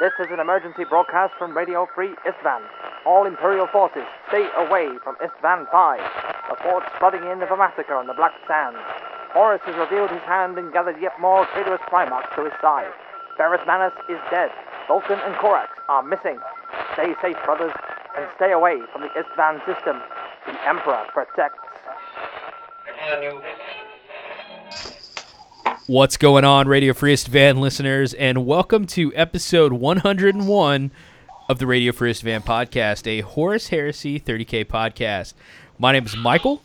This is an emergency broadcast from Radio Free Istvan. All Imperial forces, stay away from Istvan 5. Reports flooding in of a massacre on the Black Sands. Horus has revealed his hand and gathered yet more traitorous Primarchs to his side. Ferrus Manus is dead. Vulcan and Corax are missing. Stay safe, brothers, and stay away from the Istvan system. The Emperor protects. What's going on, Radio Free Istvan listeners, and welcome to episode 101 of the Radio Free Istvan podcast, a Horus Heresy 30K podcast. My name is Michael.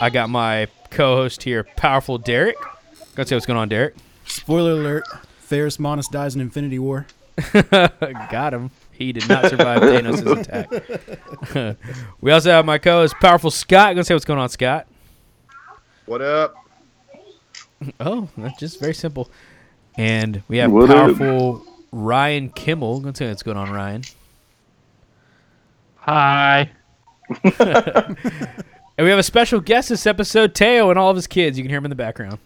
I got my co host here, Powerful Derek. Go say what's going on, Derek. Spoiler alert: Ferrus Manus dies in Infinity War. got him. He did not survive Thanos' attack. we also have my co host, Powerful Scott. Go say what's going on, Scott. What up? Oh, that's just very simple. And we have What up? powerful Ryan Kimmel. Go say what's going on, Ryan. Hi. And we have a special guest this episode, Teo, and all of his kids. You can hear him in the background.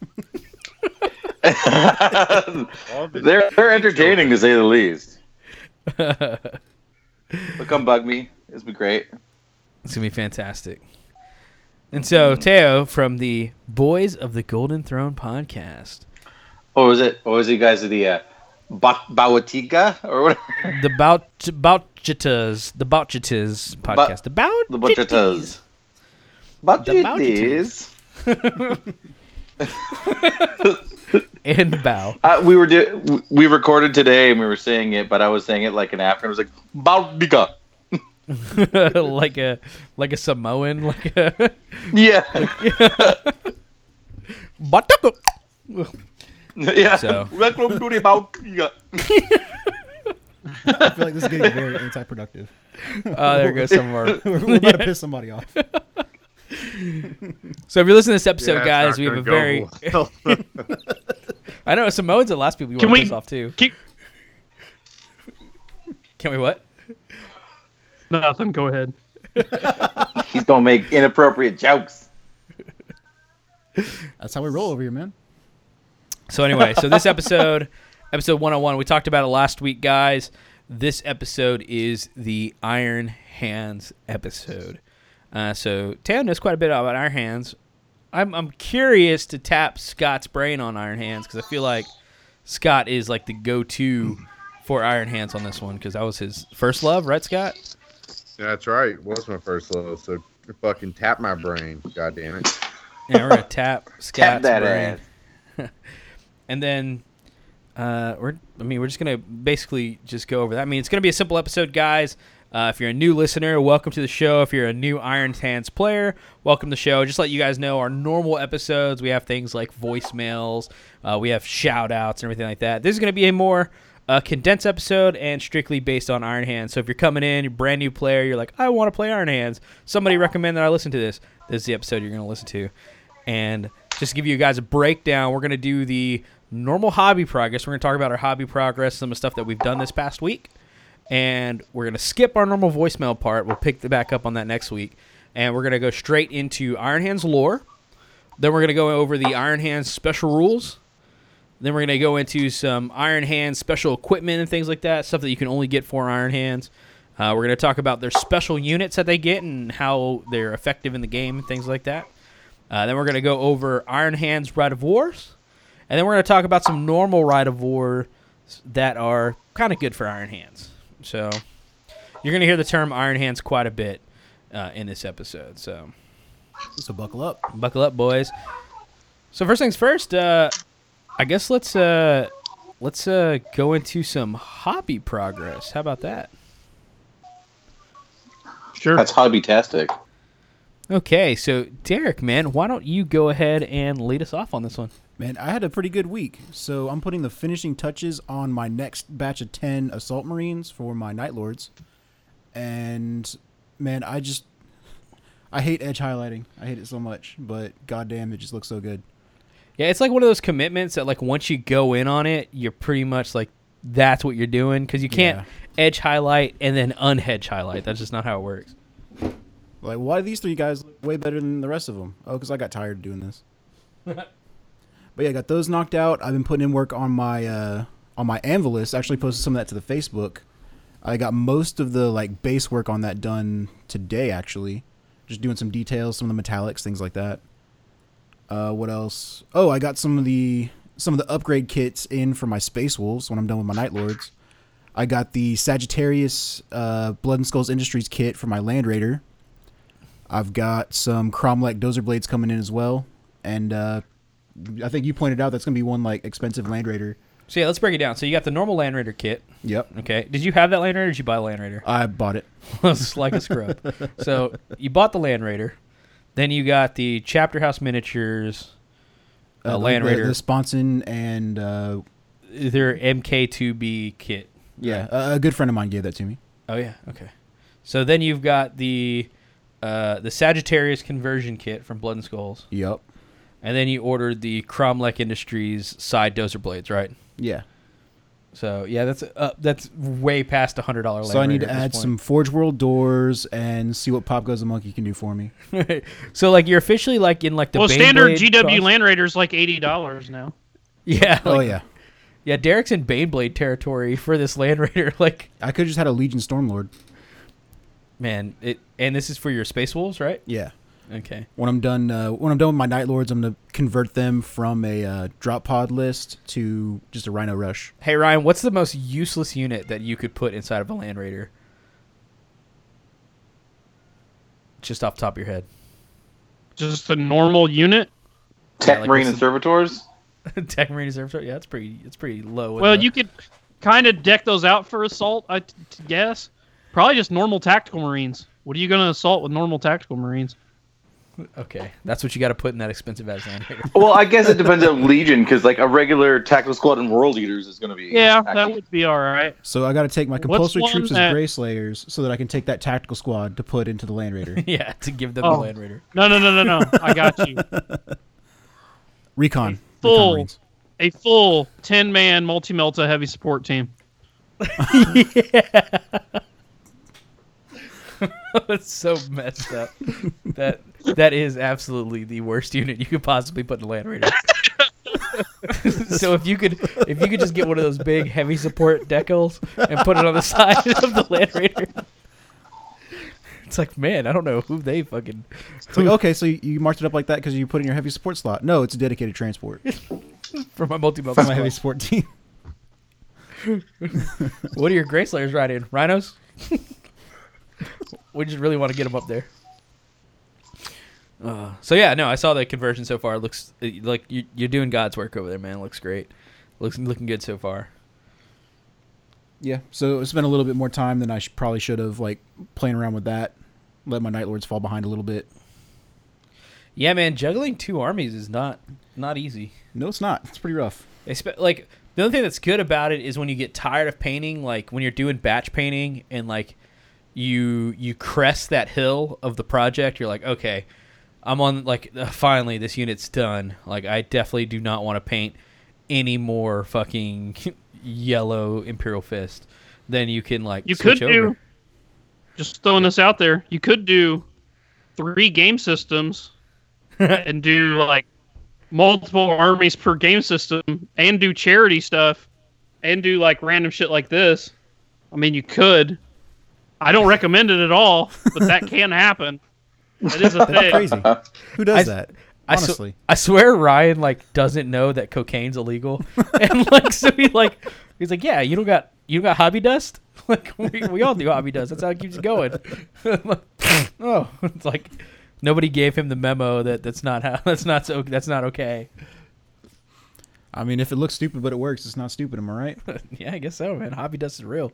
they're they're entertaining to say the least. But come bug me. It's been great. It's gonna be fantastic. And so, Teo from the Boys of the Golden Throne podcast, What was it? What was it, guys? of The uh, ba- or whatever. the Bout Boutchitas, the Boutchitas podcast, the Bout The Butchertas. Bawatitas. and Bow. Uh, we were do- we recorded today and we were saying it, but I was saying it like an African. I was like Bawatiga. like a like a Samoan, like a Yeah, Batuka. yeah. So. Welcome to the Bawatiga. I feel like this is getting very anti-productive. Oh, there goes some of our. We're about to piss somebody off. So if you're listening to this episode, Yeah, guys, we have a gonna very. well. I know Samoans are the last people you Can want to piss off too. Keep Can we what? Nothing. Go ahead. He's gonna make inappropriate jokes. That's how we roll over here, man. So anyway, so this episode, episode 101, we talked about it last week, guys. This episode is the Iron Hands episode. Uh, so Teo knows quite a bit about Iron Hands. I'm I'm curious to tap Scott's brain on Iron Hands because I feel like Scott is like the go-to for Iron Hands on this one because that was his first love, right, Scott? That's right. Was my first love. So fucking tap my brain. God damn it. Yeah, we're gonna tap Scott's Tap that brain. ass. and then uh, we're I mean we're just gonna basically just go over that. I mean it's gonna be a simple episode, guys. Uh, if you're a new listener, welcome to the show. If you're a new Iron Hands player, welcome to the show. Just let you guys know our normal episodes. We have things like voicemails, uh, we have shout outs and everything like that. This is going to be a more uh, condensed episode and strictly based on Iron Hands. So if you're coming in, you're a brand new player, you're like, I want to play Iron Hands. Somebody recommend that I listen to this. This is the episode you're going to listen to. And just to give you guys a breakdown, we're going to do the normal hobby progress. We're going to talk about our hobby progress, some of the stuff that we've done this past week. And we're going to skip our normal voicemail part. We'll pick the back up on that next week. And we're going to go straight into Iron Hands lore. Then we're going to go over the Iron Hands special rules. Then we're going to go into some Iron Hands special equipment and things like that, stuff that you can only get for Iron Hands. Uh, we're going to talk about their special units that they get and how they're effective in the game and things like that. Uh, then we're going to go over Iron Hands Rite of Wars. And then we're going to talk about some normal Rite of War that are kind of good for Iron Hands. So you're going to hear the term Iron Hands quite a bit uh, in this episode. So So buckle up. buckle up, boys. So first things first, uh, I guess let's uh, let's uh, go into some hobby progress. How about that? Sure. That's hobby-tastic. Okay, so Derek, man, why don't you go ahead and lead us off on this one? Man, I had a pretty good week. So I'm putting the finishing touches on my next batch of 10 Assault Marines for my Night Lords. And man, I just I hate edge highlighting. I hate it so much, but goddamn it just looks so good. Yeah, it's like one of those commitments that like once you go in on it, you're pretty much like that's what you're doing because you can't Yeah. edge highlight and then unhedge highlight. That's just not how it works. Like, why do these three guys look way better than the rest of them? Oh, because I got tired of doing this. but yeah, I got those knocked out. I've been putting in work on my uh, on my Anvillus, actually posted some of that to the Facebook. I got most of the like base work on that done today. Actually, just doing some details, some of the metallics, things like that. Uh, what else? Oh, I got some of the some of the upgrade kits in for my Space Wolves when I'm done with my Night Lords. I got the Sagittarius uh, Blood and Skulls Industries kit for my Land Raider. I've got some Cromlech Dozer Blades coming in as well, and uh, I think you pointed out that's gonna be one like expensive Land Raider. So yeah, let's break it down. So you got the normal Land Raider kit. Yep, Okay. Did you have that Land Raider? or Did you buy a Land Raider? I bought it. it's like a scrub. so you bought the Land Raider, then you got the Chapter House miniatures, uh, the- Land the, Raider, the Sponson, and uh, their MK2B kit. yeah, a, a good friend of mine gave that to me. Oh yeah, okay. So then you've got the uh, the Sagittarius conversion kit from Blood and Skulls, Yep. and then you ordered the Cromlech Industries side dozer blades, right? Yeah. So yeah, that's uh, that's way past a hundred dollar. So I need to add some Forge World doors and see what Pop Goes the Monkey can do for me. so like you're officially like in like the well, standard Baneblade GW cost- Land Raider's like eighty dollars now. Yeah. oh yeah, Yeah, Derek's in Baneblade territory for this Land Raider. Like, I could just had a Legion Stormlord. man, it and this is for your Space Wolves, right? Yeah. Okay. When I'm done, uh, when I'm done with my Night Lords, I'm gonna convert them from a uh, drop pod list to just a Rhino Rush. Hey Ryan, what's the most useless unit that you could put inside of a Land Raider? Just off the top of your head. Just a normal unit. Tech like Marine this and Servitors. Tech Marine Observatory. Yeah, it's pretty. It's pretty low. Well, the- you could kind of deck those out for assault. I t- t- guess probably just normal tactical marines. What are you gonna assault with normal tactical marines? Okay, that's what you got to put in that expensive ass Land Well, I guess it depends on Legion, because like a regular tactical squad and world leaders is going to be. Yeah, that would be all right. So I got to take my What's compulsory one troops as that- Gray Slayers so that I can take that tactical squad to put into the Land Raider. yeah, to give them Oh. the Land Raider. No, no, no, no, no. I got you. Recon. Recon Full. Marines. A full ten man multi melta heavy support team. That's so messed up. that that is absolutely the worst unit you could possibly put in a Land Raider. so if you could if you could just get one of those big heavy support decals and put it on the side of the Land Raider. It's like, man, I don't know who they fucking It's like, okay, so you, you marked it up like that because you put in your heavy support slot. No, it's a dedicated transport for my multi for my heavy support team. What are your Gray Slayers ride in? Rhinos? we just really want to get them up there. Uh, so yeah, no, I saw the conversion so far. It looks it- like you, you're doing God's work over there, man. It looks great. Looks looking good so far. Yeah, so it's been a little bit more time than I sh- probably should have, like playing around with that. Let my Night Lords fall behind a little bit. Yeah, man, juggling two armies is not not easy. No, it's not. It's pretty rough. Espe- like the only thing that's good about it is when you get tired of painting, like when you're doing batch painting and like you you crest that hill of the project, you're like, okay, I'm on like uh, finally this unit's done. Like I definitely do not want to paint any more fucking yellow Imperial Fist. Then you can like You could over. do. Just throwing this out there, you could do three game systems and do like multiple armies per game system and do charity stuff and do like random shit like this. I mean, you could. I don't recommend it at all, but that can happen. It is a thing. crazy. Who does I- that? I, sw- Honestly, I swear Ryan like doesn't know that cocaine's illegal, and like so he like he's like, yeah, you don't got you don't got hobby dust. Like we, we all do hobby dust. That's how it keeps you going. Like, oh, it's like nobody gave him the memo that that's not how that's not so that's not okay. I mean, if it looks stupid but it works, it's not stupid. Am I right? yeah, I guess so, man. Hobby dust is real.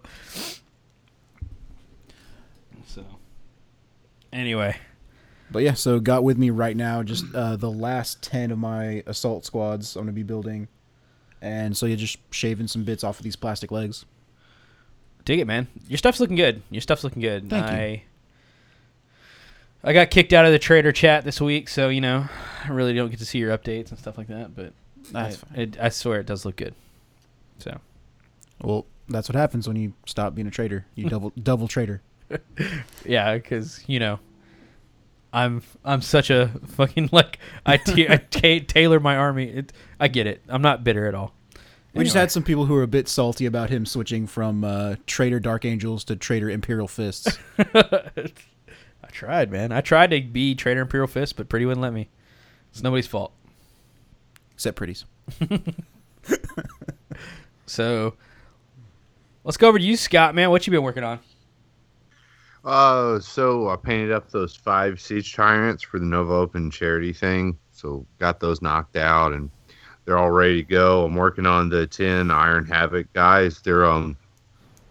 So anyway, But yeah, so got with me right now just uh, the last ten of my assault squads I'm gonna be building, and so you're just shaving some bits off of these plastic legs. dig it, man. Your stuff's looking good. Your stuff's looking good. Thank you. I I got kicked out of the traitor chat this week, so you know, I really don't get to see your updates and stuff like that. But That's I, it, I swear it does look good. So Well, that's what happens when you stop being a traitor. You double double traitor. yeah, because you know, I'm I'm such a fucking like I t- I ta- tailor my army. It, I get it. I'm not bitter at all. We just had some people who were a bit salty about him switching from uh, Traitor Dark Angels to Traitor Imperial Fists. I tried, man. I tried to be Traitor Imperial Fist, but Pretty wouldn't let me. It's nobody's fault. Except Pretty's. So let's go over to you, Scott. Man, what you been working on? Uh, so I painted up those five siege tyrants for the Nova Open charity thing. So got those knocked out and they're all ready to go. I'm working on the ten Iron Havoc guys. They're um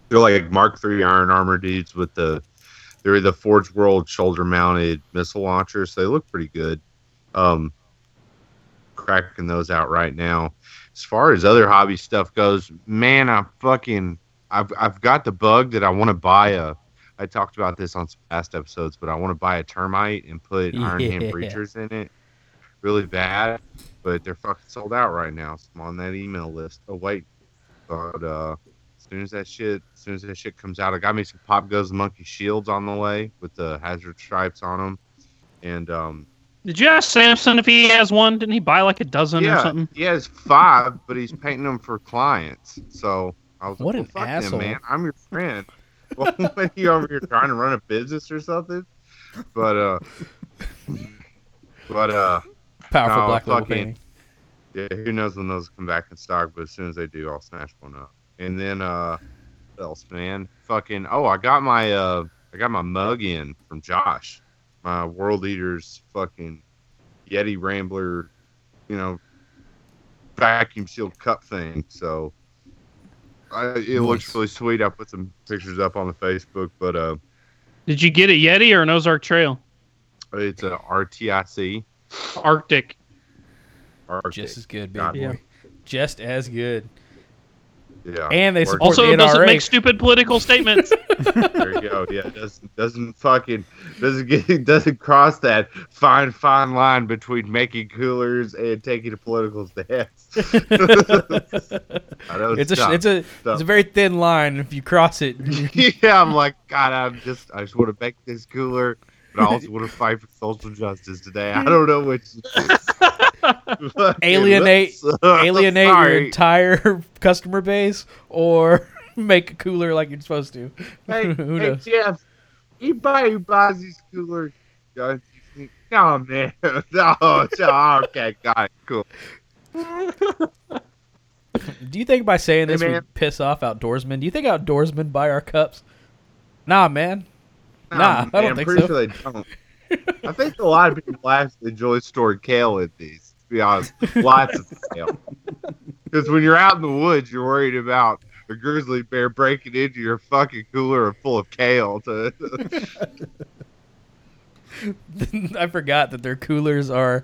they're like Mark III Iron Armor dudes with the they're the Forge World shoulder mounted missile launchers. So they look pretty good. Um cracking those out right now. As far as other hobby stuff goes, man, I fucking I've I've got the bug that I want to buy a I talked about this on some past episodes, but I want to buy a termite and put Iron Hand Yeah. breachers in it really bad, but they're fucking sold out right now. So I'm on that email list. Oh wait, but uh, as soon as that shit, as soon as that shit comes out, I got me some Pop Goes the Monkey shields on the way with the hazard stripes on them, and um, Did you ask Samson if he has one? Didn't he buy like a dozen or something? he has five, but he's painting them for clients. So I was What like, an well, fuck asshole. Them, man. I'm your friend. Well, when you over here trying to run a business or something, but uh, but uh. Powerful No, black fucking-. Yeah, who knows when those come back in stock, but as soon as they do, I'll snatch one up. And then uh what else, man? Fucking oh, I got my uh I got my mug in from Josh. My World Eaters fucking Yeti Rambler, you know, vacuum sealed cup thing. So I, it looks really sweet. I put some pictures up on the Facebook, but uh Did you get a Yeti or an Ozark Trail? it's a RTIC. Arctic. Arctic. Just as good, baby. Yeah. Just as good. Yeah. And they support Also, the doesn't NRA. make stupid political statements. There you go. Yeah, doesn't doesn't fucking doesn't get doesn't cross that fine fine line between making coolers and taking a political stance. I know It's a tough. it's a Tough. it's a very thin line. If you cross it, yeah. I'm like God. I'm just I just want to make this cooler, but I also want to fight for social justice today. I hmm. don't know which. Alienate- alienate your entire customer base, or make it cooler like you're supposed to. Hey, Who hey knows? Jeff, anybody who buys these coolers, no man, no, no, okay, got it, cool. Do you think by saying Hey, this we piss off outdoorsmen? Do you think outdoorsmen buy our cups? Nah, man. Nah, I don't I'm think pretty so. sure they don't. I think a lot of people actually enjoy stored kale in these. To be honest, lots of kale. Because when you're out in the woods, you're worried about a grizzly bear breaking into your fucking cooler full of kale. To I forgot that their coolers are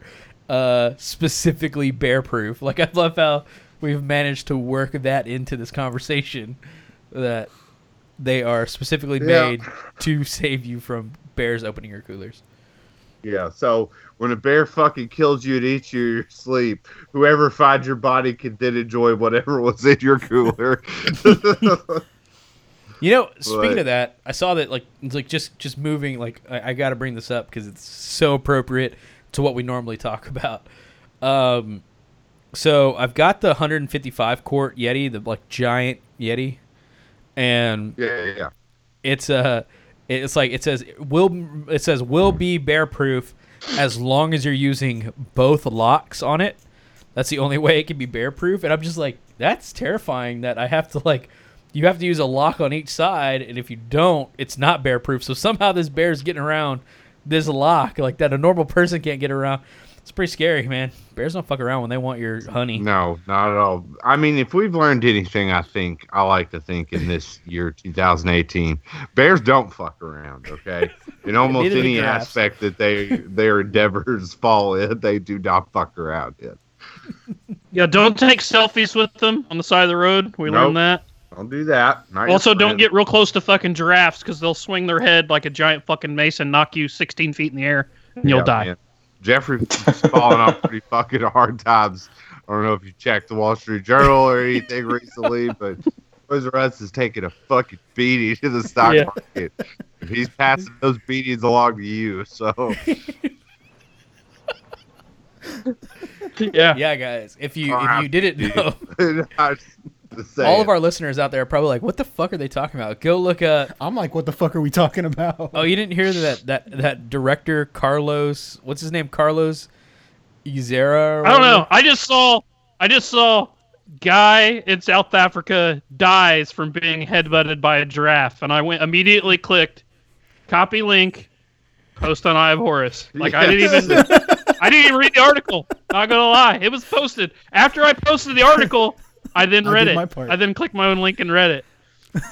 uh, specifically bear proof. Like I love how we've managed to work that into this conversation that they are specifically Yeah. made to save you from bears opening your coolers. Yeah, so when a bear fucking kills you and eats you in your sleep, whoever finds your body can then enjoy whatever was in your cooler. You know, speaking Right. of that, I saw that like it's like just just moving. Like I, I got to bring this up because it's so appropriate to what we normally talk about. Um, so I've got the 155 quart Yeti, the like giant Yeti, and yeah, yeah, yeah. it's uh it's like it says will it says will be bear proof as long as you're using both locks on it. That's the only way it can be bear proof. And I'm just like, that's terrifying that I have to like you have to use a lock on each side, and if you don't, it's not bear proof. So somehow this bear's getting around this lock like that a normal person can't get around. It's pretty scary, man. Bears don't fuck around when they want your honey. No, not at all. I mean, if we've learned anything, I think I like to think in this year 2018, bears don't fuck around. Okay, in almost any aspect that they their endeavors fall in, they do not fuck around. Yet. yeah, don't take selfies with them on the side of the road. We Nope. learned that. Don't do that. Not Also, don't get real close to fucking giraffes because they'll swing their head like a giant fucking mace and knock you 16 feet in the air and you'll Yeah, die. man. Geoffrey's falling off pretty fucking hard times. I don't know if you checked the Wall Street Journal or anything recently, but Toys R Us is taking a fucking beating to the stock Yeah. market. And he's passing those beatings along to you. So Yeah. Yeah, guys. If you if you didn't know, All all of our listeners out there are probably like, "What the fuck are they talking about?" Go look up. I'm like, what the fuck are we talking about? Oh, you didn't hear that that that director Carlos? What's his name? Carlos Izera. or I don't know. I just saw. I just saw guy in South Africa dies from being headbutted by a giraffe, and I went immediately clicked copy link, post on Eye of Horus. Like I didn't even. I didn't even read the article. Not gonna lie, it was posted after I posted the article. I then I read did it. my part. I then clicked my own link and read it.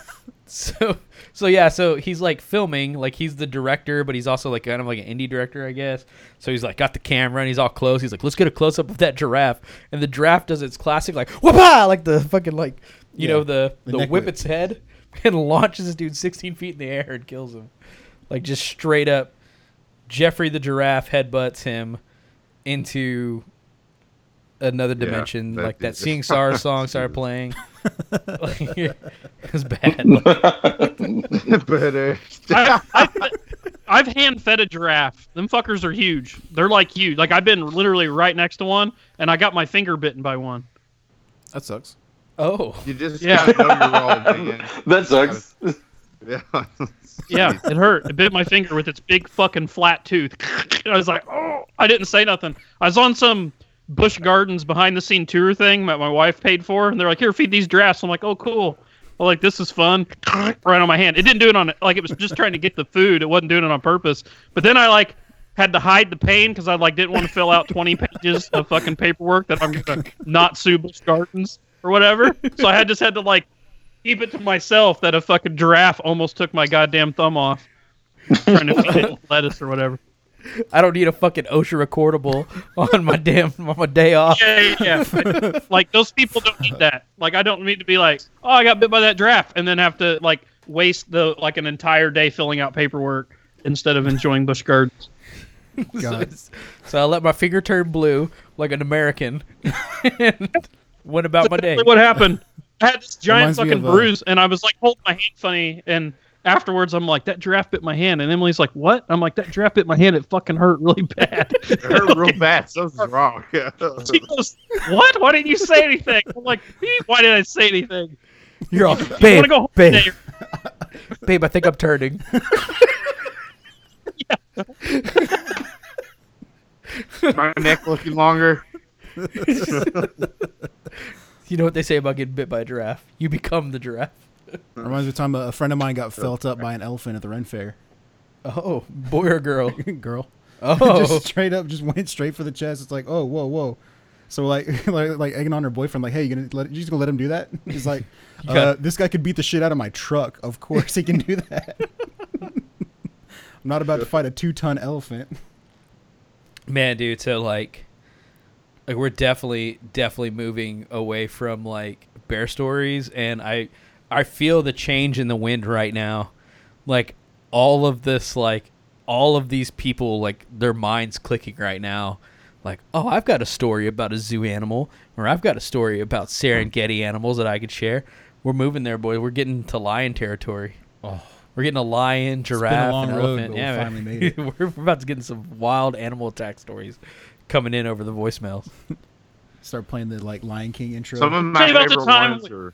So so yeah, so he's like filming, like he's the director, but he's also like kind of like an indie director, I guess. So he's like got the camera and he's all close. He's like, let's get a close up of that giraffe, and the giraffe does its classic like whoopah, like the fucking like you Yeah, know the the the, whip whip. its head and launches this dude 16 feet in the air and kills him, like just straight up. Geoffrey the giraffe headbutts him into another dimension. that like that Seeing Stars song started playing. Like, it was bad. but uh, I, I, I've hand fed a giraffe. Them fuckers are huge. They're like huge. Like I've been literally right next to one, and I got my finger bitten by one. That sucks. Oh, you just Yeah. gotta know your man. that sucks. Yeah. Yeah, it hurt. It bit my finger with its big fucking flat tooth. I was like, oh, I didn't say nothing. I was on some Busch Gardens behind the scene tour thing that my wife paid for, and they're like, here, feed these giraffes. I'm like, oh, cool. Well, like this is fun. right on my hand. It didn't do it on like it was just trying to get the food. It wasn't doing it on purpose. But then I like had to hide the pain because I like didn't want to fill out 20 pages of fucking paperwork that I'm gonna not sue Busch Gardens or whatever. So I had just had to like keep it to myself that a fucking giraffe almost took my goddamn thumb off trying to feed it lettuce or whatever. I don't need a fucking OSHA recordable on my damn on my day off. Yeah, yeah, yeah. like those people don't need that. Like I don't need to be like, oh, I got bit by that draft, and then have to like waste the like an entire day filling out paperwork instead of enjoying Busch Gardens. God. So I let my finger turn blue like an American and went about my day. What happened. I had this giant Reminds fucking of, uh, bruise, and I was like holding my hand funny, and afterwards I'm like, that giraffe bit my hand, and Emily's like, what? I'm like, that giraffe bit my hand. It fucking hurt really bad. It hurt real bad. Something's wrong. She goes, "What? Why didn't you say anything?" I'm like, "Why did I say anything?" You're all, I want babe, to go home babe, today. babe. I think I'm turning. My neck looking longer. You know what they say about getting bit by a giraffe? You become the giraffe. Reminds me of time a friend of mine got felt up by an elephant at the Ren Fair. Oh, boy or girl? Girl. Oh, just straight up, just went straight for the chest. It's like, oh, whoa, whoa. So like, like, like egging on her boyfriend, like, hey, you gonna let, you just gonna let him do that? He's like, uh, got- this guy could beat the shit out of my truck. Of course he can do that. I'm not about to fight a two ton elephant. man, dude. So like, like we're definitely, definitely moving away from like bear stories, and I, I feel the change in the wind right now. Like all of this, like all of these people, like their minds clicking right now. Like, oh, I've got a story about a zoo animal, or I've got a story about Serengeti animals that I could share. We're moving there, boys. We're getting to lion territory. Oh, We're getting a lion, giraffe, long and road, elephant. but we yeah, finally made it. we're, we're about to get some wild animal attack stories coming in over the voicemails. start playing the like Lion King intro. Some of my you favorite ones are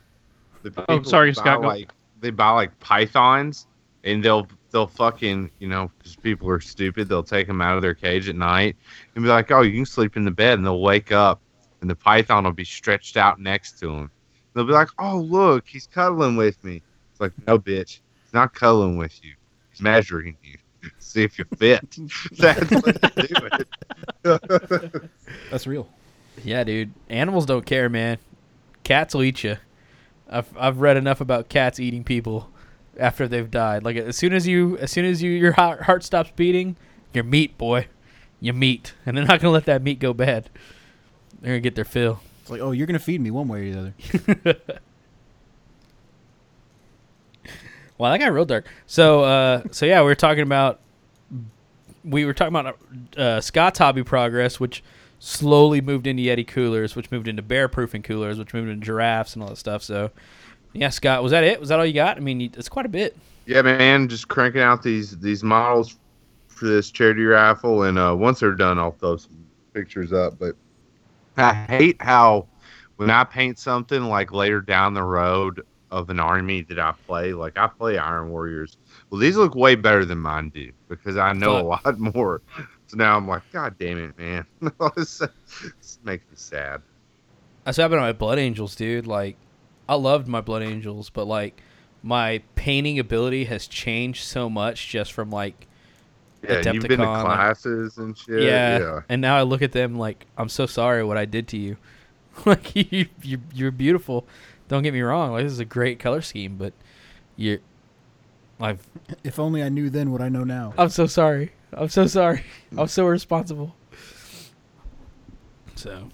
the Oh, sorry, buy, Scott, go. Like they buy like pythons, and they'll they'll fucking you know because people are stupid. They'll take them out of their cage at night and be like, "Oh, you can sleep in the bed," and they'll wake up and the python will be stretched out next to them. They'll be like, "Oh, look, he's cuddling with me." It's like, no, bitch, he's not cuddling with you. He's measuring you. See if you fit. That's what he's doing. That's real. Yeah, dude. Animals don't care, man. Cats will eat you. I've I've read enough about cats eating people after they've died. Like as soon as you as soon as you your heart, heart stops beating, you're meat, boy. You meat, and they're not gonna let that meat go bad. They're gonna get their fill. It's like, oh, you're gonna feed me one way or the other. Wow, that got real dark. So, uh, so yeah, we were talking about we were talking about uh, Scott's hobby progress, which slowly moved into Yeti coolers, which moved into bear proofing coolers, which moved into giraffes and all that stuff. So, yeah, Scott, was that it? Was that all you got? I mean, it's quite a bit. Yeah, man, just cranking out these these models for this charity raffle, and uh, once they're done, I'll throw some pictures up. But I hate how when I paint something like later down the road of an army that I play, like I play Iron Warriors. Well, these look way better than mine do because I know a lot more. So now I'm like, God damn it, man! this, this makes me sad. That's what happened to my Blood Angels, dude. Like, I loved my Blood Angels, but like, my painting ability has changed so much just from like yeah, you've been to classes and shit. yeah, yeah. and now I look at them like I'm so sorry what I did to you. like you, you, you're beautiful. Don't get me wrong. Like this is a great color scheme, but you're, I've, If only I knew then what I know now. I'm so sorry. I'm so sorry. Hmm. I'm so irresponsible. So,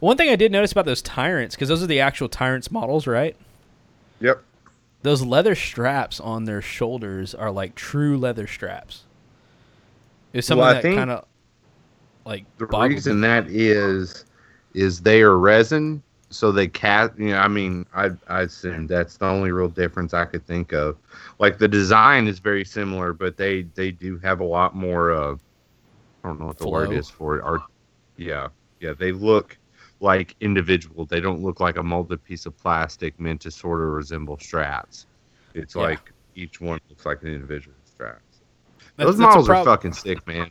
one thing I did notice about those tyrants, because those are the actual tyrants models, right? Yep. Those leather straps on their shoulders are like true leather straps. It's something Well, that kind of like The boggled me. reason that is, is they are resin, so they cast. You know, I mean, I I assume that's the only real difference I could think of. Like the design is very similar, but they they do have a lot more. Uh, I don't know what the word is for it. Art. Yeah, yeah. They look like individual. They don't look like a molded piece of plastic meant to sort of resemble strats It's Yeah. like each one looks like an individual strap. That's- Those models are fucking sick, man.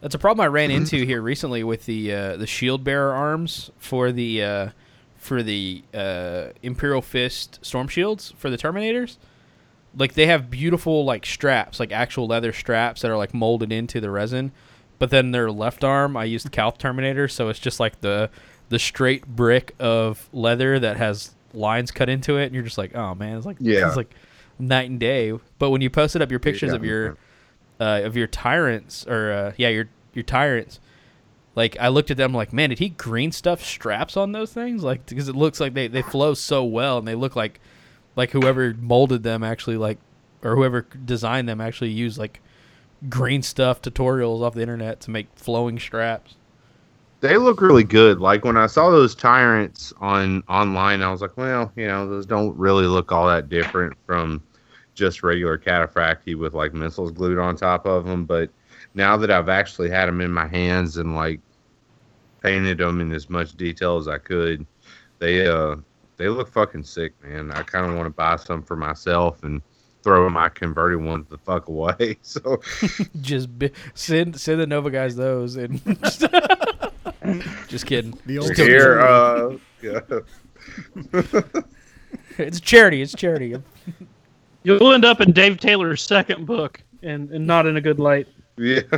That's a problem I ran into here recently with the uh, the shield bearer arms for the uh, for the uh, Imperial Fist storm shields for the Terminators. Like they have beautiful like straps, like actual leather straps that are like molded into the resin. But then their left arm, I used Calth Terminator, so it's just like the the straight brick of leather that has lines cut into it, and you're just like, oh man, it's like Yeah. it's like night and day. But when you posted up your pictures Yeah. of your uh, of your tyrants or uh, yeah your your tyrants. Like i looked at them like man did he green stuff straps on those things? Like because it looks like they, they flow so well and they look like like whoever molded them actually like or whoever designed them actually used like green stuff tutorials off the internet to make flowing straps. They look really good. Like when I saw those tyrants on online, I was like, well, you know, those don't really look all that different from just regular cataphractii with like missiles glued on top of them. But now that I've actually had them in my hands and like painted them in as much detail as I could, they uh they look fucking sick, man. I kind of want to buy some for myself and throw my converted ones the fuck away. So just bi- send send the nova guys those and just kidding The old here, uh, yeah. it's charity it's charity You'll end up in Dave Taylor's second book, and, and not in a good light. Yeah.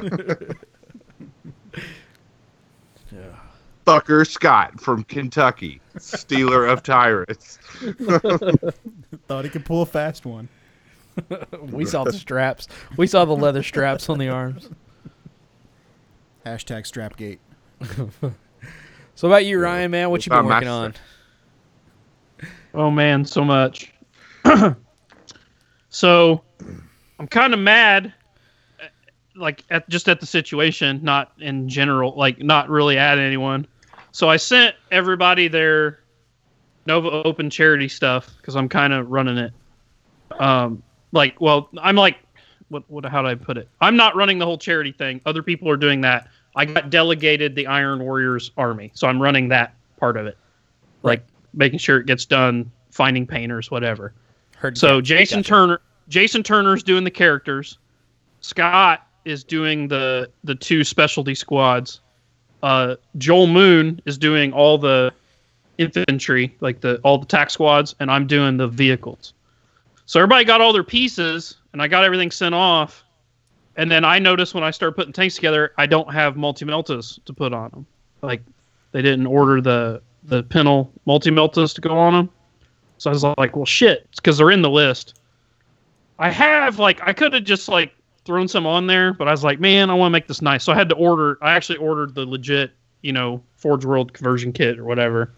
Fucker Scott from Kentucky, stealer of tyrants. Thought he could pull a fast one. we saw the straps we saw the leather straps on the arms Hashtag Strapgate. So about you, Ryan, man, what you been working my on? Oh man, so much. so I'm kind of mad, uh, like at just at the situation, not in general, like not really at anyone. So I sent everybody their Nova Open charity stuff because I'm kind of running it. Um, like, well, I'm like, what, what, how do I put it? I'm not running the whole charity thing. Other people are doing that. I got delegated the Iron Warriors army, so I'm running that part of it, like making sure it gets done, finding painters, whatever. Heard So Jason Turner, Jason Turner's doing the characters. Scott is doing the the two specialty squads. Uh, Joel Moon is doing all the infantry, like the all the tack squads, and I'm doing the vehicles. So everybody got all their pieces, and I got everything sent off. And then I noticed when I started putting tanks together, I don't have multi meltas to put on them. Like they didn't order the the pintle multi meltas to go on them. So I was like, well, shit, it's because they're in the list. I have like I could have just like thrown some on there, but I was like, man, I want to make this nice. So I had to order. I actually ordered the legit, you know, Forge World conversion kit or whatever.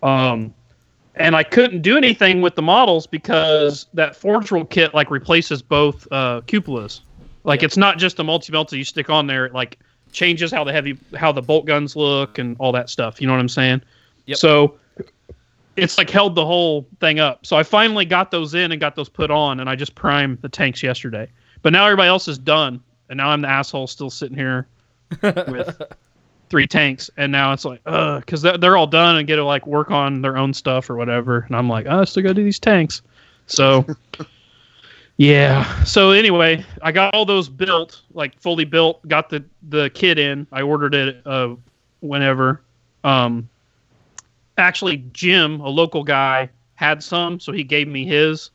Um, and I couldn't do anything with the models because that Forge World kit like replaces both uh, cupolas. Like it's not just a multi melta you stick on there. It like changes how the heavy, how the bolt guns look and all that stuff. You know what I'm saying? Yep. So it's like held the whole thing up. So I finally got those in and got those put on, and I just primed the tanks yesterday. But now everybody else is done, and now I'm the asshole still sitting here with three tanks, and now it's like, uh, because they're all done and get to like work on their own stuff or whatever, and I'm like, oh, I still gotta do these tanks. So, yeah. So anyway, I got all those built, like fully built. Got the the kit in. I ordered it uh, whenever. Um, actually, Jim, a local guy, had some, so he gave me his,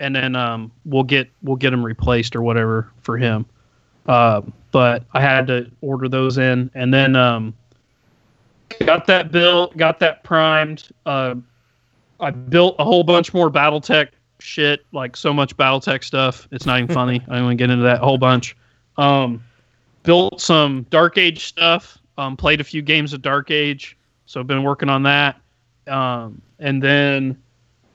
and then um, we'll get we'll get them replaced or whatever for him. Uh, but I had to order those in, and then um, got that built, got that primed. Uh, I built a whole bunch more BattleTech shit, like so much BattleTech stuff. It's not even funny. I don't want to get into that whole bunch. Um, built some Dark Age stuff. Um, played a few games of Dark Age, so I've been working on that. Um, and then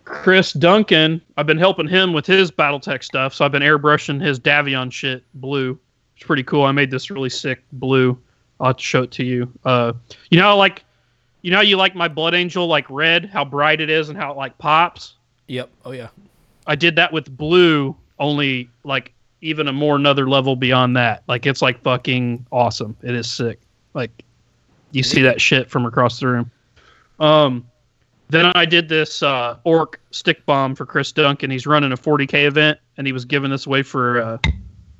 Chris Duncan, I've been helping him with his BattleTech stuff, so I've been airbrushing his Davion shit blue. It's pretty cool. I made this really sick blue. I'll to show it to you. Uh, you know, like, you know, how you like my Blood Angel like red, how bright it is and how it like pops. Yep. Oh yeah. I did that with blue, only like even a more another level beyond that. Like it's like fucking awesome. It is sick. Like you see that shit from across the room. Um, then I did this uh, orc stick bomb for Chris Duncan. He's running a 40k event, and he was giving this away for a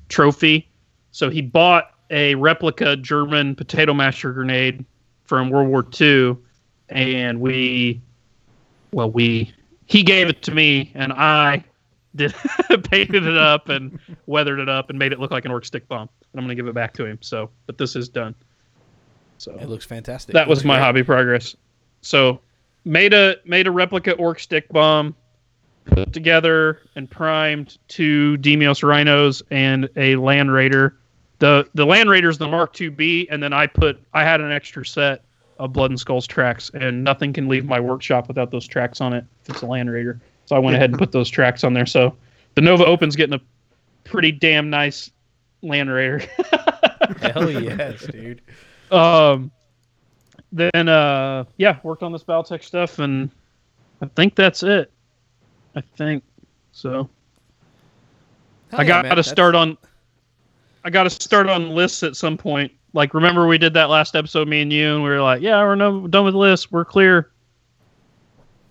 trophy. So he bought a replica German potato masher grenade from World War II, and we, well, we he gave it to me, and I did painted it up and weathered it up and made it look like an orc stick bomb. And I'm gonna give it back to him. So, but this is done. So It looks fantastic. that was my great. hobby progress. So made a made a replica orc stick bomb, put together and primed two Deimos rhinos and a land raider. The the land raider's the Mark II B, and then I put I had an extra set of Blood and Skulls tracks, and nothing can leave my workshop without those tracks on it if it's a land raider. So I went ahead and put those tracks on there. So the Nova Open's getting a pretty damn nice land raider. Hell yes, dude. um then uh yeah worked on this BattleTech stuff and i think that's it. I think so. Hell i got man. to start on i got to start on lists at some point. Like remember we did that last episode me and you and we were like yeah we're no, done with lists. We're clear.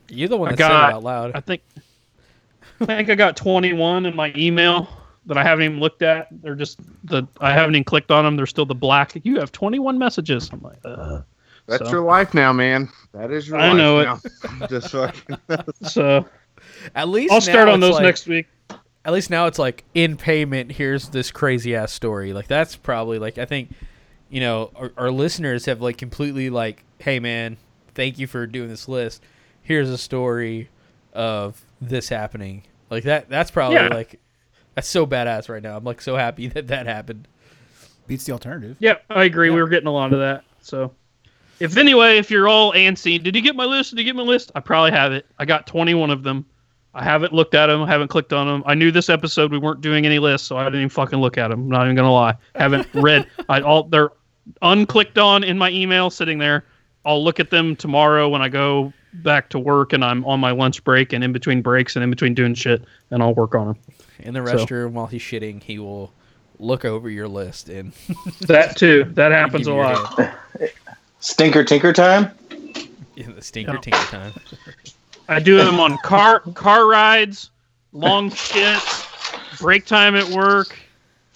You're the one I that said it out loud. i think i think i got 21 in my email that i haven't even looked at. They're just the i haven't even clicked on them. They're still the black. You have 21 messages. I'm like uh That's So- your life now, man. That is your I life know it. now. Just fucking. so At least i'll start on those like- next week At least now it's like in payment. Here's this crazy ass story. Like that's probably like I think, you know, our, our listeners have like completely like, hey man, thank you for doing this list. Here's a story of this happening. Like that. That's probably Yeah. like that's so badass right now. I'm like so happy that that happened. Beats the alternative. Yeah, I agree. We were getting a lot of that. So, if anyway, if you're all antsy, did you get my list? Did you get my list? I probably have it. I got 21 of them. I haven't looked at them. I haven't clicked on them. I knew this episode we weren't doing any lists, so I didn't even fucking look at them. I'm not even gonna lie. Haven't read. I all they're unclicked on in my email, sitting there. I'll look at them tomorrow when I go back to work and I'm on my lunch break and in between breaks and in between doing shit, and I'll work on them. In the So- restroom while he's shitting, he will look over your list and That too. That happens a lot. head. Stinker Tinker time. in the stinker No. tinker time. I do them on car car rides, long shits, break time at work.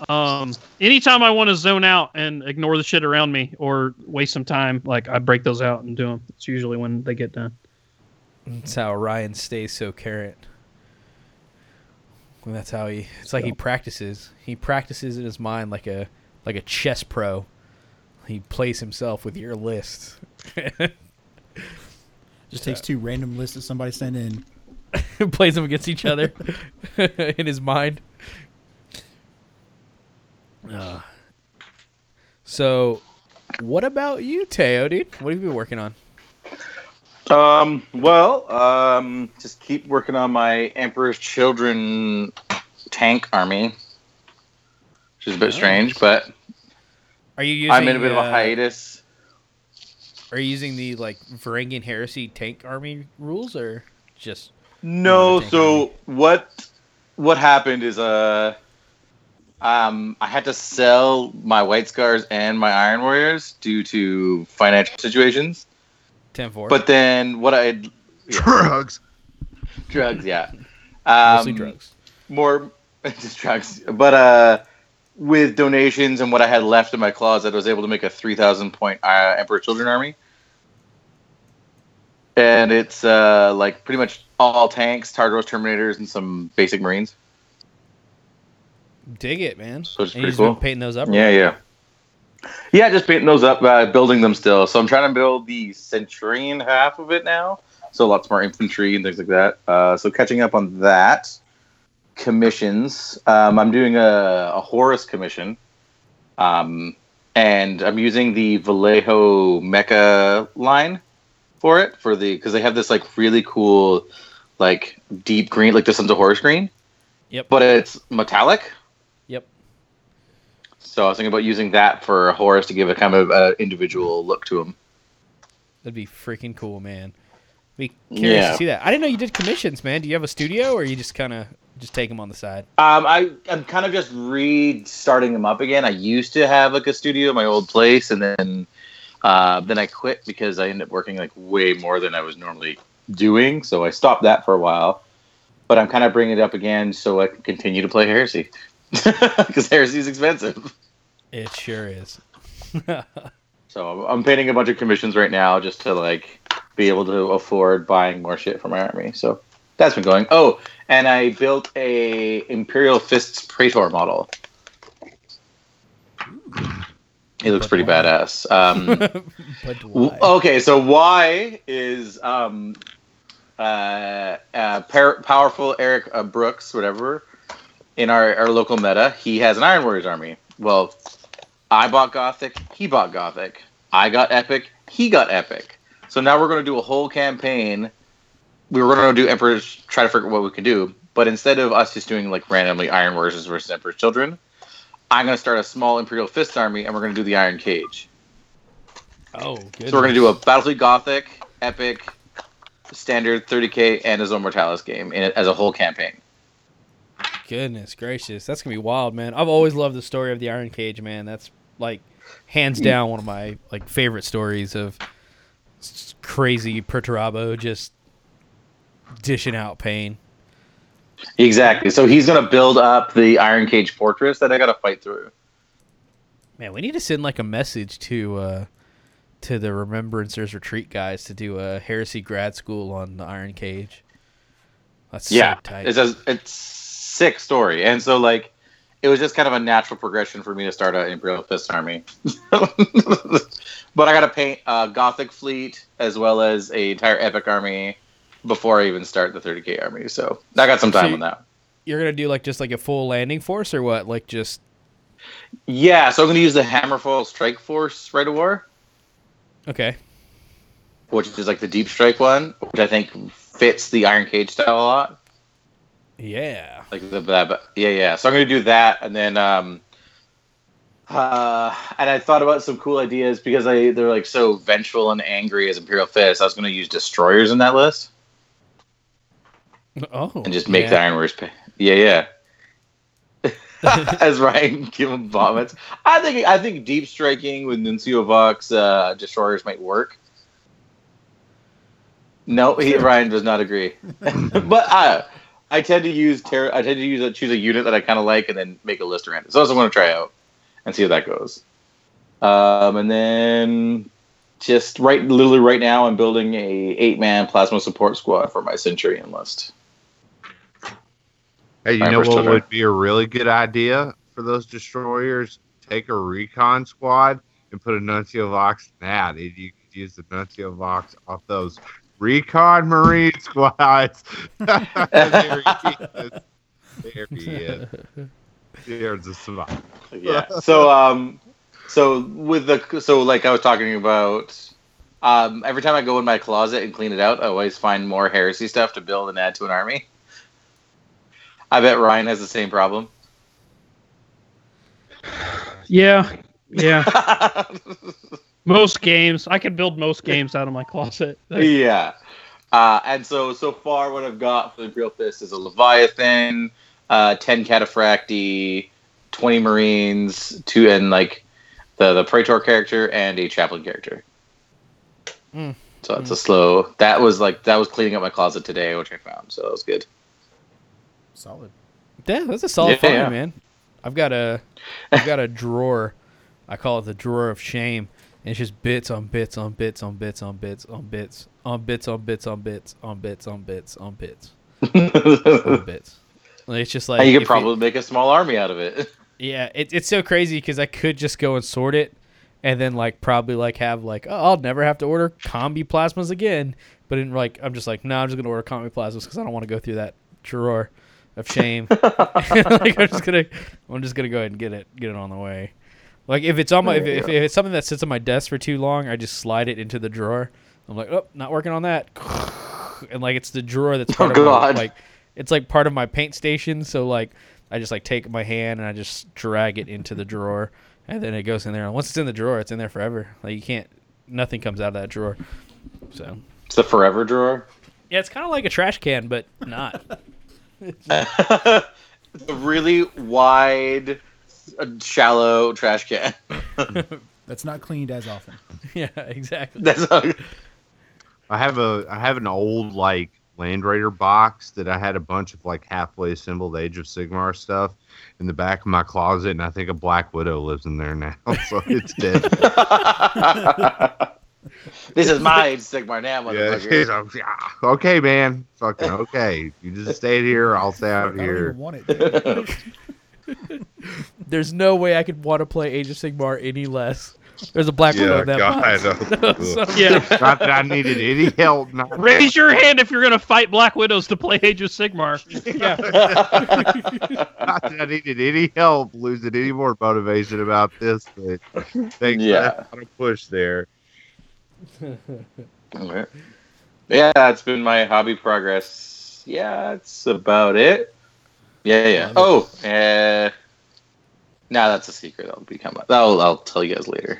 Um, anytime I want to zone out and ignore the shit around me or waste some time, like I break those out and do them. It's usually when they get done. That's how Ryan stays so current. And that's how he. It's like he practices. He practices in his mind like a like a chess pro. He plays himself with your list. Just takes two random lists that somebody sent in. plays them against each other in his mind. Uh, so, what about you, Teo, dude? What have you been working on? Um, well, um, just keep working on my Emperor's Children tank army, which is a bit strange, but Are you using? I'm in a bit of a uh, hiatus. Are you using the like Varangian Heresy tank army rules, or just No, tank so what what happened is uh Um, I had to sell my White Scars and my Iron Warriors due to financial situations. Ten four. But then what I Yeah. Drugs. drugs, yeah, um, mostly drugs. more just drugs. But uh, with donations and what I had left in my closet, I was able to make a three thousand point uh, Emperor Children army, and it's uh, like pretty much all tanks, Tartaros, Terminators, and some basic Marines. Dig it, man. So it's and pretty just cool. painting those up. Yeah, yeah. Yeah, just painting those up, uh, building them still. So I'm trying to build the Centurion half of it now. So lots more infantry and things like that. Uh, so catching up on that. Commissions. Um, I'm doing a, a Horus commission. Um, and I'm using the Vallejo Mecha line for it for the because they have this like really cool like deep green like this one's a Horus green. Yep. But it's metallic. Yep. So I was thinking about using that for Horus to give a kind of uh, individual look to him. That'd be freaking cool, man. Be curious Yeah. to see that. I didn't know you did commissions, man. Do you have a studio, or you just kind of just take them on the side? Um, I I'm kind of just restarting them up again. I used to have like a studio in my old place, and then uh, then I quit because I ended up working like way more than I was normally doing. So I stopped that for a while. But I'm kind of bringing it up again so I can continue to play Heresy because Heresy is expensive. It sure is. So I'm- I'm painting a bunch of commissions right now just to like be able to afford buying more shit for my army. So that's been going. Oh, and I built a Imperial Fists Praetor model. He looks pretty badass. Um, okay, so why is um, uh, uh, par- powerful Eric uh, Brooks, whatever, in our, our local meta. He has an Iron Warriors army. Well, I bought Gothic, he bought Gothic. I got Epic, he got Epic. So now we're going to do a whole campaign. We were going to do Emperor's, try to figure out what we can do. But instead of us just doing like randomly Iron Warriors versus Emperor's Children, I'm going to start a small Imperial Fist army and we're going to do the Iron Cage. Oh, good. So we're gonna do a Battlefleet Gothic, Epic, Standard 30k, and a Zone Mortalis game in as a whole campaign. Goodness gracious, that's gonna be wild, man. I've always loved the story of the Iron Cage, man. That's like hands down one of my like favorite stories of crazy Perturabo just dishing out pain. Exactly. So he's gonna build up the Iron Cage fortress that I gotta fight through. Man, we need to send like a message to uh to the Remembrancers Retreat guys to do a heresy grad school on the Iron Cage. That's yeah, so tight. it's a it's sick story, and so like it was just kind of a natural progression for me to start an Imperial Fist army. but I gotta paint a Gothic fleet as well as a entire Epic army before I even start the 30k army. So I got some time So- on that. You're gonna do like just like a full landing force or what? Like just Yeah, so I'm gonna use the Hammerfall Strike Force rite of War. okay. which is like the deep strike one, which I think fits the Iron Cage style a lot. Yeah. Like the that, yeah, yeah. So I'm gonna do that, and then um, uh, and I thought about some cool ideas because I they're like so vengeful and angry as Imperial Fist. I was gonna use destroyers in that list Oh. and just make yeah. the Iron Warriors pay. Yeah, yeah. as Ryan give them vomits. I think I think deep striking with Nuncio Vox uh, destroyers might work. No, he, Ryan does not agree. but I, I tend to use ter- I tend to use a, choose a unit that I kind of like and then make a list around it. So that's what I want to try out and see how that goes. Um, and then just right, literally right now, I'm building a eight man plasma support squad for my Centurion list. Hey, you Alright, know what there. would be a really good idea for those destroyers? Take a recon squad and put a Nuncio Vox in that. And you could use the Nuncio Vox off those recon marine squads. there he is. There he is. There's a spot. yeah. So um, so with the so like I was talking about, um, every time I go in my closet and clean it out, I always find more heresy stuff to build and add to an army. I bet Ryan has the same problem. Yeah, yeah. most games, I can build most games out of my closet. yeah. Uh, and so so far, what I've got for the Imperial Fist is a Leviathan, uh, ten Cataphractii, twenty Marines, two and like the the Praetor character and a chaplain character. Mm. So it's a slow. That was like that was cleaning up my closet today, which I found. So that was good. Solid. Yeah, that's a solid Yeah, find, yeah. man. I've got a, I've got a drawer. I call it the drawer of shame. And it's just bits on bits on bits on bits on bits on bits on bits on bits on bits on bits on bits on bits on bits. It's just like you could probably make a small army out of it. yeah, it, it's so crazy because I could just go and sort it, and then like probably like have like oh I'll never have to order combi plasmas again. But in like I'm just like no I'm just gonna order combi plasmas because I don't want to go through that drawer of shame. like I'm just gonna I'm just gonna go ahead and get it get it on the way. Like if it's on my if, if, if it's something that sits on my desk for too long, I just slide it into the drawer. I'm like oh not working on that, and like it's the drawer that's oh, part Oh, of my, God. like it's like part of my paint station. So like I just like take my hand and I just drag it into the drawer, and then it goes in there. And once it's in the drawer, it's in there forever. Like you can't, nothing comes out of that drawer. So It's the forever drawer. yeah, it's kind of like a trash can, but not. it's a really wide, uh, shallow trash can. That's not cleaned as often. yeah, exactly. That's how, I have a I have an old like Land Raider box that I had a bunch of like halfway assembled Age of Sigmar stuff in the back of my closet, and I think a Black Widow lives in there now, so it's dead. This is my Age of Sigmar now, yeah, motherfucker. she's- yeah, okay, man, fucking okay. You just stay here, I'll stay out I don't here. even want it. There's no way I could want to play Age of Sigmar any less. There's a black widow Yeah, in that God, box. I Son of a Yeah. Not that I needed any help. Not Raise your hand if you're gonna fight Black Widows to play Age of Sigmar. yeah. Not that I needed any help losing any more motivation about this, but thanks Yeah. for that a push there. Okay. Yeah, that's been my hobby progress. Yeah, that's about it. Yeah, yeah. Oh, uh, now that's a secret. That'll become. I'll I'll tell you guys later.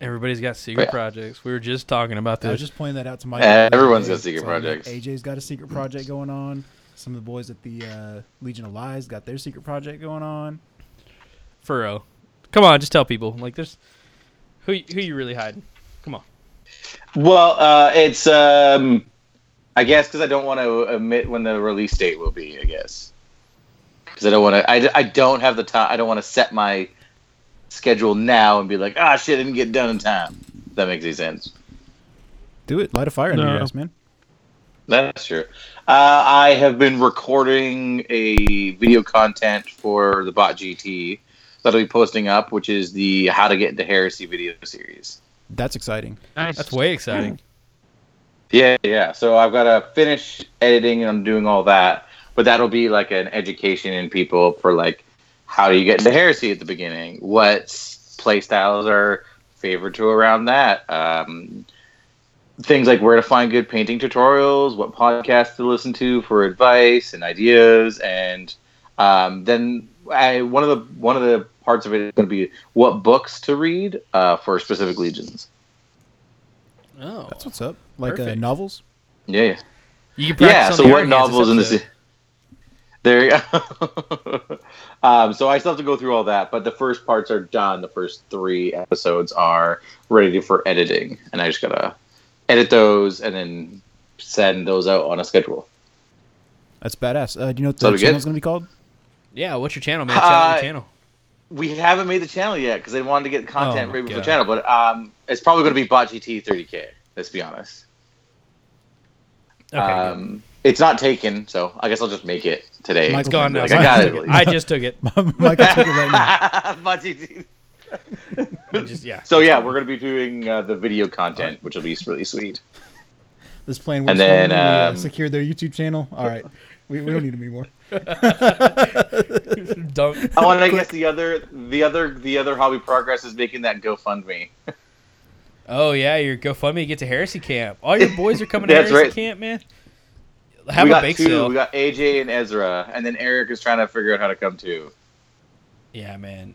Everybody's got secret Yeah. projects. We were just talking about that. I was just pointing that out to my. Uh, everyone's got secret So, projects. AJ's got a secret project going on. Some of the boys at the uh, Legion of Lies got their secret project going on. For real. Come on, just tell people. Like, there's who who you really hiding? Come on. Well, uh, it's um, I guess because I don't want to admit when the release date will be. I guess because I don't want to. I, I don't have the time. I don't want to set my schedule now and be like, ah, shit, I didn't get done in time. If that makes any sense. Do it. Light a fire under No. your ass, man. That's true. Uh, I have been recording a video content for the Bot GT that I'll be posting up, which is the How to Get into Heresy video series. That's exciting. Nice. That's way exciting. Yeah, yeah. So I've got to finish editing and I'm doing all that, but that'll be like an education in people for like how do you get into heresy at the beginning? What play styles are favored to around that? Um, things like where to find good painting tutorials, what podcasts to listen to for advice and ideas, and um, then I, one of the one of the parts of it is going to be what books to read uh, for specific legions. Oh. That's what's up. Like uh, novels. Yeah. yeah. You can yeah so what novels in this episode. there you go um, so i still have to go through all that but the first parts are done the first three episodes are ready for editing and i just gotta edit those and then send those out on a schedule That's badass. Uh, do you know what the we good? channel's gonna be called? Yeah, what's your channel, man? Shout out Uh, your channel. We haven't made the channel yet because they wanted to get content Oh, right before God. the channel but um, it's probably going to be bot gt 30k let's be honest Okay. um, it's not taken so i guess i'll just make it today Michael it's gone now. like, I got it. I just took it. Michael took it right now. Bot GT. Just yeah. So yeah, we're gonna be doing uh, the video content, which will be really sweet. This plan works. And then, for uh, um, secured their YouTube channel. All right, we, we don't need them anymore. Don't. Oh, and I guess the other, the other, the other hobby progress is making that GoFundMe. Oh yeah, your GoFundMe to get to Heresy Camp. All your boys are coming to Heresy right. Camp, man. Have we a got bake two. sale. We got AJ and Ezra, and then Eric is trying to figure out how to come too. Yeah, man.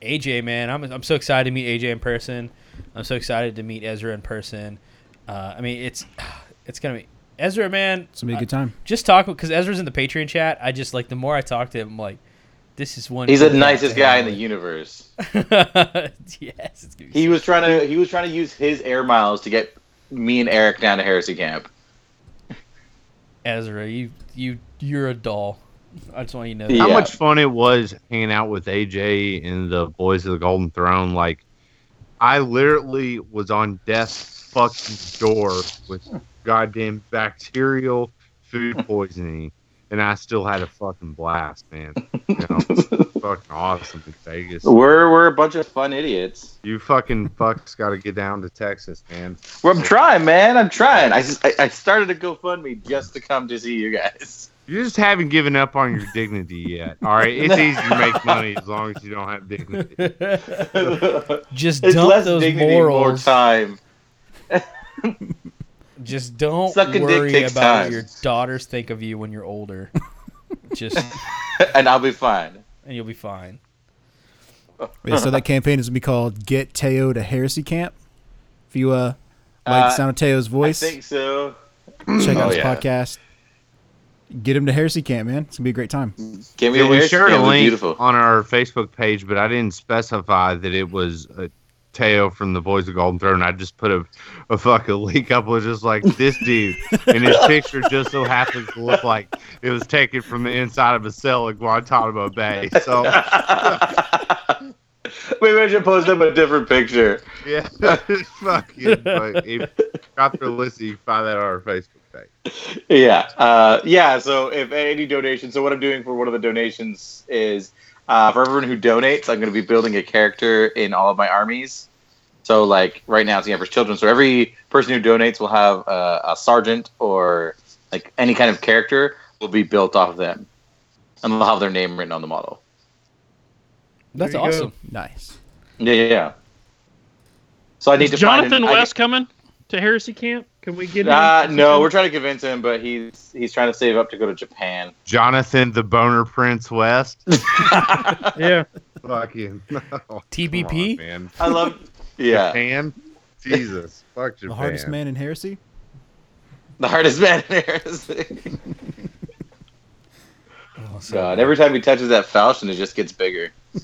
AJ, man, I'm I'm so excited to meet AJ in person. I'm so excited to meet Ezra in person. Uh, I mean, it's it's gonna be Ezra, man. It's gonna be a good time. just talk because Ezra's in the Patreon chat. I just like the more I talk to him, I'm like This is one. He's the nicest guy in the universe. yes, it's be He so- was trying to he was trying to use his air miles to get me and Eric down to Heresy Camp. Ezra. You you you're a doll. I just want you to know. Yeah. How much fun it was hanging out with AJ and the boys of the Golden Throne. Like, I literally was on death's fucking door with goddamn bacterial food poisoning, and I still had a fucking blast, man. You know, fucking awesome in Vegas. We're we're a bunch of fun idiots. You fucking fucks got to get down to Texas, man. Well, I'm trying, man. I'm trying. I, just, I I started a GoFundMe just to come to see you guys. You just haven't given up on your dignity yet. All right, it's easy to make money as long as you don't have dignity. just it's dump less those dignity, more morals. time. Just don't Sucking worry takes about what time. your daughters think of you when you're older. Just and I'll be fine. and you'll be fine. Yeah, so that campaign is gonna be called "Get Teo to Heresy Camp." If you uh like the Uh, sound of Teo's voice, I think so. check out Oh, his yeah. podcast. Get him to Heresy Camp, man. It's gonna be a great time. Give me Yeah, we Heresy shared a Camp. It was link Beautiful. on our Facebook page, but I didn't specify that it was uh, Teo from the Boys of Golden Throne. I just put a, a fucking link up was just like this dude, and his picture just so happens to look like it was taken from the inside of a cell in Guantanamo Bay. So Maybe I should post up a different picture. yeah, fucking. But if got the list, you can find that on our Facebook page. Yeah, uh, yeah. So if any donation, so what I'm doing for one of the donations is uh, for everyone who donates, I'm going to be building a character in all of my armies. So like right now, it's the Emperor's Children. So every person who donates will have uh, a sergeant or like any kind of character will be built off of them, and they'll have their name written on the model. That's There you go. awesome. Nice. Yeah, yeah, yeah. So I need Is to find Jonathan an- I- West coming to Heresy Camp? Can we get him? Uh, no, we're trying to convince him, but he's he's trying to save up to go to Japan. Jonathan the Boner Prince West. yeah. fucking oh, come TBP? on, man. I love. Yeah, Japan. Jesus, fuck Japan. The hardest man in Heresy. the hardest man in Heresy. Oh, so God, every time he touches that falchion, it just gets bigger.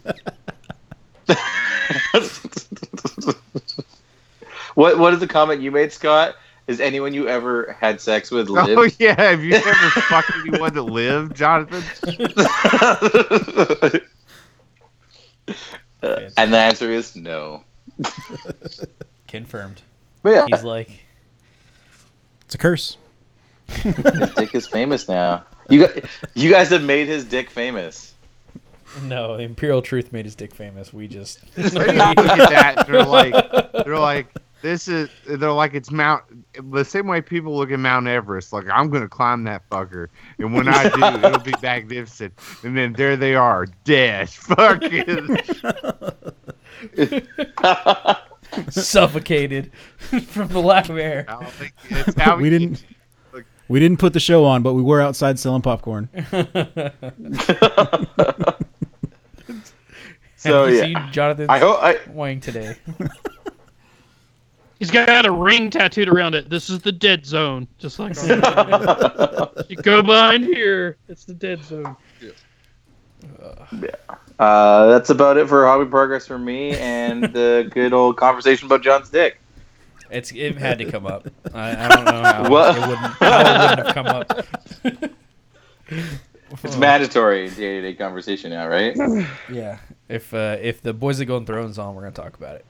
what What is the comment you made, Scott? Is anyone you ever had sex with oh, live? Oh yeah, have you ever fucked anyone that lived, Jonathan? and the answer is no. Confirmed. But yeah, He's like, It's a curse. his dick is famous now. You guys, you guys have made his dick famous. no, the Imperial Truth made his dick famous. We just They look at that. They're like, they're like, this is. They're like, it's Mount. The same way people look at Mount Everest. Like, I'm gonna climb that fucker, and when I do, it'll be magnificent. And then there they are, dead. Fucking. suffocated from the lack of air. I don't think it's how we didn't. We didn't put the show on, but we were outside selling popcorn. So Have you yeah, seen Jonathan's I hope I. wang today. He's got a ring tattooed around it. This is the dead zone. Just like on- you go behind here. It's the dead zone. Uh, that's about it for hobby progress for me and the good old conversation about John's dick. It's it had to come up. I, I don't know how What? it wouldn't, how it wouldn't have come up. It's Oh, mandatory day-to-day conversation now, right? Yeah, if uh, if the Boys That Golden Throne's on, we're gonna talk about it.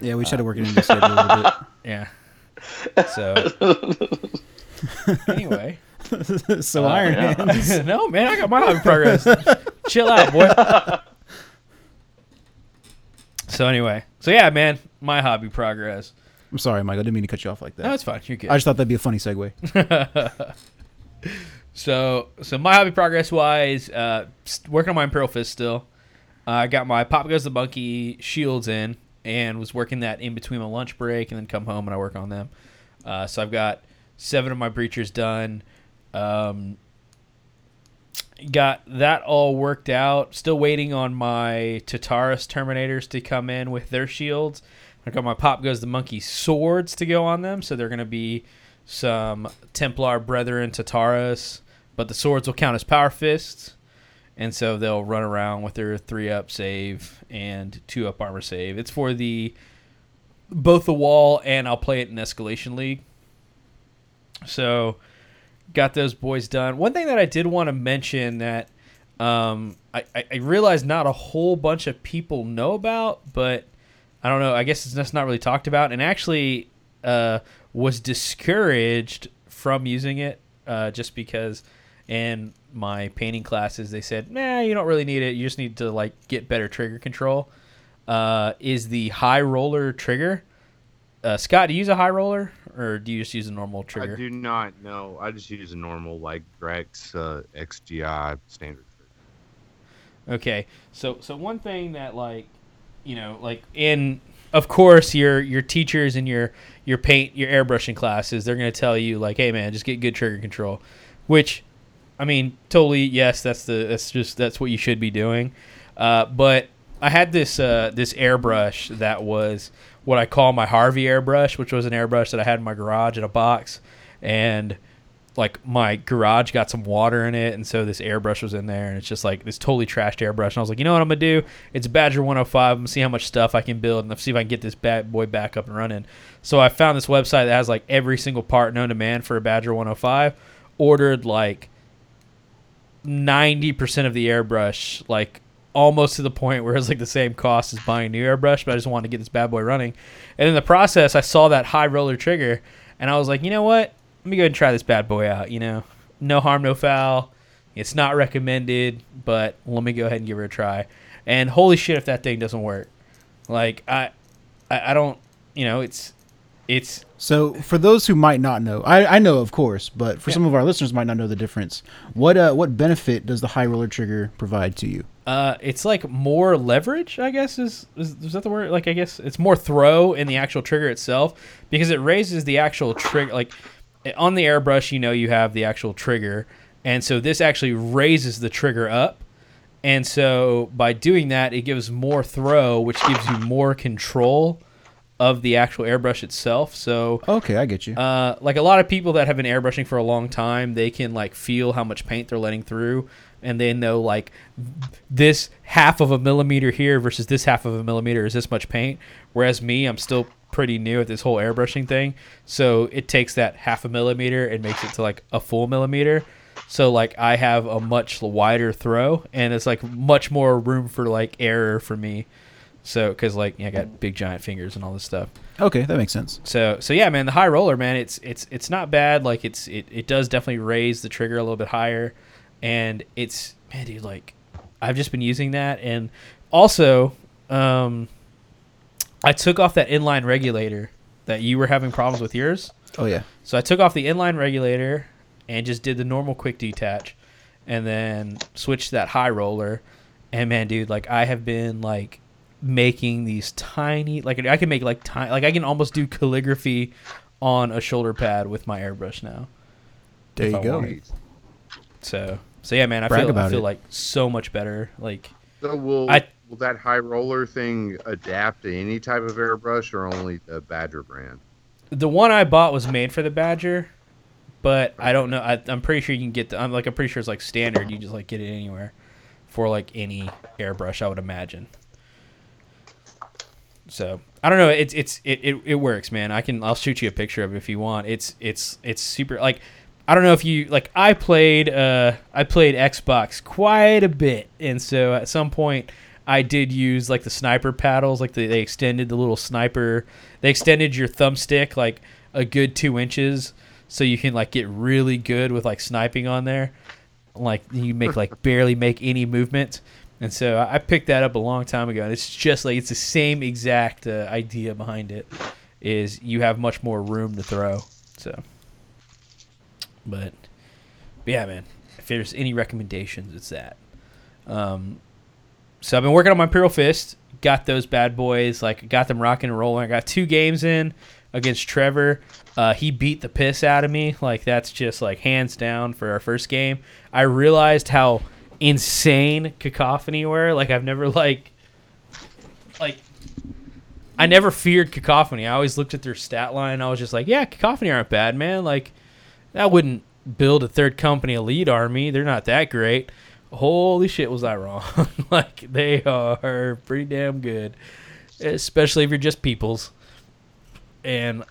Yeah, we tried to work it into the schedule a little bit. Yeah. So anyway, so Uh, Iron yeah. Hands. no man, I got my hobby progress. Chill out, boy. So anyway, so yeah, man, my hobby progress. I'm sorry, Mike. I didn't mean to cut you off like that. No, it's fine. You're good. I just thought that'd be a funny segue. So, so my hobby progress wise, uh, working on my Imperial Fist still. Uh, I got my Pop Goes the Monkey shields in, and was working that in between my lunch break, and then come home and I work on them. Uh, so I've got seven of my breachers done. Um, got that all worked out. Still waiting on my Tartaros Terminators to come in with their shields. I got my Pop Goes the Monkey swords to go on them, so they're going to be some Templar Brethren Tartaros, but the swords will count as power fists. and so they'll run around with their three up save and two up armor save. It's for the both the wall and I'll play it in Escalation League. So got those boys done. One thing that I did want to mention that um, I, I, realize not a whole bunch of people know about, but I don't know. I guess it's just not really talked about, and actually uh, was discouraged from using it uh, just because in my painting classes they said, "Nah, you don't really need it. You just need to like get better trigger control." Uh, is the high roller trigger? Uh, Scott, do you use a high roller or do you just use a normal trigger? I do not know. I just use a normal like Drex uh, XGI standard. trigger. Okay, so so one thing that like, you know, like in of course your your teachers and your your paint your airbrushing classes they're gonna tell you like, hey man, just get good trigger control, which, I mean, totally yes, that's the that's just that's what you should be doing, uh, but I had this uh, this airbrush that was what I call my Harvey airbrush, which was an airbrush that I had in my garage in a box, and like my garage got some water in it, and so this airbrush was in there, and it's just like this totally trashed airbrush. And I was like, you know what I'm gonna do? It's Badger 105. I'm gonna see how much stuff I can build, and see if I can get this bad boy back up and running. So I found this website that has like every single part known to man for a Badger 105. Ordered like 90% of the airbrush, like almost to the point where it's like the same cost as buying a new airbrush, but I just wanted to get this bad boy running. And in the process, I saw that high roller trigger, and I was like, you know what? Let me go ahead and try this bad boy out. You know, no harm, no foul. It's not recommended, but let me go ahead and give it a try. And holy shit, if that thing doesn't work, like I, I, I don't, you know, it's, it's So, for those who might not know, I, I know, of course, but for Yeah. some of our listeners might not know the difference. What uh, what benefit does the high roller trigger provide to you? Uh, it's like more leverage, I guess is, is is that the word? Like I guess it's more throw in the actual trigger itself because it raises the actual trigger. Like on the airbrush, you know you have the actual trigger, and so this actually raises the trigger up, and so by doing that, it gives more throw, which gives you more control of the actual airbrush itself. So Okay, I get you. uh, like a lot of people that have been airbrushing for a long time, they can like feel how much paint they're letting through, and they know like this half of a millimeter here versus this half of a millimeter is this much paint. Whereas me, I'm still pretty new at this whole airbrushing thing, so it takes that half a millimeter and makes it to like a full millimeter. So like I have a much wider throw, and it's like much more room for like error for me. So because like yeah, I got big giant fingers and all this stuff. okay, that makes sense. So so yeah, man, the high roller, man, it's it's it's not bad. Like it's it, it does definitely raise the trigger a little bit higher, and it's man, dude, like I've just been using that, and also um, I took off that inline regulator that you were having problems with yours. Oh yeah. So I took off the inline regulator and just did the normal quick detach, and then switched that high roller. And man, dude, like I have been like making these tiny, like I can make like tiny, like I can almost do calligraphy on a shoulder pad with my airbrush now. There you I go. wanted. So so yeah, man, I Brag feel I feel it. like so much better. Like So will I- will that high roller thing adapt to any type of airbrush or only the Badger brand? the one I bought was made for the Badger, but I don't know. I, I'm pretty sure you can get the. I'm like I'm pretty sure it's like standard. You just like get it anywhere for like any airbrush. I would imagine. So I don't know. It's it's it, it, it works, man. I can I'll shoot you a picture of it if you want. It's it's it's super like I don't know if you like I played uh I played Xbox quite a bit, and so at some point I did use like the sniper paddles, like the, they extended the little sniper. They extended your thumbstick like a good two inches, so you can like get really good with like sniping on there. Like you make like barely make any movement. And so I picked that up a long time ago, and it's just like it's the same exact uh, idea behind it. Is you have much more room to throw. So, but, but yeah, man. If there's any recommendations, it's that. Um, so I've been working on my Imperial Fist. Got those bad boys, like got them rocking and rolling. I got two games in against Trevor. Uh, he beat the piss out of me. Like that's just like hands down for our first game. I realized how insane Kakophoni were. Like I've never like like I never feared Kakophoni. I always looked at their stat line. I was just like, yeah, Kakophoni aren't bad, man. Like that wouldn't build a third company elite army. They're not that great. holy shit, was I wrong? like they are pretty damn good, especially if you're just peoples. And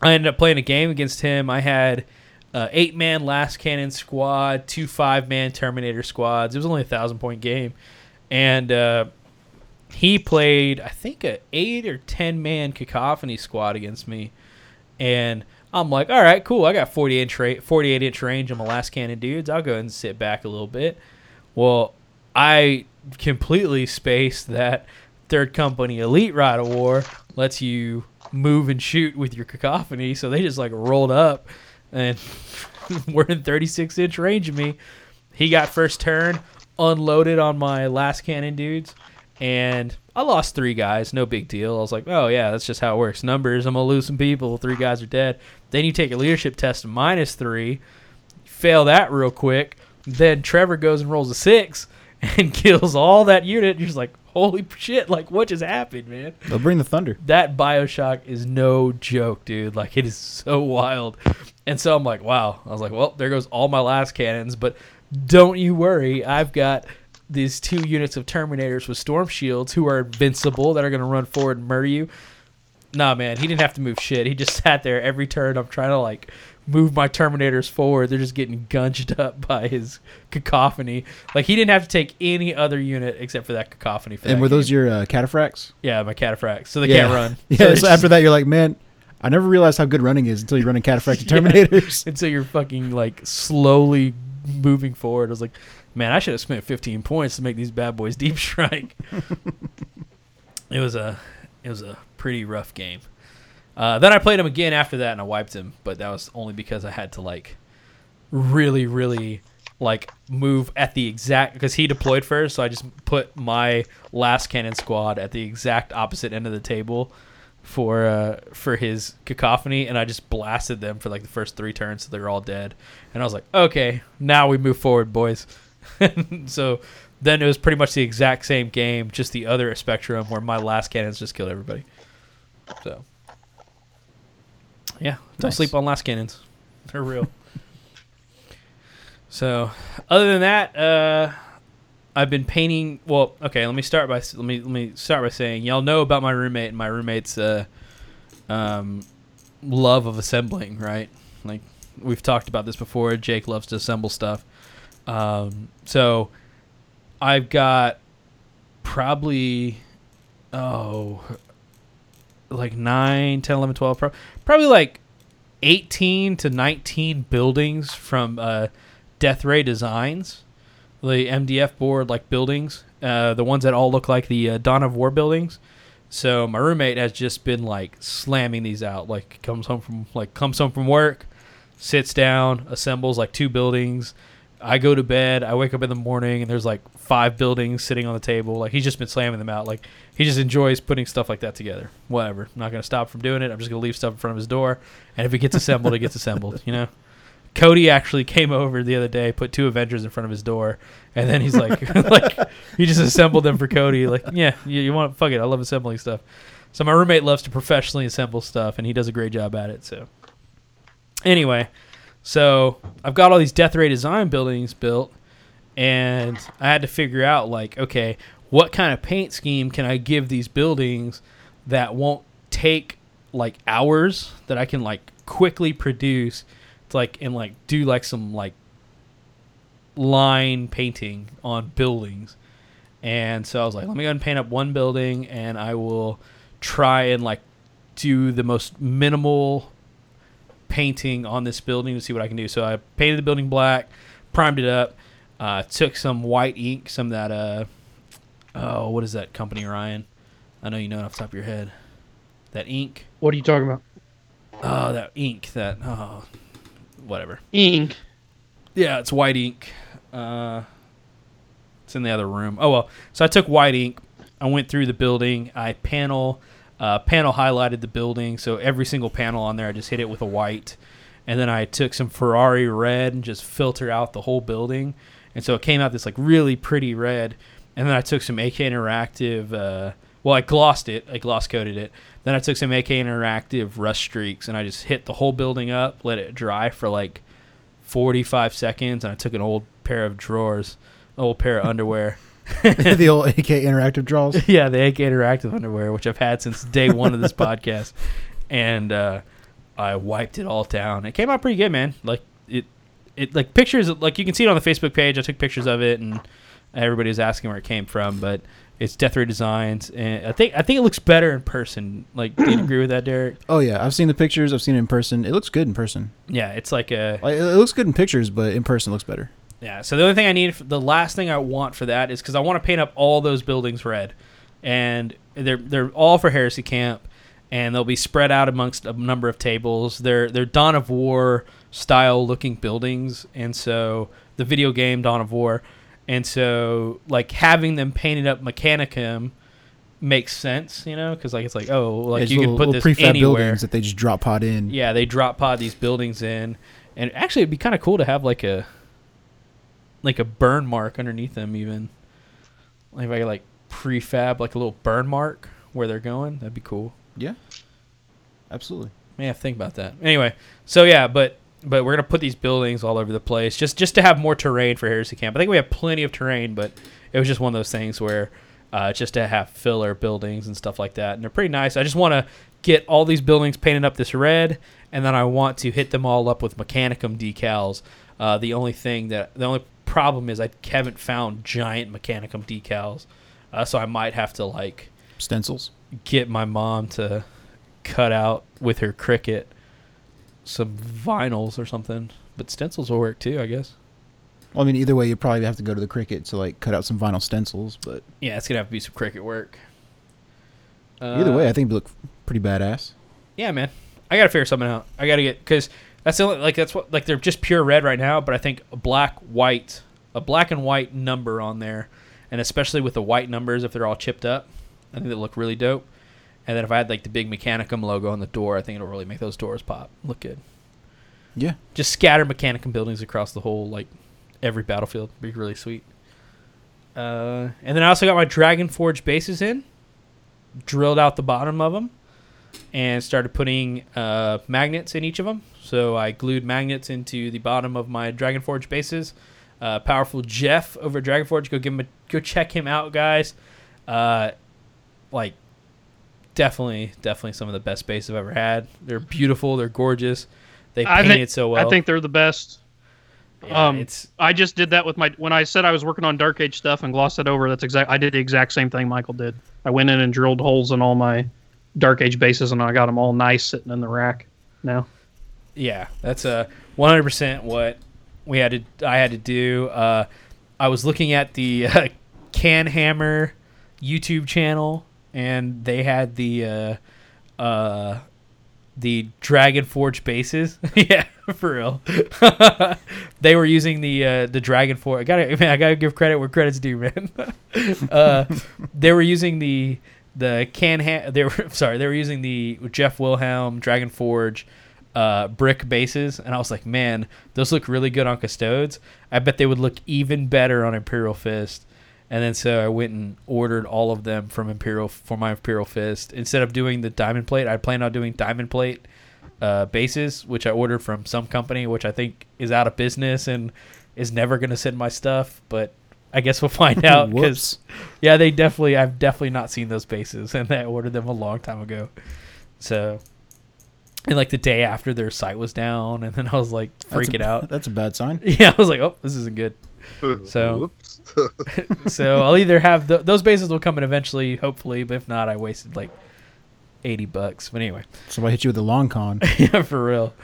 I ended up playing a game against him. I had uh, eight man lascannon squad, two five man Terminator squads. It was only a thousand point game, and uh, he played I think a eight or ten man Kakophoni squad against me, and I'm like, all right, cool. I got 40 inch ra- 48 inch range on my lascannon dudes. I'll go and sit back a little bit. Well, I completely spaced that third company elite rite of war lets you move and shoot with your Kakophoni. So they just like rolled up and were in 36 inch range of me. He got first turn, unloaded on my lascannon dudes, and I lost three guys. No big deal. I was like, oh yeah, that's just how it works. Numbers. I'm gonna lose some people. Three guys are dead. Then you take a leadership test minus three, fail that real quick. Then Trevor goes and rolls a six and kills all that unit. You're just like, holy shit! Like what just happened, man? They'll bring the thunder. that Bioshock is no joke, dude. Like it is so wild. And so I'm like, wow. I was like, well, there goes all my lascannons, but don't you worry. I've got these two units of Terminators with storm shields who are invincible that are gonna run forward and murder you. Nah, man, he didn't have to move shit. He just sat there every turn. I'm trying to like move my Terminators forward. They're just getting gunged up by his Kakophoni. Like he didn't have to take any other unit except for that Kakophoni. For And that were those game. your uh, cataphracts? yeah my cataphracts? So they can't run. Yeah. So so after that, you're like, man, I never realized how good running is until you're running cataphractii Yeah. terminators. And so you're fucking like slowly moving forward. I was like, man, I should have spent 15 points to make these bad boys deep strike. it was a it was a pretty rough game. Uh, then I played him again after that and I wiped him, but that was only because I had to like really really like move at the exact because he deployed first, so I just put my lascannon squad at the exact opposite end of the table for uh, for his Kakophoni, and I just blasted them for like the first three turns, so they were all dead. And I was like, okay, now we move forward, boys. so then it was pretty much the exact same game, just the other spectrum where my lascannons just killed everybody. So yeah, don't Nice. sleep on lascannons; they're real. so other than that, uh, I've been painting. Well, okay. Let me start by let me let me start by saying y'all know about my roommate and my roommate's uh, um, love of assembling. Right? Like we've talked about this before. Jake loves to assemble stuff. Um, so I've got probably oh like 9 10 11 12 pro- probably like 18 to 19 buildings from uh, death ray designs the MDF board like buildings, uh, the ones that all look like the uh, Dawn of War buildings. So my roommate has just been like slamming these out. Like comes home from like comes home from work, sits down, assembles like two buildings. I go to bed. I wake up in the morning and there's like five buildings sitting on the table. Like he's just been slamming them out. Like he just enjoys putting stuff like that together. Whatever. I'm not gonna stop from doing it. I'm just gonna leave stuff in front of his door. And if it gets assembled, it gets assembled. You know. Cody actually came over the other day, put two Avengers in front of his door, and then he's like, like he just assembled them for Cody. Like, yeah, you, you want fuck it, I love assembling stuff. So my roommate loves to professionally assemble stuff, and he does a great job at it. So anyway, so I've got all these Death Ray design buildings built, and I had to figure out like, okay, what kind of paint scheme can I give these buildings that won't take like hours that I can like quickly produce to like and like do like some like line painting on buildings. And so I was like, let me go and paint up one building and I will try and like do the most minimal painting on this building to see what I can do. So I painted the building black, primed it up, uh, took some white ink, some of that uh oh, what is that company, Ryan? I know you know it off the top of your head. That ink. What are you talking about? Oh, that ink. That oh, whatever. Ink. Yeah, it's white ink. Uh, it's in the other room. Oh well. So I took white ink. I went through the building. I panel, uh, panel highlighted the building. So every single panel on there, I just hit it with a white, and then I took some Ferrari red and just filter out the whole building. And so it came out this like really pretty red. And then I took some AK Interactive. Uh, well, I glossed it. I gloss coated it. Then I took some AK Interactive rust streaks and I just hit the whole building up, let it dry for like 45 seconds and I took an old pair of drawers, an old pair of underwear. the old AK interactive drawers? yeah, the AK Interactive underwear, which I've had since day one of this podcast, and uh, I wiped it all down. It came out pretty good, man. Like it, it like pictures, like you can see it on the Facebook page. I took pictures of it, and everybody was asking where it came from, but it's Death Ray Designs, and I think I think it looks better in person. Like, do you agree with that, Derek? Oh yeah, I've seen the pictures. I've seen it in person. It looks good in person. Yeah, it's like a Like, it looks good in pictures, but in person it looks better. Yeah. So the only thing I need, the last thing I want for that is because I want to paint up all those buildings red, and they're they're all for Heresy Camp, and they'll be spread out amongst a number of tables. They're they're Dawn of War style looking buildings, and so the video game Dawn of War, and so like having them painted up Mechanicum makes sense, you know, because like it's like oh like It's you little, can put this prefab anywhere. buildings that they just drop pod in. Yeah, they drop pod these buildings in, and actually it'd be kind of cool to have like a like a burn mark underneath them, even like if I could, like prefab like a little burn mark where they're going. That'd be cool. Yeah. Absolutely. To think about that. Anyway, so yeah, but but we're gonna put these buildings all over the place just just to have more terrain for Heresy Camp. I think we have plenty of terrain, but it was just one of those things where uh, just to have filler buildings and stuff like that, and they're pretty nice. I just want to get all these buildings painted up this red, and then I want to hit them all up with Mechanicum decals. Uh, the only thing that the only problem is I haven't found giant Mechanicum decals, uh, so I might have to like Stencils. get my mom to cut out with her Cricut some vinyls or something. But stencils will work too, I guess. Well, I mean, either way, you probably have to go to the Cricut to like cut out some vinyl stencils. But Yeah, it's gonna have to be some Cricut work. either Uh, way, I think they look pretty badass. yeah, man, I gotta figure something out. I gotta get because that's the only like that's what like they're just pure red right now. But I think a black white, a black and white number on there, and especially with the white numbers if they're all chipped up, I think they look really dope. And then if I had like the big Mechanicum logo on the door, I think it'll really make those doors pop. Look good. Yeah. just scatter Mechanicum buildings across the whole like every battlefield. Be really sweet. Uh, and then I also got my Dragon Forge bases in, drilled out the bottom of them, and started putting uh, magnets in each of them. So I glued magnets into the bottom of my Dragon Forge bases. Uh, powerful Jeff over at Dragon Forge, go give him a go check him out, guys. Uh, like definitely, definitely some of the best bases I've ever had. They're beautiful. They're gorgeous. They I paint think- it so well. I think they're the best. Yeah, um, it's I just did that with my when I said I was working on Dark Age stuff and glossed it over. That's exact. I did the exact same thing Michael did. I went in and drilled holes in all my Dark Age bases, and I got them all nice sitting in the rack. Now, yeah, that's a 100% what we had to I had to do. Uh, I was looking at the uh, Can Hammer YouTube channel, and they had the uh, uh, the Dragon Forge bases. yeah, for real. they were using the uh, the Dragon Forge. I gotta man, I gotta give credit where credit's due, man. uh, they were using the the can ha- they were sorry they were using the Jeff Wilhelm Dragon Forge uh, brick bases, and I was like, man, those look really good on Custodes. I bet they would look even better on Imperial Fist. And then so I went and ordered all of them from Imperial for my Imperial Fist. Instead of doing the diamond plate, I planned on doing diamond plate uh, bases, which I ordered from some company, which I think is out of business and is never going to send my stuff. But I guess we'll find out because yeah, they definitely I've definitely not seen those bases, and I ordered them a long time ago. So, and like the day after their site was down, and then I was like That's freaking a, out. That's a bad sign. Yeah, I was like, oh, this isn't good. So- So I'll either have th- those bases will come in eventually, hopefully, but if not, I wasted like eighty bucks. But anyway. Somebody hit you with a long con. yeah, for real.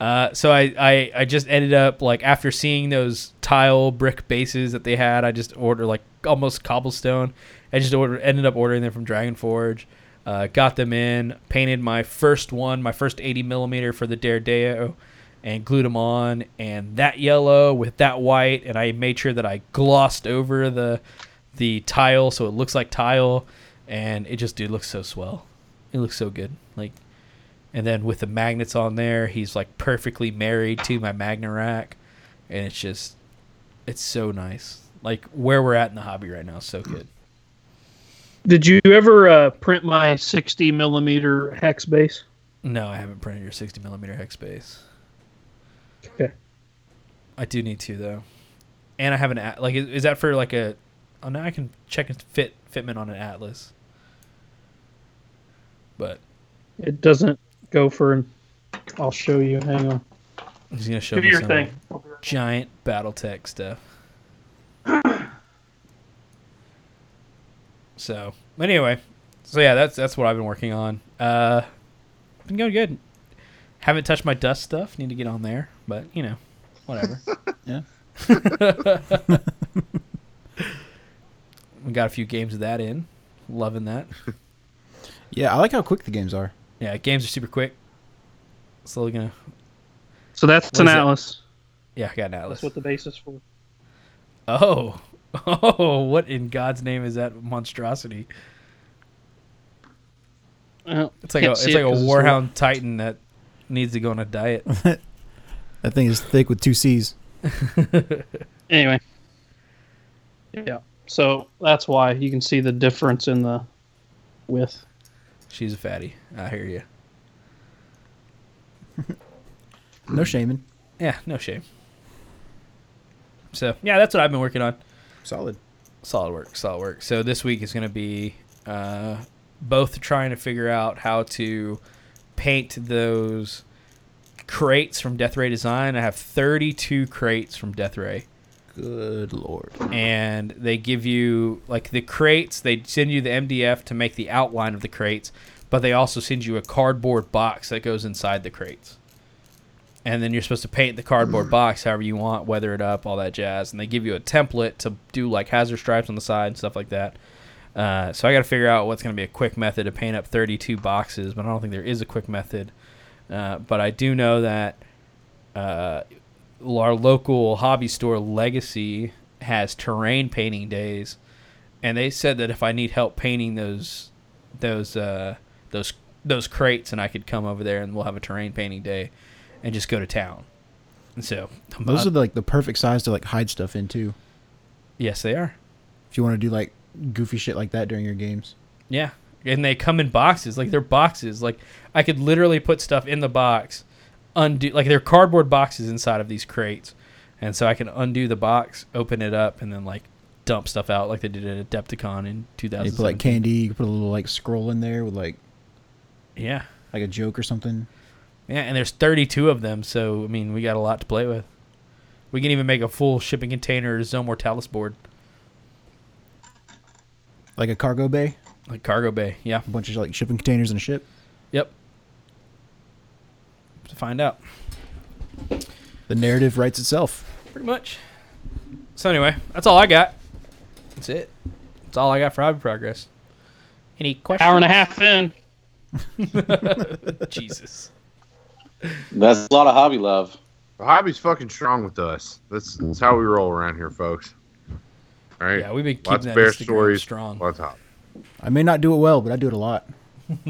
Uh, so I, I I just ended up like after seeing those tile brick bases that they had, I just ordered like almost cobblestone. I just ordered ended up ordering them from Dragon Forge. Uh, got them in, painted my first one, my first 80 millimeter for the Deredeo, and glued them on. And that yellow with that white, and I made sure that I glossed over the the tile so it looks like tile, and it just dude looks so swell. It looks so good, like and then with the magnets on there, he's like perfectly married to my magnet rack, and it's just, it's so nice. Like where we're at in the hobby right now, so good. did you ever uh, print my 60 millimeter hex base? No, I haven't printed your 60 millimeter hex base. Okay. I do need to though. and I have an at like is, is that for like a? Oh, now I can check and fit fitment on an Atlas. But It doesn't go for. I'll show you. Hang on. he's gonna show Do me your some thing. giant BattleTech stuff. so anyway, so yeah, that's that's what I've been working on. Uh, been going good. Haven't touched my dust stuff. Need to get on there, but you know, whatever. Yeah. we got a few games of that in. Loving that. Yeah, I like how quick the games are. Yeah, games are super quick. Slowly gonna. So that's What an is it? atlas. Yeah, I got an Atlas. That's what the base is for. Oh, oh! What in God's name is that monstrosity? Well, It's like a, it's see like it a 'cause it's warhound titan that needs to go on a diet. That thing is thick with two C's. Anyway. Yeah. So that's why you can see the difference in the width. She's a fatty. I hear you. No shaming. Yeah, no shame. So yeah, that's what I've been working on. Solid. Solid work, solid work. So this week is going to be uh, both trying to figure out how to paint those crates from Death Ray Design. I have 32 crates from Death Ray. Good lord. and they give you like the crates they send you the mdf to make the outline of the crates but they also send you a cardboard box that goes inside the crates and then you're supposed to paint the cardboard mm. box however you want weather it up all that jazz and they give you a template to do like hazard stripes on the side and stuff like that uh, so i got to figure out what's going to be a quick method to paint up 32 boxes but i don't think there is a quick method. Uh, but i do know that uh, our local hobby store legacy has terrain painting days and they said that if i need help painting those those uh those those crates and i could come over there and we'll have a terrain painting day and just go to town. And so Those uh, are like the perfect size to like hide stuff in too. yes they are. If you want to do like goofy shit like that during your games. yeah and they come in boxes like they're boxes like i could literally put stuff in the box undo like they're cardboard boxes inside of these crates and so i can undo the box open it up and then like dump stuff out like they did at adepticon in You 2000 put like candy. You put a little like scroll in there with like yeah like a joke or something. yeah and there's 32 of them so i mean we got a lot to play with we can even make a full shipping container zone mortalis board Like a cargo bay. like cargo bay yeah A bunch of like shipping containers in a ship. yep to find out The narrative writes itself. pretty much. So anyway, that's all I got. That's it. That's all I got for hobby progress. Any questions? Hour and a half in. Jesus. That's a lot of hobby love. The hobby's fucking strong with us. That's, that's how we roll around here, folks. All right. Yeah, we've been keeping Lots that of bear Instagram stories. strong. Lots of. I may not do it well, but I do it a lot.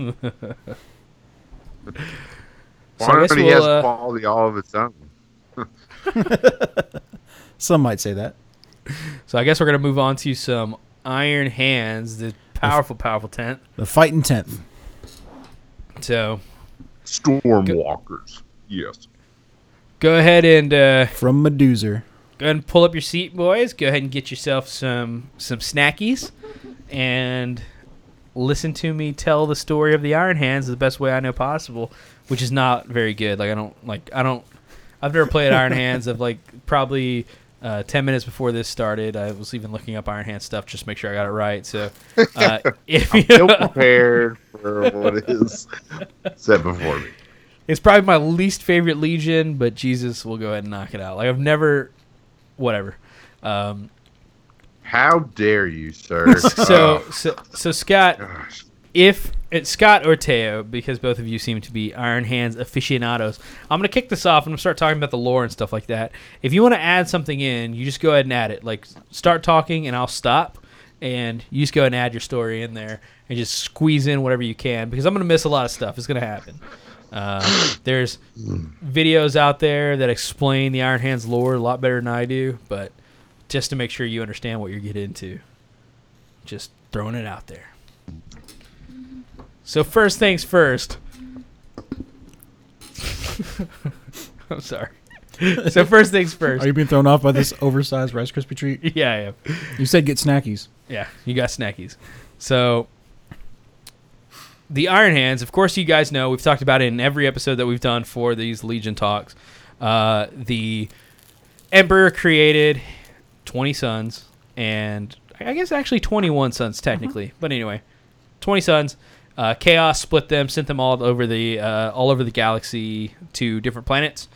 So I guess Barney we'll, has uh, quality all of its own. Some might say that. So I guess we're gonna move on to some Iron Hands, the powerful, powerful tent. The fighting tenth. So Stormwalkers. Yes. go ahead and uh, From Medusa. Go ahead and pull up your seat, boys. Go ahead and get yourself some some snackies, and listen to me tell the story of the Iron Hands the best way I know possible, which is not very good. Like I don't like I don't. I've never played Iron Hands. Of like probably uh, ten minutes before this started, I was even looking up Iron Hands stuff just to make sure I got it right. So uh, if you, prepared for what is set before me. It's probably my least favorite Legion, but Jesus will go ahead and knock it out. Like I've never, whatever. Um, How dare you, sir? so, Oh, so, so Scott, gosh. if it's Scott or Teo, because both of you seem to be Iron Hands aficionados, I'm gonna kick this off and I'm gonna start talking about the lore and stuff like that. If you want to add something in, you just go ahead and add it. Like start talking and I'll stop, and you just go ahead and add your story in there and just squeeze in whatever you can because I'm gonna miss a lot of stuff. It's gonna happen. Uh, there's videos out there that explain the Iron Hands lore a lot better than I do, but just to make sure you understand what you're getting into, just throwing it out there. So first things first. I'm sorry. so first things first. Are you being thrown off by this oversized Rice Krispie treat? yeah, I am. You said get snackies. Yeah, you got snackies. So the Iron Hands, of course, you guys know we've talked about it in every episode that we've done for these Legion talks. Uh, the Emperor created twenty sons, and I guess actually twenty-one sons technically, but anyway, twenty sons. Uh, Chaos split them, sent them all over the uh, all over the galaxy to different planets,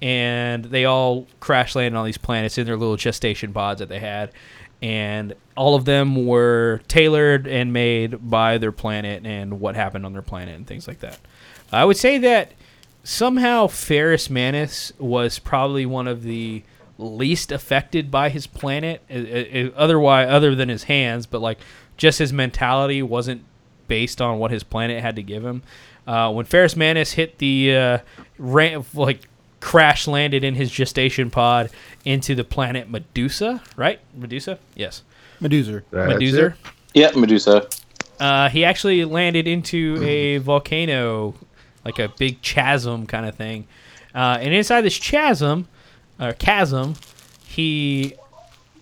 and they all crash landed on these planets in their little gestation pods that they had, and all of them were tailored and made by their planet and what happened on their planet and things like that. I would say that somehow Ferrus Manus was probably one of the least affected by his planet, uh, uh, otherwise other than his hands, but like just his mentality wasn't based on what his planet had to give him. Uh, when Ferrus Manus hit the uh, like crash landed in his gestation pod into the planet Medusa, right? Medusa, yes, Medusa. That's Medusa. it. Yeah, Medusa. Uh, he actually landed into a volcano, like a big chasm kind of thing. Uh, and inside this chasm, or chasm, he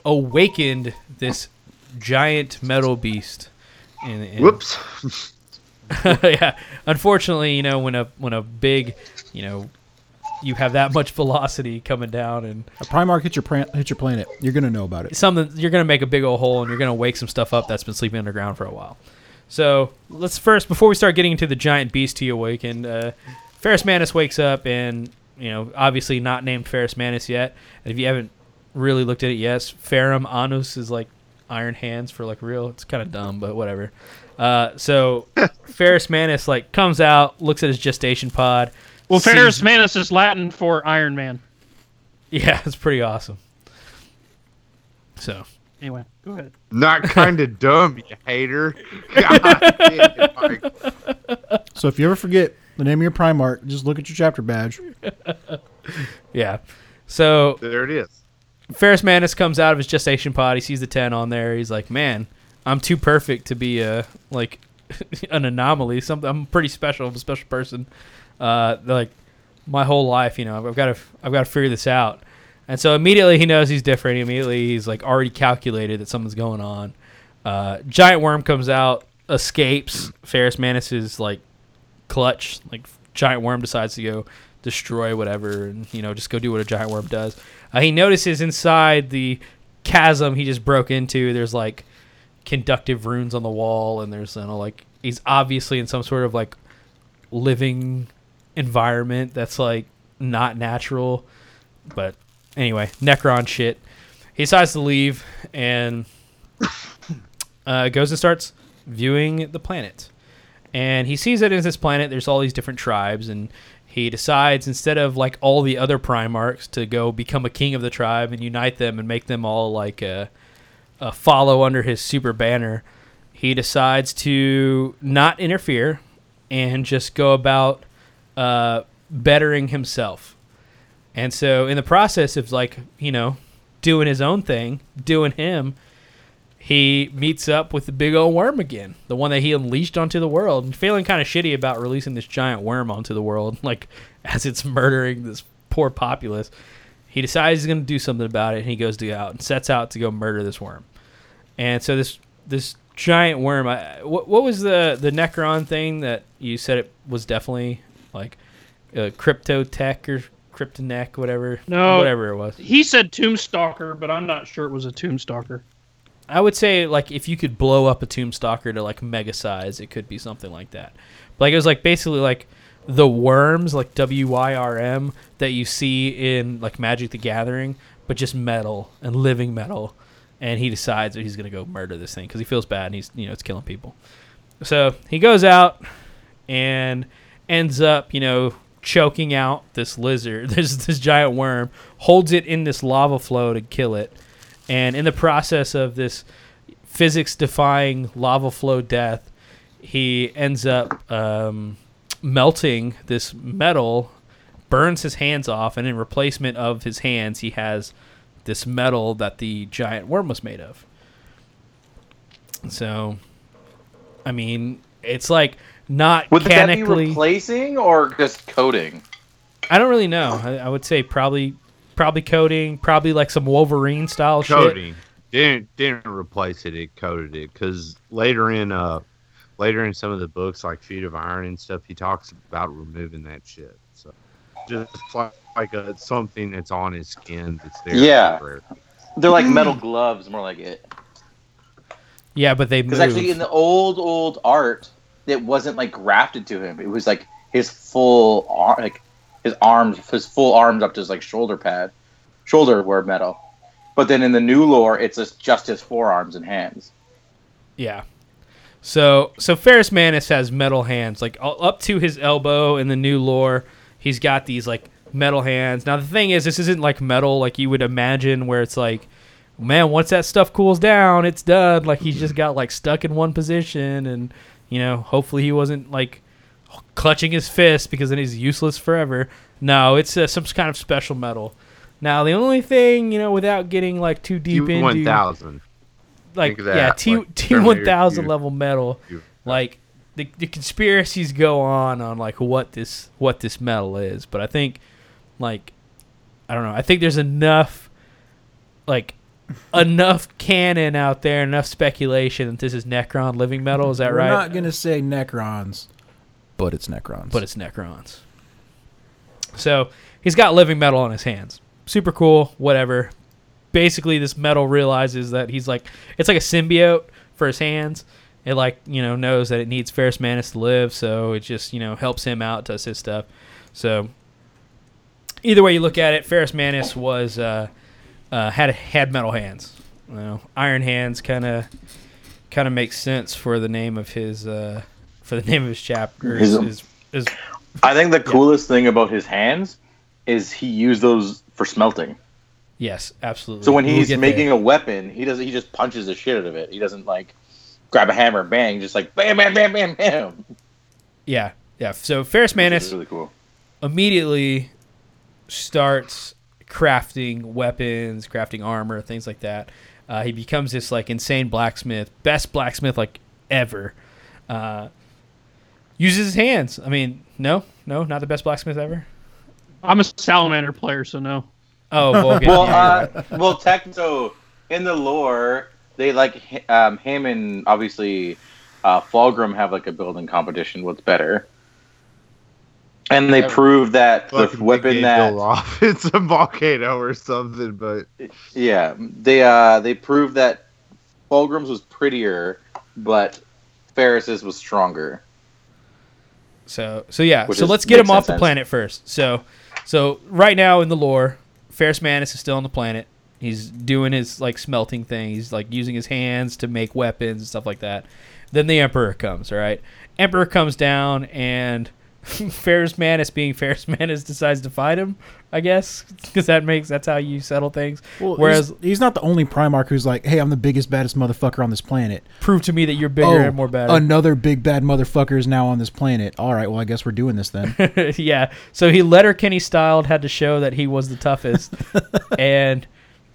awakened this giant metal beast. And, and- Whoops. yeah. Unfortunately, you know, when a when a big, you know, you have that much velocity coming down and A Primarch hit your pran- hit your planet. You're gonna know about it. something you're gonna make a big old hole and you're gonna wake some stuff up that's been sleeping underground for a while. So let's first before we start getting into the giant beast he awakened, uh, Ferrus Manus wakes up and you know obviously not named Ferrus Manus yet. And if you haven't really looked at it, yes, Ferrum Anus is like Iron Hands for like real. It's kind of dumb, but whatever. Uh, so Ferrus Manus like comes out, looks at his gestation pod. Well, sees- Ferrus Manus is Latin for Iron Man. Yeah, it's pretty awesome. So Anyway, go ahead. Not kind of dumb, you hater. God damn, So if you ever forget the name of your Primarch, just look at your chapter badge. yeah, so There it is. Ferrus Manus comes out of his gestation pod. He sees the ten on there. He's like, "Man, I'm too perfect to be a like an anomaly. Something I'm pretty special. I'm a special person. Uh, like my whole life, you know, I've got to I've got to figure this out." And so immediately he knows he's different. Immediately he's like already calculated that something's going on. Uh, giant worm comes out, escapes Ferrus Manus's like clutch. Like giant worm decides to go destroy whatever, and you know just go do what a giant worm does. Uh, he notices inside the chasm he just broke into. There's like conductive runes on the wall, and there's you know like he's obviously in some sort of like living environment that's like not natural. But anyway, Necron shit. He decides to leave and uh, goes and starts viewing the planet. And he sees that in this planet, there's all these different tribes, and he decides instead of like all the other Primarchs to go become a king of the tribe and unite them and make them all like a, a follow under his super banner. He decides to not interfere and just go about uh, bettering himself. And so, in the process of like you know doing his own thing, doing him, he meets up with the big old worm again, the one that he unleashed onto the world, and feeling kind of shitty about releasing this giant worm onto the world, like as it's murdering this poor populace. He decides he's going to do something about it, and he goes to out and sets out to go murder this worm. And so this this giant worm, I, what, what was the the Necron thing that you said it was definitely like uh, crypto tech or kryptonech, whatever, No. whatever it was. He said Tombstalker, but I'm not sure it was a Tombstalker. I would say like if you could blow up a tomb stalker to like mega size, it could be something like that. But, like it was like basically like the worms, like W Y R M, that you see in like Magic the Gathering, but just metal and living metal. And he decides that he's gonna go murder this thing because he feels bad and he's you know it's killing people. So he goes out and ends up you know choking out this lizard, this this giant worm, holds it in this lava flow to kill it. And in the process of this physics defying lava flow death he ends up um, melting this metal burns his hands off and in replacement of his hands he has this metal that the giant worm was made of. So i mean it's like not Would that be replacing or just coding? I don't really know. I, I would say probably probably coding, probably like some Wolverine style shit. Coding didn't didn't replace it. It coded it because later in uh later in some of the books like Feat of Iron and stuff, he talks about removing that shit. So just like, like a, something that's on his skin that's there. Yeah. forever. They're like metal gloves, more like it. Yeah, but they move. Because actually, in the old old art, it wasn't like grafted to him. It was like his full arm, like his arms, his full arms up to his like shoulder pad, shoulder were metal. But then in the new lore, it's just, just his forearms and hands. Yeah. So so Ferris Manus has metal hands, like up to his elbow in the new lore. He's got these like metal hands. Now the thing is, this isn't like metal like you would imagine, where it's like, man, once that stuff cools down, it's done. Like he's just got like stuck in one position, and you know, hopefully he wasn't like clutching his fist because then he's useless forever. No, it's uh, some kind of special metal. Now the only thing you know, without getting like too deep into One thousand. like Think of that, yeah T like T one Terminator thousand two. level metal. You- Like the the conspiracies go on on like what this what this metal is, but I think like I don't know. I think there's enough like enough canon out there, enough speculation that this is Necron living metal. Is that right? We're right? not gonna say Necrons, but it's Necrons. but it's Necrons. So he's got living metal on his hands. Super cool, whatever. Basically, this metal realizes that he's like it's like a symbiote for his hands. It like you know knows that it needs Ferrus Manus to live, so it just you know helps him out, does his stuff. So either way you look at it, Ferrus Manus was uh, uh, had had metal hands. You know, iron hands kind of kind of makes sense for the name of his uh, for the name of his chapter. His- I think the coolest thing about his hands is he used those for smelting. yes, absolutely. So when We'll he's making there. a weapon, he doesn't. He just punches the shit out of it. He doesn't like grab a hammer, and bang, just like bam, bam, bam, bam, bam. yeah, yeah. So Ferrus Manus really cool. immediately starts crafting weapons, crafting armor, things like that. Uh, he becomes this like insane blacksmith, best blacksmith like ever. Uh, uses his hands. I mean, no, no, not the best blacksmith ever. I'm a salamander player, so no. Oh, Vulcan. Well, uh, well, tech. So in the lore, they like hi- um, him and obviously uh, Fulgrim have like a building competition. What's better? And they Yeah. prove that the weapon Big that off. It's a volcano or something, but Yeah, they uh they proved that Fulgrim's was prettier, but Ferrus's was stronger. So so yeah. Which so is- let's get him makes off the planet first. So so right now in the lore, Ferrus Manus is still on the planet. He's doing his like smelting thing. He's like using his hands to make weapons and stuff like that. Then the Emperor comes. All right, Emperor comes down and Ferrus Manus, being Ferrus Manus, decides to fight him. I guess because that makes that's how you settle things. Well, Whereas he's, he's not the only Primarch who's like, "Hey, I'm the biggest, baddest motherfucker on this planet." prove to me that you're bigger oh, and more better. another big bad motherfucker is now on this planet. All right, well, I guess we're doing this then. yeah. So he Letterkenny styled had to show that he was the toughest, and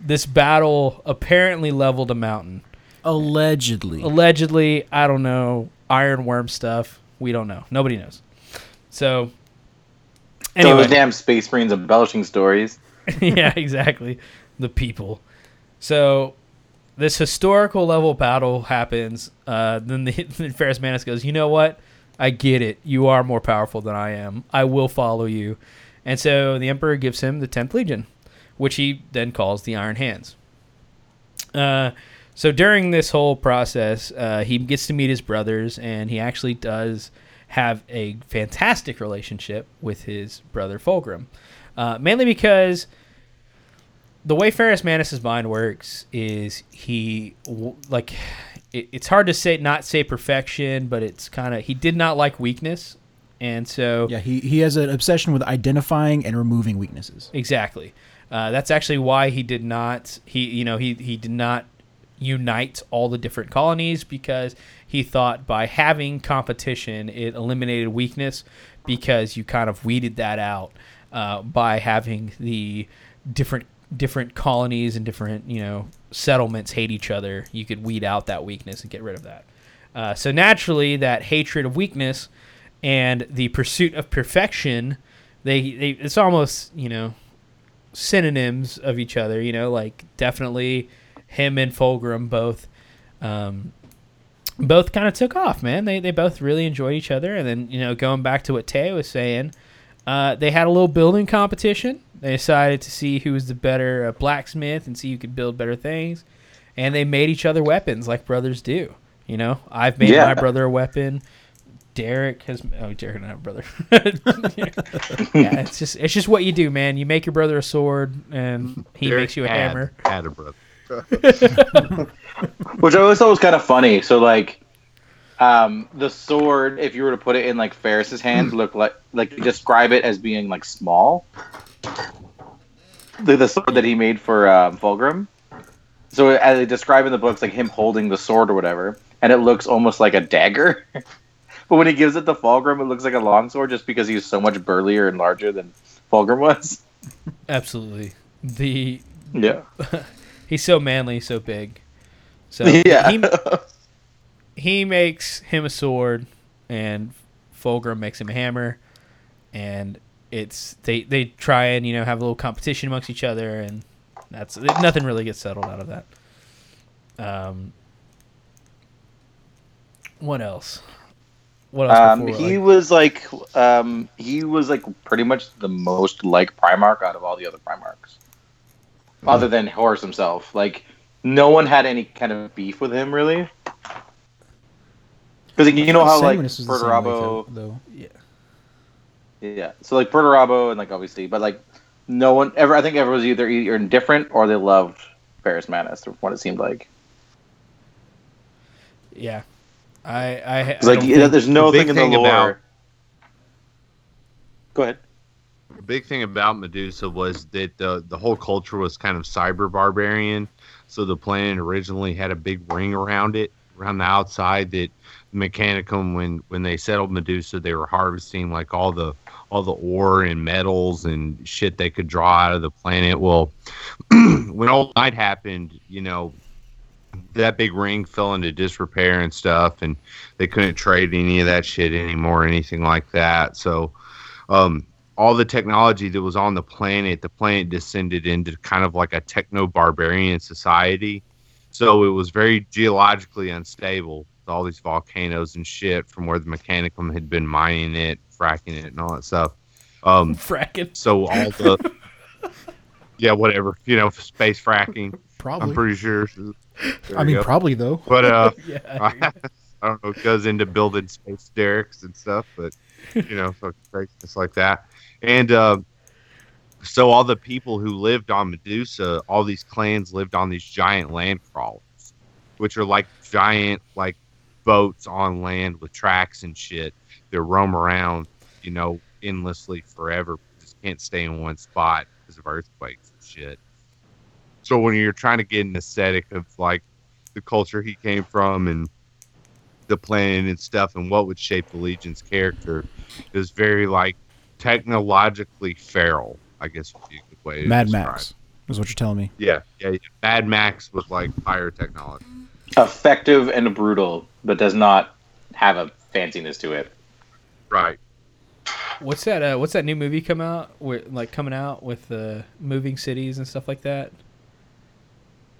this battle apparently leveled a mountain. Allegedly, Allegedly, I don't know Iron worm stuff. We don't know. Nobody knows. So anyway, those damn space marines embellishing stories. yeah, exactly. The people. So this historical level battle happens. Uh, then the then Ferrus Manus goes, "You know what? I get it. You are more powerful than I am. I will follow you." And so the Emperor gives him the tenth Legion, which he then calls the Iron Hands. Uh, so during this whole process, uh, he gets to meet his brothers, and he actually does have a fantastic relationship with his brother Fulgrim, uh, mainly because the way Ferrus Manus's mind works is he like it, it's hard to say not say perfection, but it's kind of he did not like weakness, and so yeah, he he has an obsession with identifying and removing weaknesses. Exactly. Uh, that's actually why he did not. He you know he he did not unite all the different colonies because he thought by having competition it eliminated weakness because you kind of weeded that out uh, by having the different different colonies and different you know settlements hate each other you could weed out that weakness and get rid of that uh, so naturally that hatred of weakness and the pursuit of perfection they, they it's almost you know synonyms of each other. You know, like definitely him and Fulgrim both. Um, both kind of took off, man. They they both really enjoyed each other, and then you know, going back to what Tay was saying, uh, they had a little building competition. They decided to see who was the better uh, blacksmith and see who could build better things, and they made each other weapons like brothers do. You know, I've made Yeah. my brother a weapon. Derek has oh Derek and I have a brother. yeah, it's just it's just what you do, man. You make your brother a sword, and he Derek makes you a had- hammer. Had a brother. Which I always thought was kind of funny. So like, um, the sword, if you were to put it in like Ferrus's hands, look like like you describe it as being like small. The, the sword that he made for um, Fulgrim. So as they describe in the books, like him holding the sword or whatever, and it looks almost like a dagger. but when he gives it to Fulgrim, it looks like a longsword, just because he's so much burlier and larger than Fulgrim was. Absolutely. The Yeah. he's so manly, so big. So yeah. he he makes him a sword, and Fulgrim makes him a hammer, and it's they they try and you know have a little competition amongst each other, and that's nothing really gets settled out of that. Um, what else? What else? Um, before, he like- was like, um, he was like pretty much the most like Primarch out of all the other Primarchs, other than Horus himself. Like, no one had any kind of beef with him really. Because like, you know how like Sanguinius was the same Perturabo, though. yeah. Yeah. So like Perturabo and like obviously, but like no one ever. I think everyone was either either indifferent or they loved Ferrus Manus, from what it seemed like. yeah. I I, I like don't yeah, there's no the thing in the thing lore. about- Go ahead. The big thing about Medusa was that the the whole culture was kind of cyber barbarian. So the planet originally had a big ring around it, around the outside. That Mechanicum, when when they settled Medusa, they were harvesting like all the all the ore and metals and shit they could draw out of the planet. Well, when Old Night happened, you know, that big ring fell into disrepair and stuff, and they couldn't trade any of that shit anymore, or anything like that. So, um, all the technology that was on the planet, the planet descended into kind of like a techno barbarian society. So it was very geologically unstable. with All these volcanoes and shit from where the Mechanicum had been mining it, fracking it, and all that stuff. Um, fracking. so all the yeah, whatever you know, space fracking. Probably. I'm pretty sure. There I mean, go. probably though. but uh, Yeah. I, I don't know, it goes into building space derricks and stuff, but you know, fucking craziness like that. And uh, so all the people who lived on Medusa, all these clans lived on these giant land crawlers, which are like giant like boats on land with tracks and shit that roam around, you know, endlessly forever. Just can't stay in one spot because of earthquakes and shit. So when you're trying to get an aesthetic of like the culture he came from and the planet and stuff and what would shape the Legion's character is very like technologically feral, I guess would be a good way Mad. Max is what you're telling me. Yeah, yeah, yeah. Mad Max was like higher technology. effective and brutal, but does not have a fanciness to it. Right. What's that? Uh, what's that new movie come out? With, like coming out with uh, moving cities and stuff like that.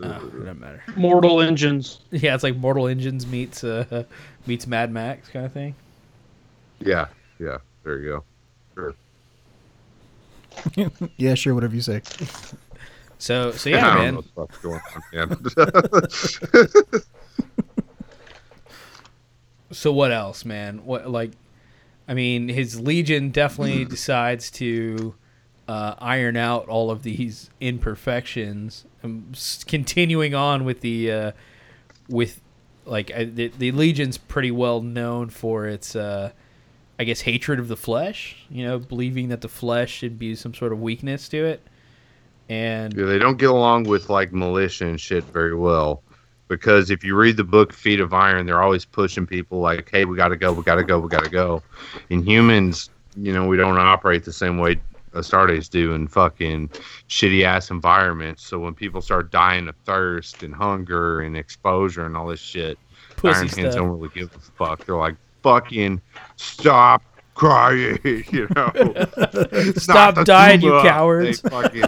Oh, it doesn't matter. Mortal Engines. Yeah, it's like Mortal Engines meets uh, meets Mad Max kind of thing. Yeah, yeah. There you go. Sure. yeah, sure, whatever you say. So so yeah, man. what the fuck's going on, man. So what else, man? What like? I mean, his Legion definitely decides to uh, iron out all of these imperfections. Um, s- continuing on with the uh, with like uh, the, the Legion's pretty well known for its, uh, I guess, hatred of the flesh. You know, believing that the flesh should be some sort of weakness to it. And Yeah, they don't get along with like militia and shit very well. Because if you read the book Feat of Iron, they're always pushing people like, "Hey, we gotta go, we gotta go, we gotta go." And humans, you know, we don't operate the same way Astartes do in fucking shitty ass environments. So when people start dying of thirst and hunger and exposure and all this shit, Pussy Iron Hands don't really give a fuck. They're like, "Fucking stop crying, you know. Stop dying, you cowards. Fucking,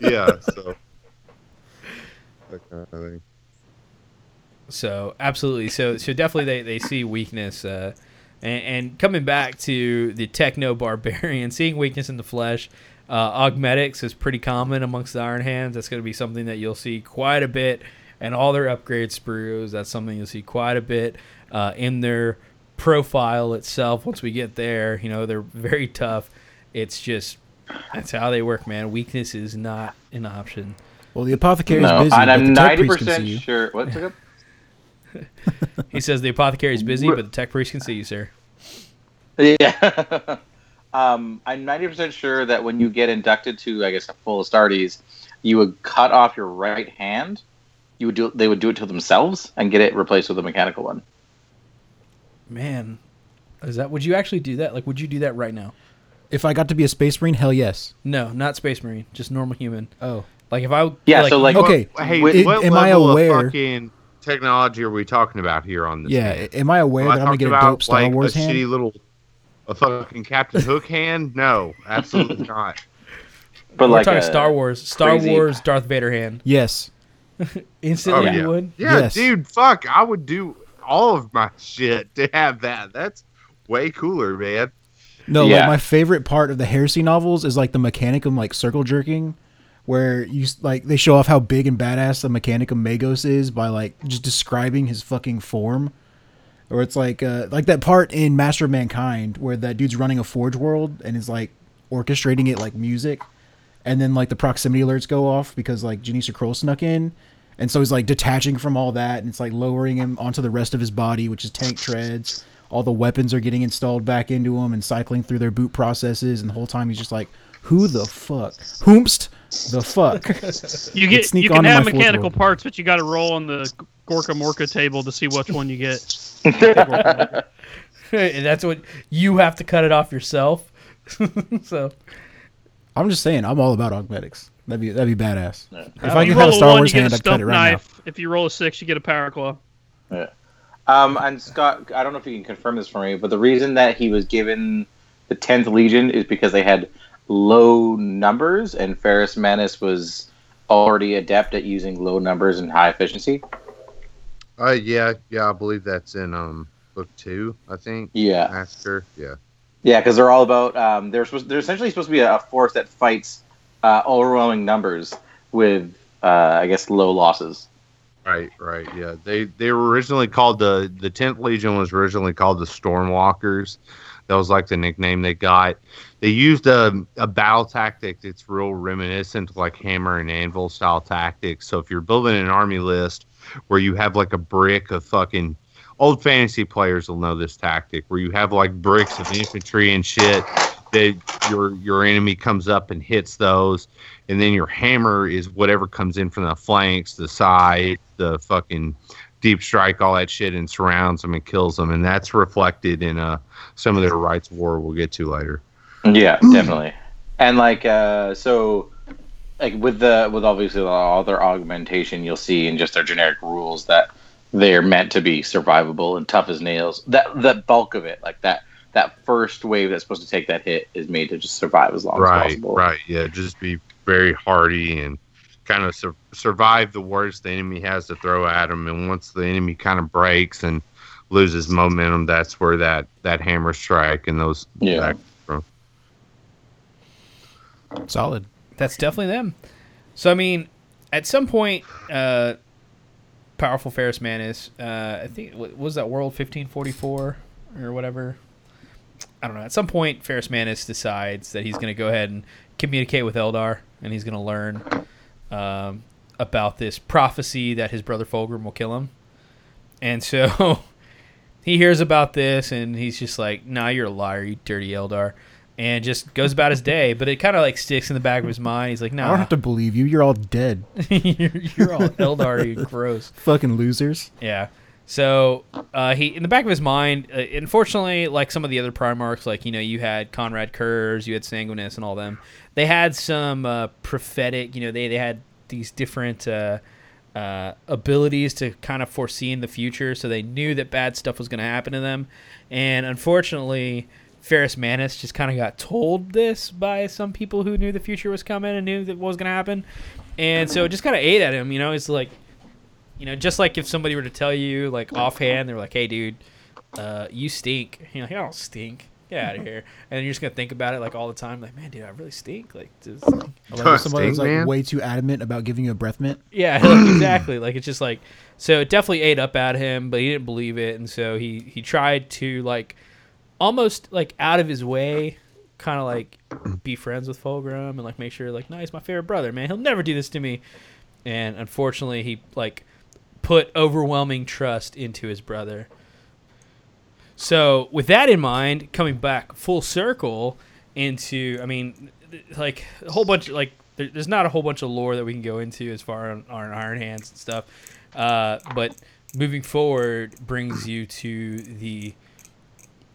yeah, so. That kind of thing. So absolutely, so so definitely they, they see weakness, uh, and, and coming back to the techno barbarian, seeing weakness in the flesh, uh, augmetics is pretty common amongst the Iron Hands. That's going to be something that you'll see quite a bit, and all their upgrade sprues. That's something you'll see quite a bit uh, in their profile itself. Once we get there, you know they're very tough. It's just that's how they work, man. Weakness is not an option. Well, the apothecary No, busy, and but I'm the tech ninety priest can see percent you. sure. What took up? He says the apothecary is busy, but the tech priest can see you, sir. Yeah. um, I'm 90% sure that when you get inducted to, I guess, a full Astartes, you would cut off your right hand. You would do. They would do it to themselves and get it replaced with a mechanical one. Man, is that? Would you actually do that? Like, would you do that right now? If I got to be a space marine, hell yes. No, not space marine, just normal human. Oh, Like if I Yeah, so, like- Okay, What- hey, Wait, what am I level aware- of fucking technology are we talking about here on this? yeah. man? Am I aware Am that I'm gonna talking get a dope Star like, Wars a hand? shitty little, a fucking Captain Hook hand? No, absolutely not. But we're like talking uh, Star Wars, Star crazy- Wars, Darth Vader hand. Yes. Instantly, Oh, you would. Yeah, Yes. dude, fuck, I would do all of my shit to have that. That's way cooler, man. No, Yeah. like my favorite part of the Heresy novels is like the Mechanicum like circle jerking, where you like they show off how big and badass the Mechanicum Magos is by like just describing his fucking form. Or it's like uh like that part in Master of Mankind where that dude's running a forge world and is like orchestrating it like music, and then like the proximity alerts go off because like Janice Kroll snuck in. And so he's like detaching from all that, and it's like lowering him onto the rest of his body, which is tank treads. All the weapons are getting installed back into him and cycling through their boot processes, and the whole time he's just like, "Who the fuck? Whomst the fuck?" You get sneak you can my have mechanical parts, but you got to roll on the Gorka Morka table to see which one you get. and that's what you have to cut it off yourself. so I'm just saying, I'm all about augmetics. That'd be that'd be badass. If If I you could roll have a a Star one, Wars get hand, a I'd cut it right knife. If you roll a six, you get a power claw. Um, and Scott, I don't know if you can confirm this for me, but the reason that he was given the tenth Legion is because they had low numbers, and Ferrus Manus was already adept at using low numbers and high efficiency. Uh, yeah, yeah, I believe that's in um book two. I think. Yeah, Master. Yeah. yeah, because they're all about. Um, they're supposed. They're essentially supposed to be a, a force that fights uh, overwhelming numbers with, uh, I guess, low losses. Right, right, yeah. They they were originally called the the tenth Legion was originally called the Stormwalkers. That was like the nickname they got. They used a a battle tactic that's real reminiscent of like hammer and anvil style tactics. So if you're building an army list where you have like a brick of fucking old fantasy players will know this tactic where you have like bricks of infantry and shit that your your enemy comes up and hits those and then your hammer is whatever comes in from the flanks, the side, the fucking deep strike, all that shit, and surrounds them and kills them, and that's reflected in uh some of their rites of war we'll get to later. Yeah, definitely. And like uh so like with the with obviously all their augmentation you'll see in just their generic rules that they're meant to be survivable and tough as nails. That the bulk of it, like that that first wave that's supposed to take that hit is made to just survive as long as possible. right, yeah, just be very hardy and kind of sur- survive the worst the enemy has to throw at them, and once the enemy kind of breaks and loses momentum, that's where that that hammer strike and those Yeah. that- from. Solid. that's definitely them. So I mean, at some point, uh, powerful Ferrus Manus. Uh, I think what was that World fifteen forty four or whatever. I don't know. At some point, Ferrus Manus decides that he's going to go ahead and communicate with Eldar, and he's going to learn um, about this prophecy that his brother Fulgrim will kill him. And so he hears about this, and he's just like, "Nah, you're a liar, you dirty Eldar," and just goes about his day. But it kind of like sticks in the back of his mind. He's like, No, I don't have to believe you. You're all dead. you're, you're all Eldar, you gross." Fucking losers. Yeah. So uh, he, in the back of his mind, uh, unfortunately, like some of the other Primarchs, like you know, you had Konrad Curze, you had Sanguinius, and all them. They had some uh, prophetic, you know, they they had these different uh, uh, abilities to kind of foresee in the future, so they knew that bad stuff was going to happen to them. And unfortunately, Ferrus Manus just kind of got told this by some people who knew the future was coming and knew that what was going to happen, and so it just kind of ate at him. You know, it's like, you know, just like if somebody were to tell you like offhand, they're like, "Hey, dude, uh, you stink." You're like, "I don't stink." Get out of here, and then you're just gonna think about it like all the time, like, man, dude, I really stink. Like, just, Like if somebody was Stink, like man. way too adamant about giving you a breath mint. Yeah, like, exactly. Like it's just like so it definitely ate up at him, but he didn't believe it, and so he he tried to like almost like out of his way, kind of like be friends with Fulgrim and like make sure like, no, he's my favorite brother, man. He'll never do this to me. And unfortunately, he like put overwhelming trust into his brother. So with that in mind, coming back full circle into, I mean, like a whole bunch, like there, there's not a whole bunch of lore that we can go into as far on, on Iron Hands and stuff, uh, but moving forward brings you to the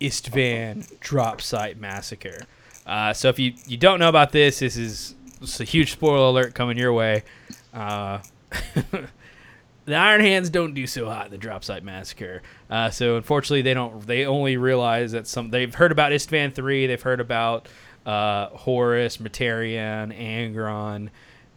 Isstvan drop site massacre. Uh, so if you, you don't know about this, this is a huge spoiler alert coming your way. Uh, the Iron Hands don't do so hot in the drop site massacre. Uh, so unfortunately, they don't. They only realize that some. They've heard about Isstvan three. They've heard about uh, Horus, Mortarion, Angron.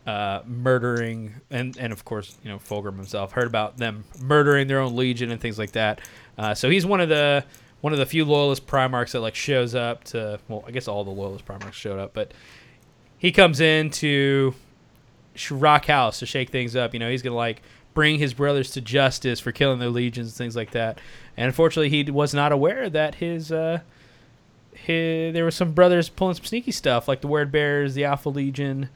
Uh, murdering and and of course you know Fulgrim himself heard about them murdering their own legion and things like that. Uh, so he's one of the one of the few loyalist Primarchs that like shows up to well I guess all the loyalist Primarchs showed up, but he comes in to rock house to shake things up. You know, he's gonna like bring his brothers to justice for killing their legions and things like that. And unfortunately, he was not aware that his uh, his there were some brothers pulling some sneaky stuff, like the Word Bearers, the Alpha Legion.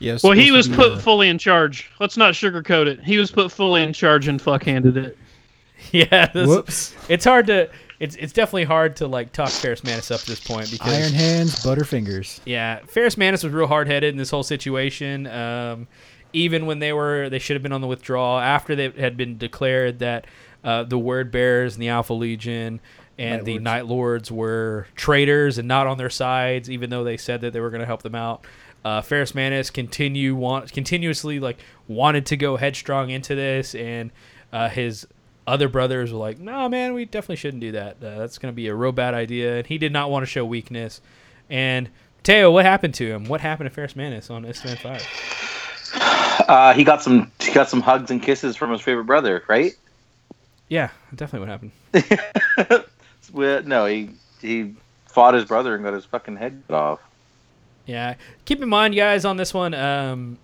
Yes. Well, he was put fully in charge. Let's not sugarcoat it. He was put fully in charge and fuck handed it. yeah, this- Whoops. it's hard to. It's it's definitely hard to like talk Ferrus Manus up to this point because Iron hands, butterfingers. Yeah, Ferrus Manus was real hard headed in this whole situation. Um, even when they were, they should have been on the withdrawal after they had been declared that uh, the Word Bearers and the Alpha Legion and Night the Lords. Night Lords were traitors and not on their sides, even though they said that they were going to help them out. Uh, Ferrus Manus continue want continuously like wanted to go headstrong into this, and uh, his other brothers were like, "No, man, we definitely shouldn't do that. Uh, that's going to be a real bad idea." And he did not want to show weakness. And Teo, what happened to him? What happened to Ferrus Manus on Isstvan Five? Uh, he got some he got some hugs and kisses from his favorite brother, right? Yeah, definitely what happened. Well, no, he he fought his brother and got his fucking head cut off. Yeah, keep in mind, guys, on this one. Um,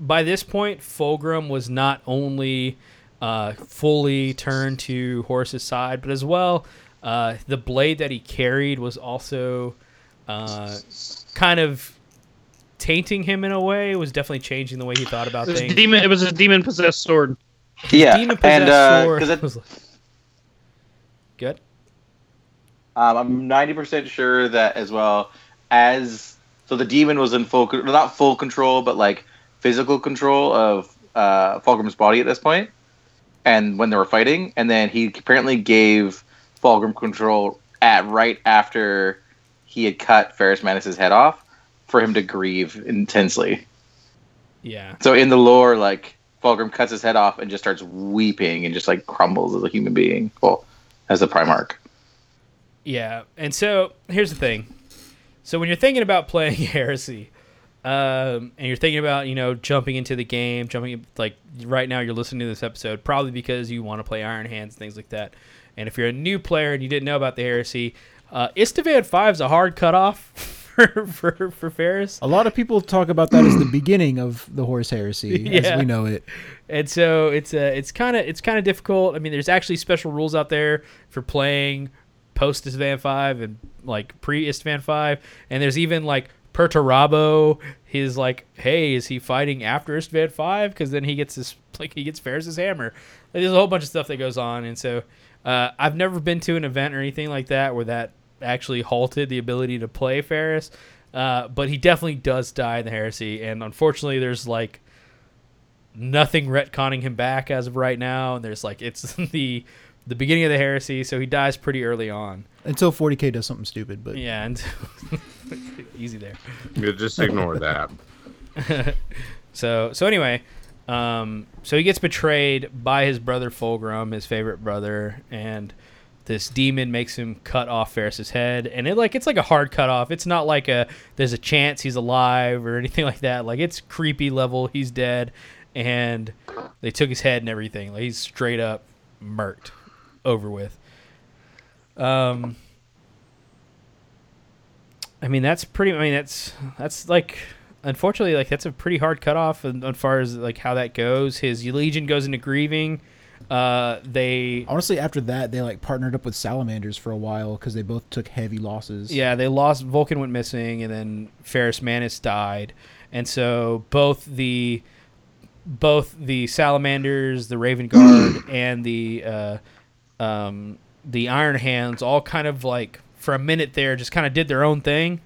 by this point, Fulgrim was not only uh, fully turned to Horus's side, but as well, uh, the blade that he carried was also uh, kind of tainting him in a way. It was definitely changing the way he thought about It things. demon, it was a demon possessed sword. Yeah, Demon and possessed uh, sword 'cause it- was- good. Um, I'm 90% sure that as well as so the demon was in full not full control but like physical control of uh, Fulgrim's body at this point, and when they were fighting, and then he apparently gave Fulgrim control at right after he had cut Ferrus Manus's head off for him to grieve intensely. Yeah. So in the lore, like Fulgrim cuts his head off and just starts weeping and just like crumbles as a human being. Well, as a Primarch. Yeah, and so here's the thing. So when you're thinking about playing Heresy, um, and you're thinking about you know jumping into the game, jumping like right now you're listening to this episode probably because you want to play Iron Hands, things like that. And if you're a new player and you didn't know about the Heresy, uh, Isstvan Five is a hard cutoff for for Ferris. A lot of people talk about that as the beginning of the Horus Heresy, Yeah. as we know it. and so it's uh, it's kind of it's kind of difficult. I mean, there's actually special rules out there for playing post Isstvan five and like pre Isstvan five, and there's even like Perturabo. His like, hey, is he fighting after Isstvan five? Because then he gets this like he gets Ferrus's hammer. Like, there's a whole bunch of stuff that goes on, and so uh, I've never been to an event or anything like that where that actually halted the ability to play Ferrus. Uh, but he definitely does die in the heresy, and unfortunately, there's like nothing retconning him back as of right now. And there's like it's the the beginning of the heresy, so he dies pretty early on. Until 40k does something stupid, but Yeah, and easy there. Yeah, just ignore that. So so anyway, um, so he gets betrayed by his brother Fulgrim, his favorite brother, and this demon makes him cut off Ferrus's head, and it like it's like a hard cut off. It's not like a there's a chance he's alive or anything like that. Like it's creepy level. He's dead, and they took his head and everything. Like he's straight up murked, over with. Um, I mean that's pretty. I mean that's that's like unfortunately like that's a pretty hard cutoff as, as far as like how that goes. His legion goes into grieving. Uh, they Honestly, after that, they like partnered up with Salamanders for a while because they both took heavy losses. Yeah, they lost. Vulcan went missing, and then Ferrus Manus died, and so both the both the Salamanders, the Raven Guard, and the uh, um, the Iron Hands all kind of like for a minute there just kind of did their own thing.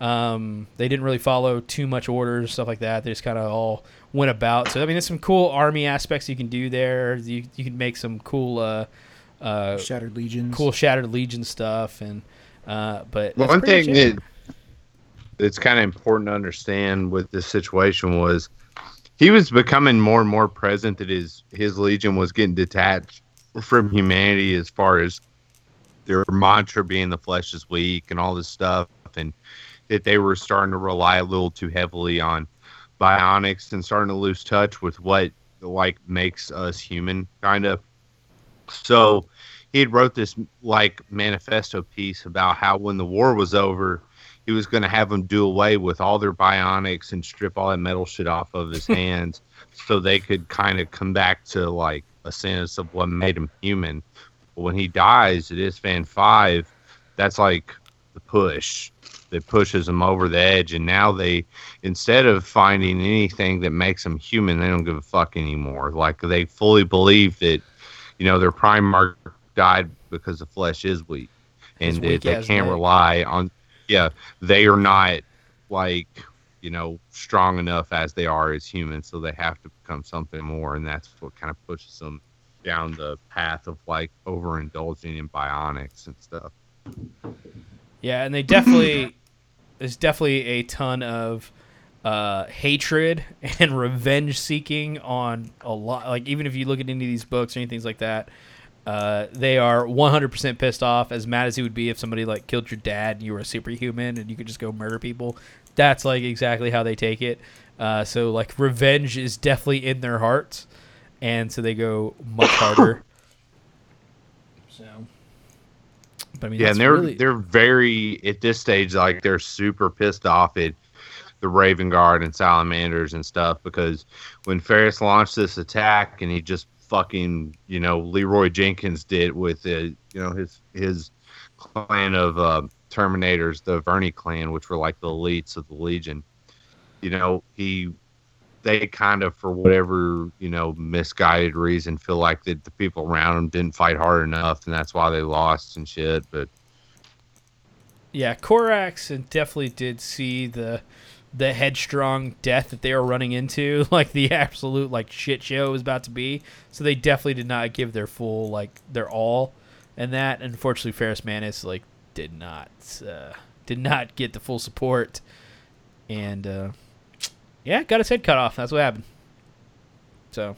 Um, they didn't really follow too much orders, stuff like that. They just kind of all went about. So I mean, there's some cool army aspects you can do there. You you can make some cool. Uh, uh, Shattered Legions. cool Shattered Legion stuff, and uh, but that's One thing that that's kind of important to understand with this situation was he was becoming more and more present that his his legion was getting detached from humanity as far as their mantra being the flesh is weak and all this stuff and that they were starting to rely a little too heavily on bionics and starting to lose touch with what like makes us human kind of so he had wrote this like manifesto piece about how when the war was over he was going to have them do away with all their bionics and strip all that metal shit off of his hands so they could kind of come back to like a sense of what made him human. But when he dies it is Isstvan 5 that's like the push that pushes them over the edge and now they instead of finding anything that makes them human they don't give a fuck anymore. Like they fully believe that you know their primarch died because the flesh is weak and weak they can't rely on yeah they are not like you know strong enough as they are as humans so they have to become something more and that's what kind of pushes them down the path of like overindulging in bionics and stuff Yeah, and they definitely there's definitely a ton of uh, hatred and revenge seeking on a lot. Like even if you look at any of these books or anything like that, uh, they are 100% pissed off, as mad as he would be if somebody like killed your dad and you were a superhuman and you could just go murder people. That's like exactly how they take it. Uh, so like revenge is definitely in their hearts, and so they go much harder. So, but I mean, yeah and they're really- they're very at this stage like they're super pissed off at the Raven Guard and salamanders and stuff because when Ferrus launched this attack and he just fucking you know Leeroy Jenkins did with uh, you know his his clan of uh, Terminators, the Avernii clan, which were like the elites of the Legion. You know he they kind of for whatever you know misguided reason feel like that the people around them didn't fight hard enough and that's why they lost and shit but Yeah, Corax and definitely did see the the headstrong death that they were running into, like the absolute like shit show it was about to be. So they definitely did not give their full like their all, and that unfortunately Ferrus Manus like did not uh, did not get the full support, and uh, yeah, got his head cut off. That's what happened. So,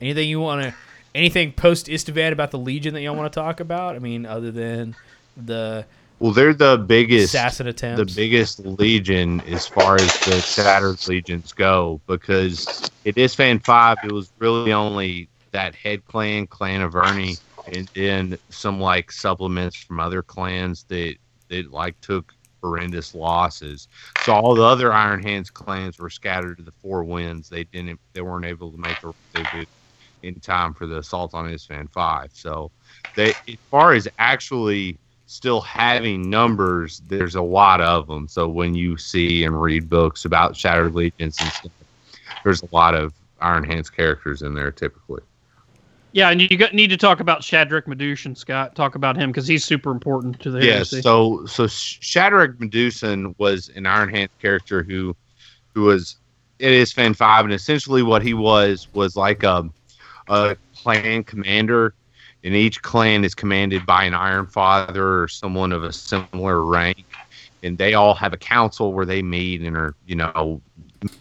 anything you want to, anything post Isstvan about the Legion that y'all want to talk about? I mean, other than the well they're the biggest assassin attempts. the biggest legion as far as the shattered legions go because it Isstvan five it was really only that head clan clan of ernie and then some like supplements from other clans that that like took horrendous losses so all the other iron hands clans were scattered to the four winds they didn't they weren't able to make a debut in time for the assault on Isstvan 5 so they as far as actually still having numbers, there's a lot of them. So when you see and read books about Shattered Legions and stuff, there's a lot of Iron Hands characters in there typically. Yeah, and you got, need to talk about Shadrach Meduson, Scott. Talk about him because he's super important to the Yes. heresy. So so Shadrach Meduson was an Iron Hands character who who was it Isstvan Five, and essentially what he was was like a a clan commander. And each clan is commanded by an Iron Father or someone of a similar rank, and they all have a council where they meet and are you know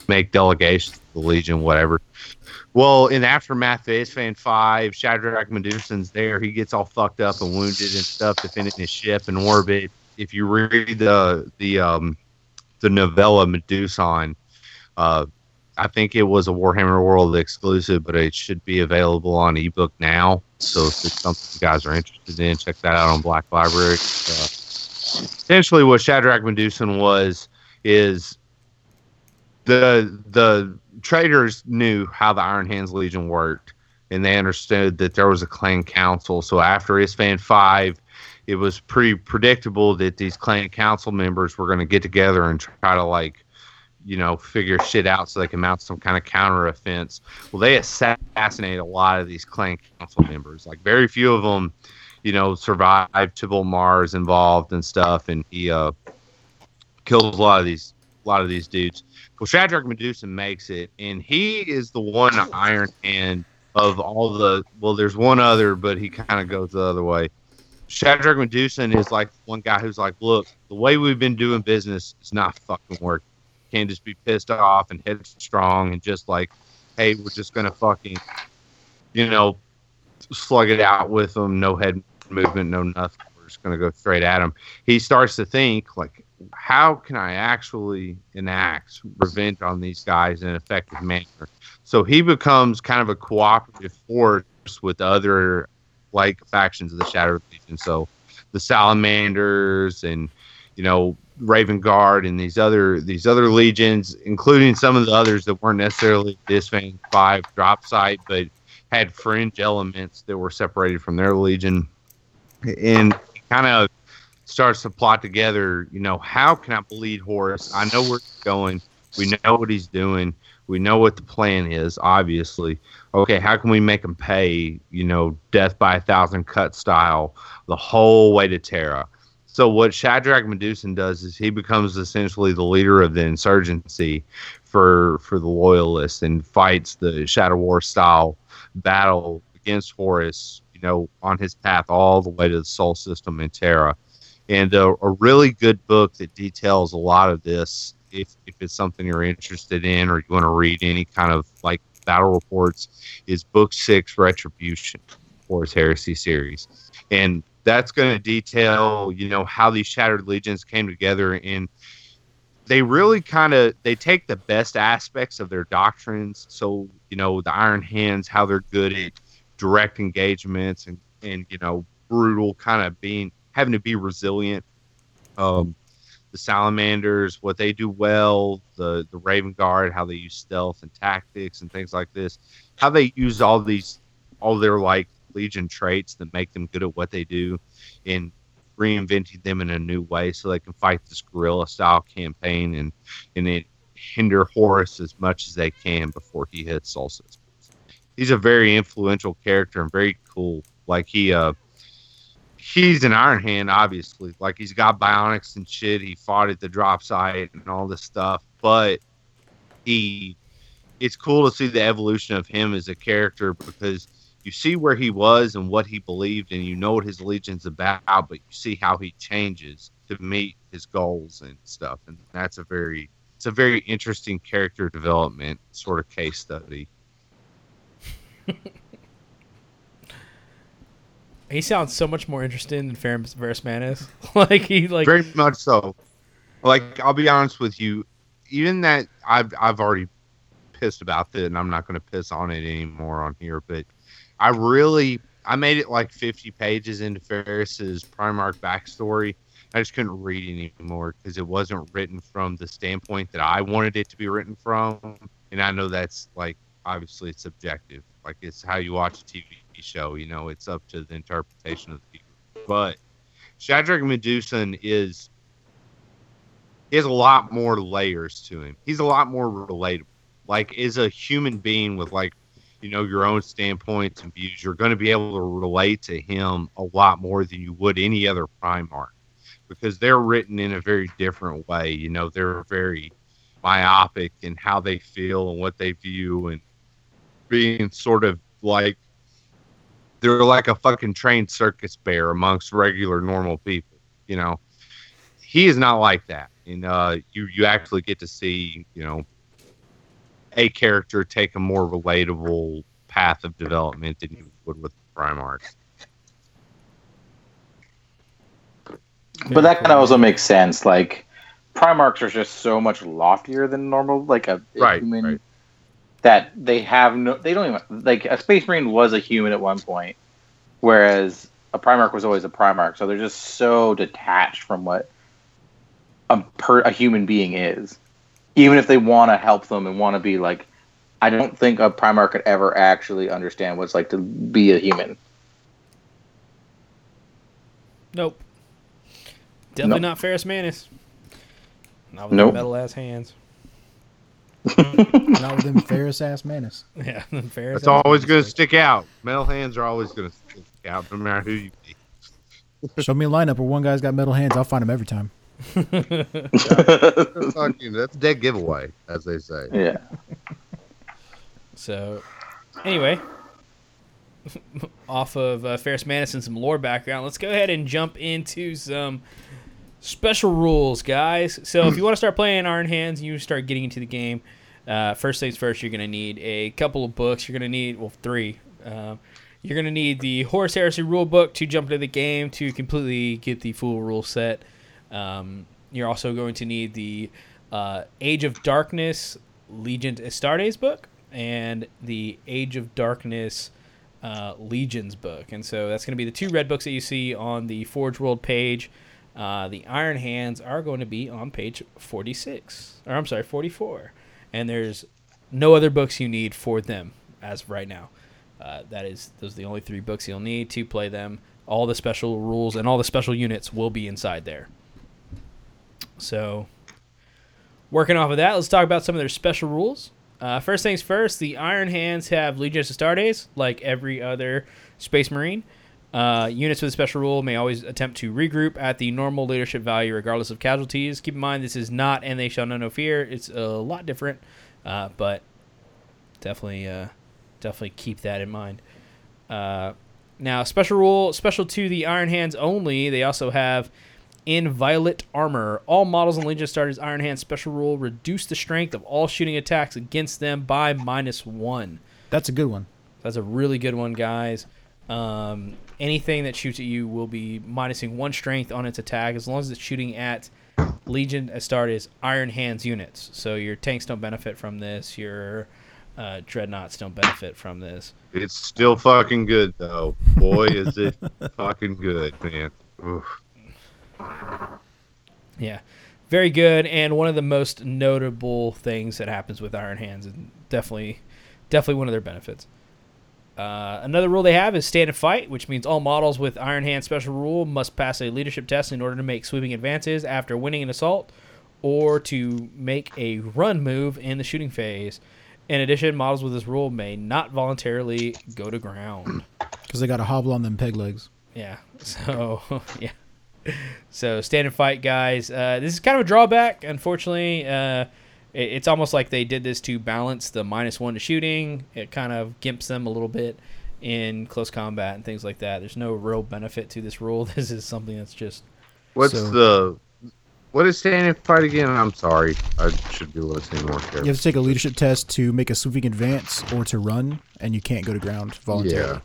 make delegations to the Legion, whatever. Well, in aftermath of Isstvan 5, Shadrach Meduson's there. He gets all fucked up and wounded and stuff, defending his ship in orbit. If you read the the um, the novella Meduson, uh, I think it was a Warhammer World exclusive, but it should be available on ebook now. So if it's something you guys are interested in, check that out on Black Library. Uh, essentially, what Shadrach Meduson was is the the traitors knew how the Iron Hands Legion worked, and they understood that there was a clan council. So after Isstvan five, it was pretty predictable that these clan council members were going to get together and try to like, you know, figure shit out so they can mount some kind of counter offense. Well, they assassinated a lot of these clan council members. Like very few of them, you know, survived. Tybalt Marr's involved and stuff, and he uh, killed a lot of these a lot of these dudes. Well, Shadrach Meduson makes it, and he is the one Iron Hand of all the. Well, there's one other, but he kind of goes the other way. Shadrach Meduson is like one guy who's like, look, the way we've been doing business is not fucking working. Can't just be pissed off and headstrong and just like, hey, we're just gonna fucking, you know, slug it out with them. No head movement, no nothing. We're just gonna go straight at him. He starts to think like, how can I actually enact revenge on these guys in an effective manner? So he becomes kind of a cooperative force with other like factions of the Shattered Legion. So the Salamanders and you know Raven Guard and these other these other legions, including some of the others that weren't necessarily this five drop site, but had fringe elements that were separated from their legion, and kind of starts to plot together, you know, how can I bleed Horus? I know where he's going. We know what he's doing. We know what the plan is, obviously. Okay, how can we make him pay, you know, death by a thousand cut style the whole way to Terra? So what Shadrach Meduson does is he becomes essentially the leader of the insurgency for for the loyalists and fights the Shadow War style battle against Horus, you know, on his path all the way to the Sol System in Terra and a, a really good book that details a lot of this. If, if it's something you're interested in or you want to read any kind of like battle reports, is Book Six Retribution Horus Heresy series, and that's going to detail you know how these Shattered Legions came together and they really kind of they take the best aspects of their doctrines. So you know the Iron Hands, how they're good at direct engagements and and you know brutal kind of being having to be resilient. Um, the salamanders, what they do well, the the Raven Guard, how they use stealth and tactics and things like this, how they use all these all their like legion traits that make them good at what they do, and reinventing them in a new way so they can fight this guerrilla style campaign and and it hinder Horus as much as they can before he hits Solstice. He's a very influential character and very cool. Like he uh he's an Iron Hand, obviously. Like he's got bionics and shit. He fought at the drop site and all this stuff, but he it's cool to see the evolution of him as a character because you see where he was and what he believed and you know what his legion's about, but you see how he changes to meet his goals and stuff. And that's a very it's a very interesting character development sort of case study. He sounds so much more interesting than Ferrus, Man is. like he like very much so. Like I'll be honest with you, even that I've I've already pissed about it, and I'm not going to piss on it anymore on here. But I really I made it like 50 pages into Ferrus's Primarch backstory. I just couldn't read anymore because it wasn't written from the standpoint that I wanted it to be written from, and I know that's like obviously it's subjective. Like it's how you watch a TV show. You know, it's up to the interpretation of the people. But Shadrach Meduson is he has a lot more layers to him. He's a lot more relatable. Like, is a human being with like, you know, your own standpoints and views. You're going to be able to relate to him a lot more than you would any other Primarch because they're written in a very different way. You know, they're very myopic in how they feel and what they view and being sort of like they're like a fucking trained circus bear amongst regular normal people. You know, he is not like that, and uh, you you actually get to see you know a character take a more relatable path of development than you would with Primarch. But that kind of also makes sense. Like Primarchs are just so much loftier than normal, like a, a Right, human. right. That they have no, they don't even like a Space Marine was a human at one point, whereas a Primarch was always a Primarch. So they're just so detached from what a per a human being is. Even if they want to help them and want to be like, I don't think a Primarch could ever actually understand what it's like to be a human. Nope. Definitely Nope. not Ferrus Manus. Not with Nope. metal ass hands. Not with them Ferrus ass Manus. Yeah, Ferrus. It's always going to stick out. Metal hands are always going to stick out, no matter who you be. Show me a lineup where one guy's got metal hands. I'll find him every time. Fucking, that's a dead giveaway, as they say. yeah. So, anyway, off of uh, Ferrus Manus and some lore background, let's go ahead and jump into some special rules, guys. So, if you want to start playing Iron Hands and you start getting into the game, uh, first things first, you're going to need a couple of books. You're going to need, well, three. Um, you're going to need the Horus Heresy rule book to jump into the game to completely get the full rule set. Um, you're also going to need the uh, Age of Darkness Legion Astartes book and the Age of Darkness uh, Legions book. And so that's going to be the two red books that you see on the Forge World page. Uh, the Iron Hands are going to be on page 46, or I'm sorry, 44. And there's no other books you need for them as of right now. Uh, that is, those are the only three books you'll need to play them. All the special rules and all the special units will be inside there. So, working off of that, let's talk about some of their special rules. Uh, first things first, the Iron Hands have Legion of Astartes, like every other Space Marine. Uh, units with a special rule may always attempt to regroup at the normal leadership value, regardless of casualties. Keep in mind, this is not "and they shall know no fear." It's a lot different, uh, but definitely, uh, definitely keep that in mind. Uh, now, special rule, special to the Iron Hands only. They also have inviolate Armor. All models in Legion Astartes Iron Hand special rule reduce the strength of all shooting attacks against them by minus one. That's a good one. That's a really good one, guys. Um, anything that shoots at you will be minusing one strength on its attack as long as it's shooting at Legion Astartes Iron Hands units. So your tanks don't benefit from this. Your uh, dreadnoughts don't benefit from this. It's still fucking good, though. Boy, is it fucking good, man. Oof. Yeah, very good, and one of the most notable things that happens with Iron Hands, and definitely, definitely one of their benefits. Uh, another rule they have is stand and fight, which means all models with Iron Hand special rule must pass a leadership test in order to make sweeping advances after winning an assault, or to make a run move in the shooting phase. In addition, models with this rule may not voluntarily go to ground. Because they got to hobble on them peg legs. Yeah. So yeah. So stand and fight, guys. Uh, this is kind of a drawback, unfortunately. Uh, it, it's almost like they did this to balance the minus one to shooting. It kind of gimps them a little bit in close combat and things like that. There's no real benefit to this rule. This is something that's just What's So- the. What is standing fight again? I'm sorry. I should be listening more You have to take a leadership test to make a sweeping advance or to run, and you can't go to ground voluntarily.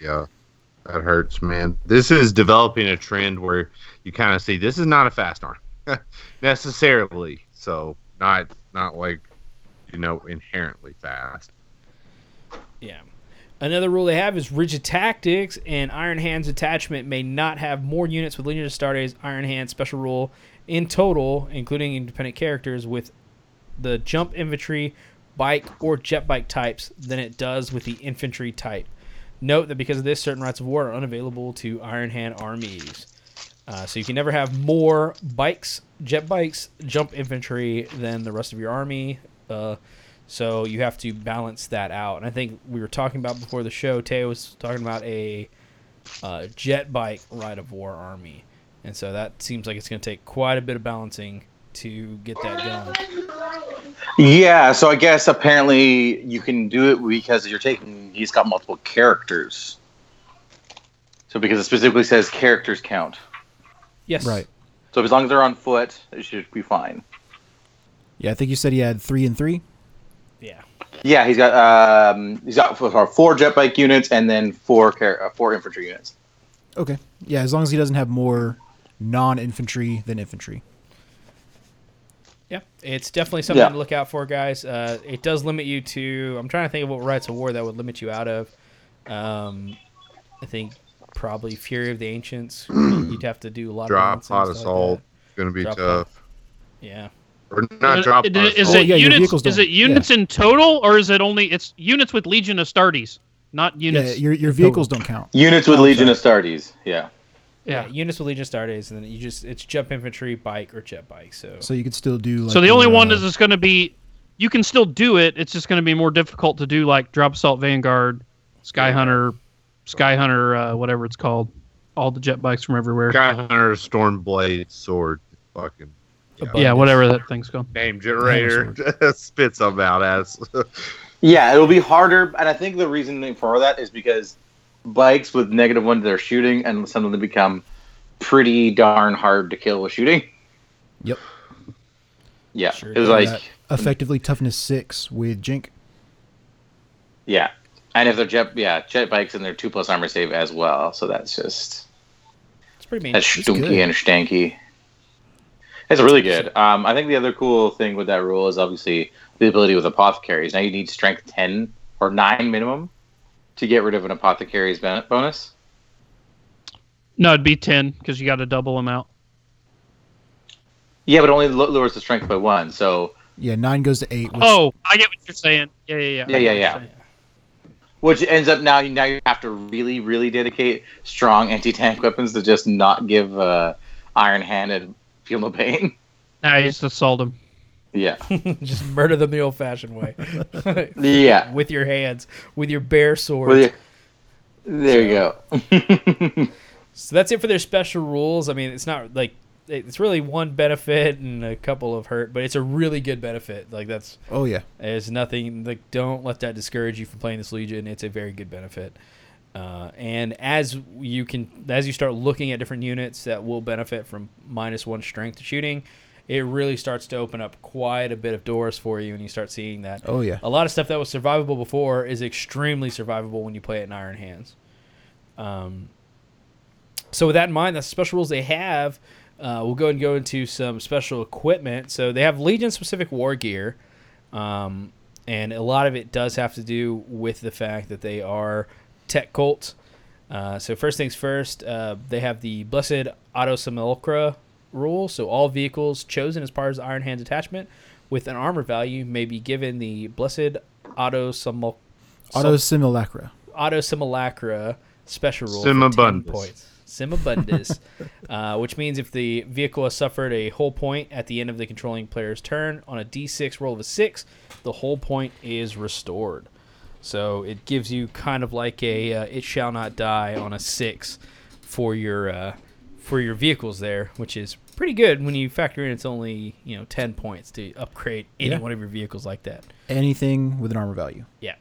Yeah. Yeah. That hurts, man. This is developing a trend where you kind of see this is not a fast arm necessarily. So not not like you know inherently fast. Yeah. Another rule they have is rigid tactics, and Iron Hand's attachment may not have more units with Legion Astartes Iron Hand special rule in total, including independent characters, with the jump infantry, bike, or jet bike types than it does with the infantry type. Note that because of this, certain rites of war are unavailable to Iron Hand armies. Uh, so you can never have more bikes, jet bikes, jump infantry than the rest of your army. Uh, so you have to balance that out. And I think we were talking about before the show. Teo was talking about a uh, jet bike rite of war army, and so that seems like it's going to take quite a bit of balancing to get that going. Yeah, so I guess apparently you can do it because you're taking. He's got multiple characters. So because it specifically says characters count. Yes. Right. So as long as they're on foot, it should be fine. Yeah, I think you said he had three and three. Yeah. Yeah, he's got um, he's got four, four jet bike units and then four car- uh, four infantry units. Okay. Yeah, as long as he doesn't have more non-infantry than infantry. Yeah, it's definitely something Yeah. to look out for, guys. Uh, it does limit you to. I'm trying to think of what rites of war that would limit you out of. Um, I think probably Fury of the Ancients. You'd have to do a lot of Drop, balancing hot stuff like assault. It's gonna be Drop tough. that. Yeah. Or not drop. Is- hot is it yeah, units? vehicles Is don't- it units in total, or is it only it's units with Legion Astartes, not units? Yeah, your your vehicles don't count. Units with Oh, Legion sorry. Astartes. Yeah. yeah, yeah. Units with Legion Astartes, and then you just it's jump infantry, bike, or jet bike. So, So you could still do. Like so the only your, one uh, is it's going to be. You can still do it. It's just going to be more difficult to do, like Drop Assault Vanguard, Sky Hunter, Sky Hunter, uh, whatever it's called. All the jet bikes from everywhere. Sky Hunter, Stormblade, Sword, fucking yeah, whatever that thing's called. name generator. Spit something out as. Yeah, it'll be harder, and I think the reason for that is because bikes with negative one to their shooting, and suddenly of become pretty darn hard to kill with shooting. Yep. Yeah, Sure it was like that effectively toughness six with Jink. yeah, and if they're jet yeah jet bikes and they're two plus armor save as well, so that's just it's pretty mean. that's good. stunky and stanky. It's really good. Um, I think the other cool thing with that rule is obviously the ability with apothecaries. Now you need strength ten or nine minimum to get rid of an apothecary's bonus. No, it'd be ten because you got to double them out. Yeah, but only lowers the strength by one. So Yeah, nine goes to eight. Which, Oh, I get what you're saying. Yeah, yeah, yeah. yeah, yeah, yeah. Which ends up now. Now you have to really, really dedicate strong anti-tank weapons to just not give uh, iron-handed feel no pain. Nah, you just assault them. Yeah, just murder them the old-fashioned way. yeah. with your hands, with your bare sword. Well, yeah. There you go. So that's it for their special rules. I mean, it's not like it's really one benefit and a couple of hurt, but it's a really good benefit. Like that's oh yeah. there's nothing like don't let that discourage you from playing this legion. It's a very good benefit. Uh, and as you can, as you start looking at different units that will benefit from minus one strength to shooting, it really starts to open up quite a bit of doors for you, and you start seeing that Oh yeah. a lot of stuff that was survivable before is extremely survivable when you play it in Iron Hands. Um, so with that in mind, that's the special rules they have. Uh, we'll go and go into some special equipment. So they have Legion specific war gear, um, and a lot of it does have to do with the fact that they are tech cults. Uh, so first things first, uh, they have the Blessed Auto Simulacra rule. So all vehicles chosen as part of the Iron Hands attachment with an armor value may be given the Blessed Auto Simul- Auto simulacra. Auto Simulacra special rule. for 10 Simabundus. Simabundus, uh, which means if the vehicle has suffered a whole point at the end of the controlling player's turn on a d6 roll of a 6, the whole point is restored. So it gives you kind of like a uh, it shall not die on a 6 for your uh, for your vehicles there, which is pretty good when you factor in it's only, you know, 10 points to upgrade any Yeah. one of your vehicles like that. Anything with an armor value. Yeah.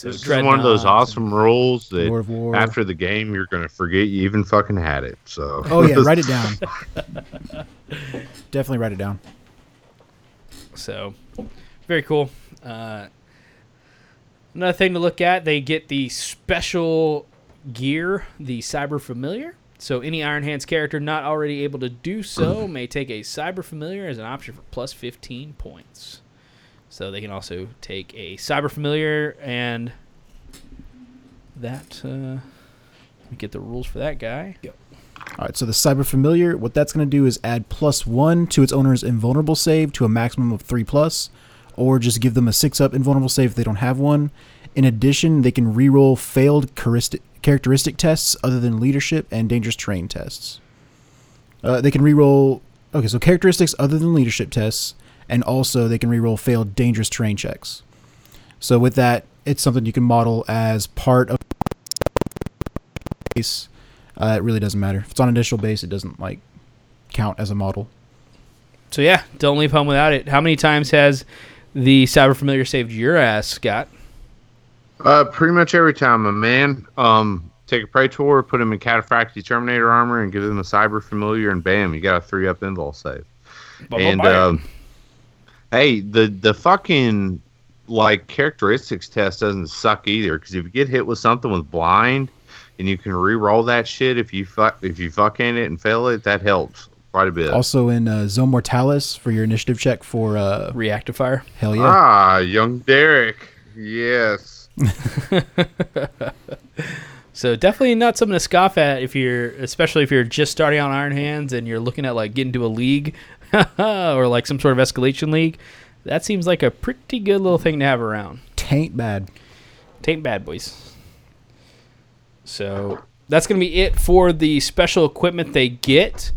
So This is one of those awesome rules that Lord of War. after the game you're gonna forget you even fucking had it. So Oh yeah, write it down. Definitely write it down. So, very cool. Uh, another thing to look at, they get the special gear, the Cyber Familiar. So, any Iron Hands character not already able to do so may take a Cyber Familiar as an option for plus 15 points. So, they can also take a Cyber Familiar and that. Uh, get the rules for that guy. All right, so the cyber familiar, what that's going to do is add plus one to its owner's invulnerable save to a maximum of three plus, or just give them a six up invulnerable save if they don't have one. In addition, they can reroll failed characteristic tests other than leadership and dangerous terrain tests. Uh, they can reroll okay, so characteristics other than leadership tests, and also they can reroll failed dangerous terrain checks. So with that, it's something you can model as part of base. Uh, it really doesn't matter. If it's on an initial base, it doesn't like count as a model. So, yeah, don't leave home without it. How many times has the Cyber Familiar saved your ass, Scott? Uh, pretty much every time a man um take a Praetor, put him in Cataphractii Terminator armor, and give him a Cyber Familiar, and bam, you got a three up invul save. and um, hey, the the fucking like characteristics test doesn't suck either because if you get hit with something with blind and you can re-roll that shit if you fuck if you fuck in it and fail it, that helps quite a bit. Also in uh, Zone Mortalis for your initiative check for uh, Reactive fire. hell yeah. Ah, young Derek. Yes. So definitely not something to scoff at if you're, especially if you're just starting on Iron Hands and you're looking at like getting to a league or like some sort of escalation league. That seems like a pretty good little thing to have around. Taint bad. Taint bad boys. So that's going to be it for the special equipment they get.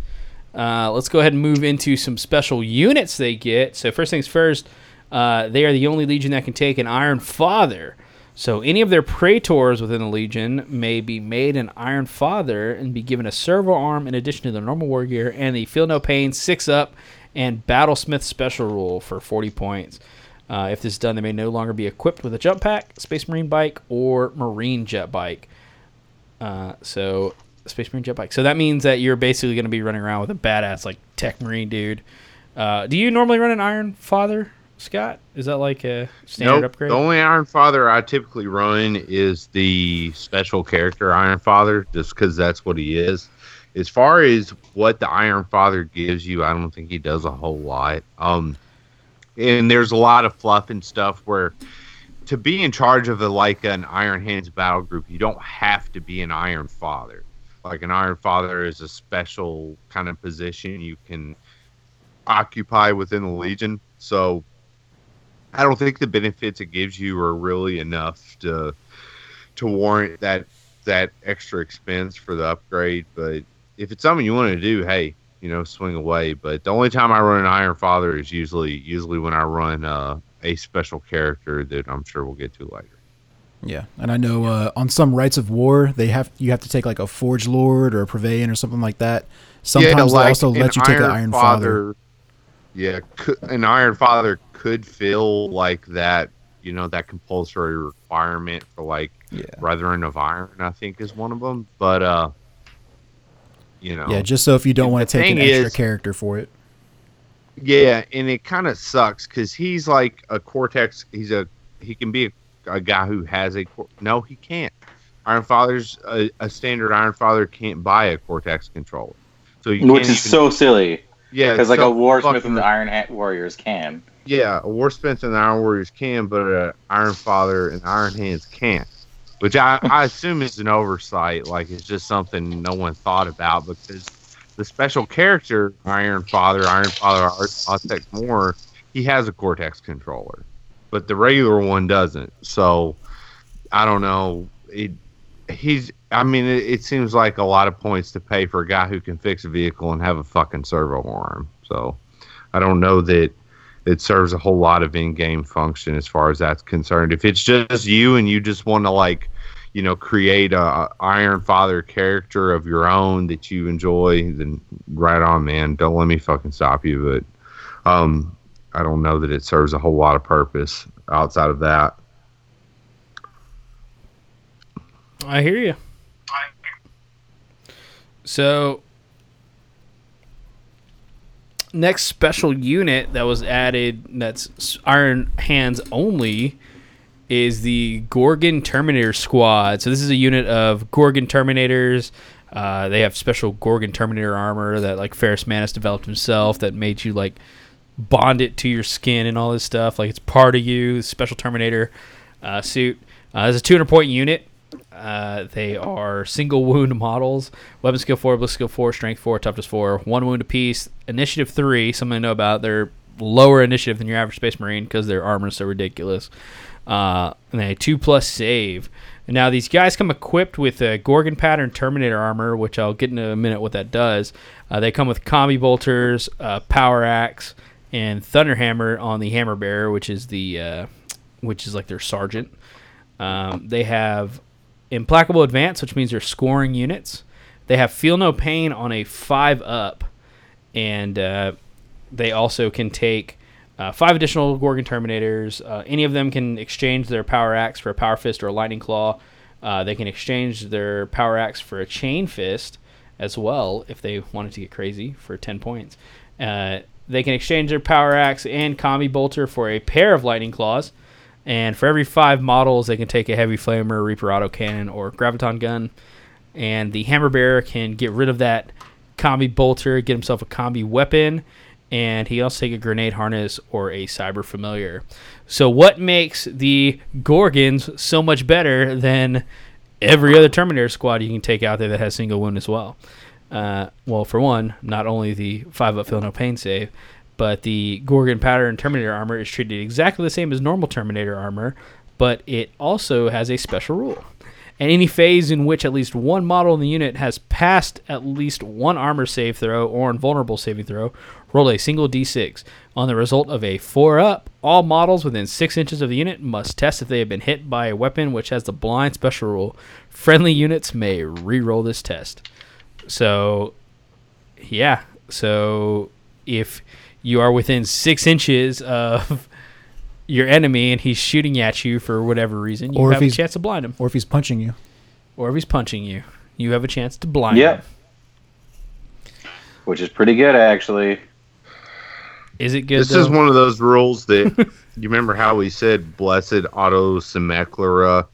Uh, let's go ahead and move into some special units they get. So first things first, uh, they are the only legion that can take an Iron Father. So any of their praetors within the legion may be made an Iron Father and be given a servo arm in addition to their normal war gear and the Feel No Pain six up and Battlesmith special rule for 40 points. Uh, if this is done, they may no longer be equipped with a jump pack, Space Marine bike, or Marine jet bike. Uh, so Space Marine jet bike. So that means that you're basically going to be running around with a badass like Tech Marine dude. Uh, do you normally run an Iron Father, Scott? Is that like a standard Nope. upgrade? The only Iron Father I typically run is the special character Iron Father, just because that's what he is. As far as what the Iron Father gives you, I don't think he does a whole lot. Um, and there's a lot of fluff and stuff where to be in charge of a like an Iron Hands battle group, you don't have to be an Iron Father. Like an Iron Father is a special kind of position you can occupy within the Legion. So I don't think the benefits it gives you are really enough to to warrant that that extra expense for the upgrade. But if it's something you want to do, hey, you know, swing away. But the only time I run an Iron Father is usually usually when I run uh, a special character that I'm sure we'll get to later. Yeah, and I know uh, on some rites of war they have you have to take like a Forge Lord or a Praevian or something like that. Sometimes they also let you take an Iron Father. Yeah, an Iron Father could feel like that. You know, that compulsory requirement for like Yeah. Brethren of Iron. I think is one of them. But uh, you know, Yeah, just so if you don't want to take an extra is- character for it. Yeah, and it kind of sucks because he's like a Cortex. He's a he can be a, a guy who has a no, he can't. Iron Father's a, a standard Iron Father can't buy a Cortex controller, so you which is even- so silly yeah because like so a warsmith fucking- and the Iron Hat Warriors can. Yeah a Warsmith and the Iron Warriors can, but a Iron Father and Iron Hands can't. Which I, I assume is an oversight. Like it's just something no one thought about because the special character Iron Father, Iron Father Autek Mor, he has a Cortex controller, but the regular one doesn't. So I don't know. It, he's. I mean, it, it seems like a lot of points to pay for a guy who can fix a vehicle and have a fucking servo arm. So I don't know that it serves a whole lot of in-game function as far as that's concerned. If it's just you and you just want to like, you know, create a, a Iron Father character of your own that you enjoy, then right on, man. Don't let me fucking stop you. But um, I don't know that it serves a whole lot of purpose outside of that. I hear you. So, next special unit that was added that's Iron Hands only is the Gorgon Terminator Squad. So, this is a unit of Gorgon Terminators. Uh, they have special Gorgon Terminator armor that, like, Ferrus Manus developed himself that made you, like, bond it to your skin and all this stuff. Like, it's part of you, special Terminator uh, suit. Uh, it's a 200 point unit. Uh, they are single wound models. Weapon skill four, bliss skill four, strength four, toughness four, one wound apiece. Initiative three, something to know about. They're lower initiative than your average Space Marine because their armor is so ridiculous. Uh, and they two plus save. And now these guys come equipped with a Gorgon pattern Terminator armor, which I'll get in a minute what that does. Uh, they come with combi bolters, uh, power axe, and thunderhammer on the hammer bearer, which is the uh, which is like their sergeant. Um, they have implacable advance, which means they're scoring units. They have feel no pain on a five up, and uh, they also can take uh, five additional Gorgon Terminators. Uh, any of them can exchange their power axe for a power fist or a lightning claw. Uh, they can exchange their power axe for a chain fist as well if they wanted to get crazy for 10 points. Uh, they can exchange their power axe and combi bolter for a pair of lightning claws. And for every five models, they can take a heavy flamer, Reaper autocannon, or graviton gun. And the hammer bearer can get rid of that combi bolter, get himself a combi weapon, and he also take a grenade harness or a cyber familiar. So what makes the Gorgons so much better than every other Terminator squad you can take out there that has single wound as well? Uh, well, for one, not only the five up feel no pain save, but the Gorgon pattern Terminator armor is treated exactly the same as normal Terminator armor, but it also has a special rule. And any phase in which at least one model in the unit has passed at least one armor save throw or invulnerable saving throw, roll a single d6. On the result of a 4 up, all models within 6 inches of the unit must test if they have been hit by a weapon which has the blind special rule. Friendly units may re roll this test. So, yeah. So, if you are within 6 inches of your enemy and he's shooting at you for whatever reason, you Or if have a he's- chance to blind him. Or if he's punching you. Or if he's punching you, you have a chance to blind Yeah. him. Which is pretty good, actually. Is it good? This is one of those rules that you remember how we said blessed auto simulacra,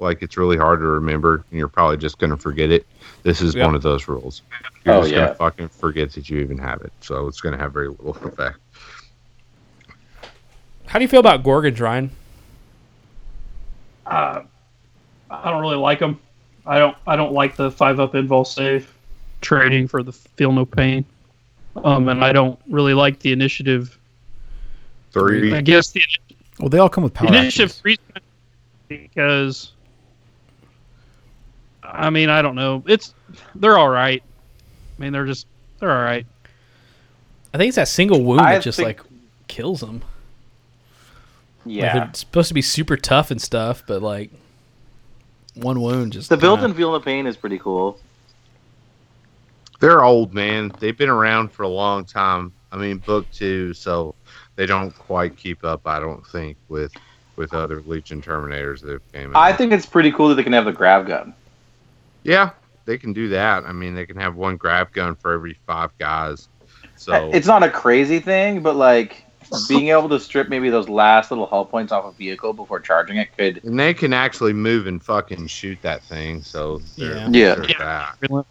like it's really hard to remember, and you're probably just going to forget it. This is Yeah. one of those rules. You're Oh, just yeah. going to fucking forget that you even have it, so it's going to have very little effect. How do you feel about Gorgons, Ryan? Uh, I don't really like them. I don't. I don't like the five up invul save trading for the feel no pain. Um, and I don't really like the initiative. Three. I guess the Well, they all come with power initiative actions. reason because I mean I don't know. It's they're all right. I mean they're just they're all right. I think it's that single wound I that just think- like kills them. Yeah. Like, they're supposed to be super tough and stuff, but like one wound just the kinda- built-in feel no pain is pretty cool. They're old, man. They've been around for a long time. I mean, book two, so they don't quite keep up. I don't think with with other Legion Terminators that have came out. I think it's pretty cool that they can have the grav gun. Yeah, they can do that. I mean, they can have one grav gun for every five guys. So It's not a crazy thing, but like being able to strip maybe those last little hull points off a vehicle before charging it could. and they can actually move and fucking shoot that thing. So there- Yeah. Yeah.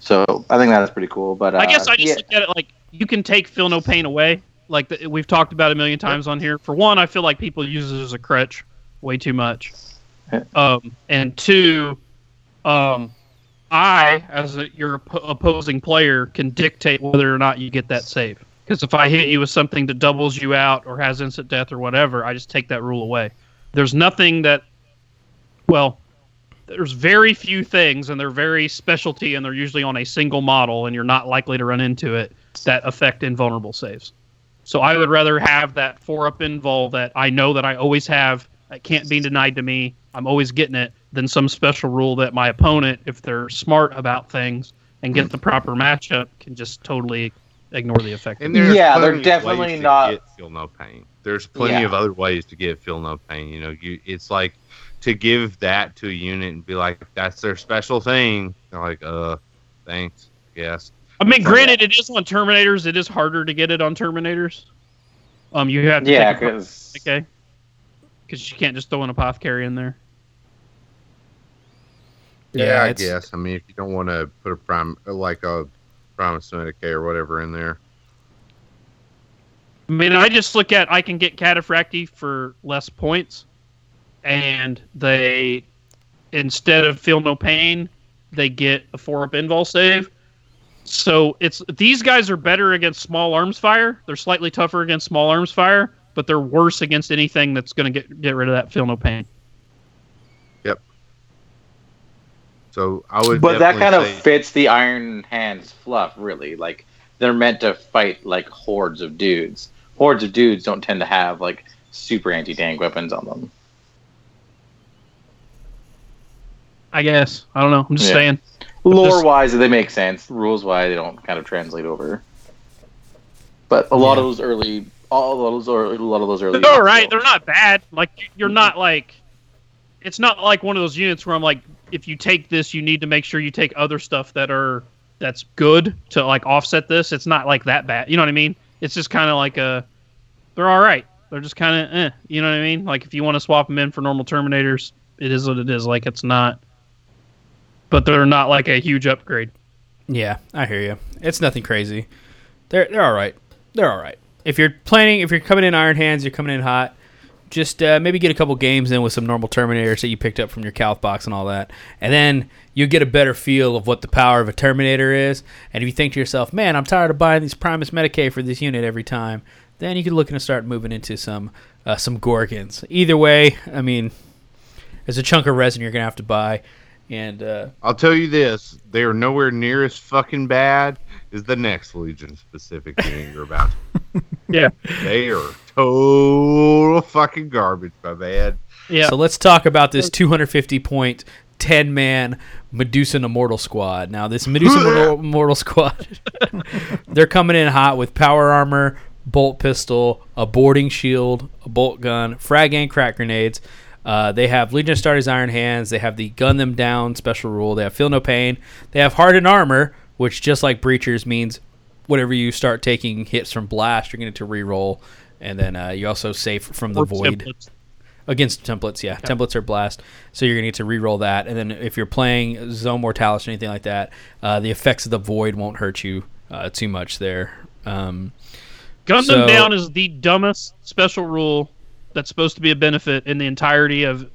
So I think that's pretty cool. But uh, I guess I just yeah, look at it like you can take feel no pain away. Like the, we've talked about a million times on here. For one, I feel like people use it as a crutch way too much. Um, and two, um, I as a, your oppo- opposing player can dictate whether or not you get that save. Because if I hit you with something that doubles you out or has instant death or whatever, I just take that rule away. There's nothing that, well, there's very few things, and they're very specialty, and they're usually on a single model, and you're not likely to run into it that affect invulnerable saves. So I would rather have that four up invul that I know that I always have. That can't be denied to me. I'm always getting it. Than some special rule that my opponent, if they're smart about things and get the proper matchup, can just totally ignore the effect. And there's Yeah, they're definitely ways to not- get feel no pain. There's plenty Yeah. of other ways to get feel no pain. You know, you it's like to give that to a unit and be like, that's their special thing. They're like, uh, thanks, yes. I mean, granted, it is on Terminators. It is harder to get it on Terminators. Um, you have to yeah, because okay, because you can't just throw an apothecary in there. Yeah, Yeah, I guess. I mean, if you don't want to put a prime like a Primus Medicae or whatever in there, I mean, I just look at I can get cataphractii for less points, and they instead of feel no pain, they get a four up invul save. So it's these guys are better against small arms fire. They're slightly tougher against small arms fire, but they're worse against anything that's going to get get rid of that feel no pain. Yep. So I would. but that definitely kind of fits the Iron Hands fluff, really. Like they're meant to fight like hordes of dudes. Hordes of dudes don't tend to have like super anti tank weapons on them. I guess I don't know. I'm just Yeah. saying. Lore This- wise, they make sense. Rules wise, they don't kind of translate over. But a lot of those early, all of those, early, a lot of those early. They're all right. They're not bad. Like you're not like, it's not like one of those units where I'm like, if you take this, you need to make sure you take other stuff that are that's good to like offset this. It's not like that bad. You know what I mean? It's just kind of like a, they're all right. They're just kind of eh. You know what I mean? Like if you want to swap them in for normal Terminators, it is what it is. Like it's not, but they're not like a huge upgrade. Yeah, I hear you. It's nothing crazy. They're they're all right. They're all right. If you're planning, if you're coming in Iron Hands, you're coming in hot. Just uh, maybe get a couple games in with some normal Terminators that you picked up from your Calth box and all that, and then you get a better feel of what the power of a Terminator is. And if you think to yourself, "Man, I'm tired of buying these Primus Medicae for this unit every time," then you could look and start moving into some uh, some Gorgons. Either way, I mean, there's a chunk of resin you're gonna have to buy, and uh, I'll tell you this: they are nowhere near as fucking bad as the next Legion specific thing you're about. Yeah. They are total fucking garbage, my man. Yeah. So let's talk about this 250 point 10 man Medusa Immortal squad. Now, this Medusa Immortal- Immortal squad, they're coming in hot with power armor, bolt pistol, a boarding shield, a bolt gun, frag and crack grenades. Uh, they have Legion Astartes Iron Hands. They have the gun them down special rule. They have feel no pain. They have hardened armor, which just like breachers means whenever you start taking hits from blast, you're going to re-roll, and then uh, you're also safe from the Or void templates. against templates. Yeah, templates are blast, so you're gonna get to re-roll that. And then if you're playing Zone Mortalis or anything like that, uh, the effects of the void won't hurt you uh, too much there. Um, Gun So- them down is the dumbest special rule that's supposed to be a benefit in the entirety of.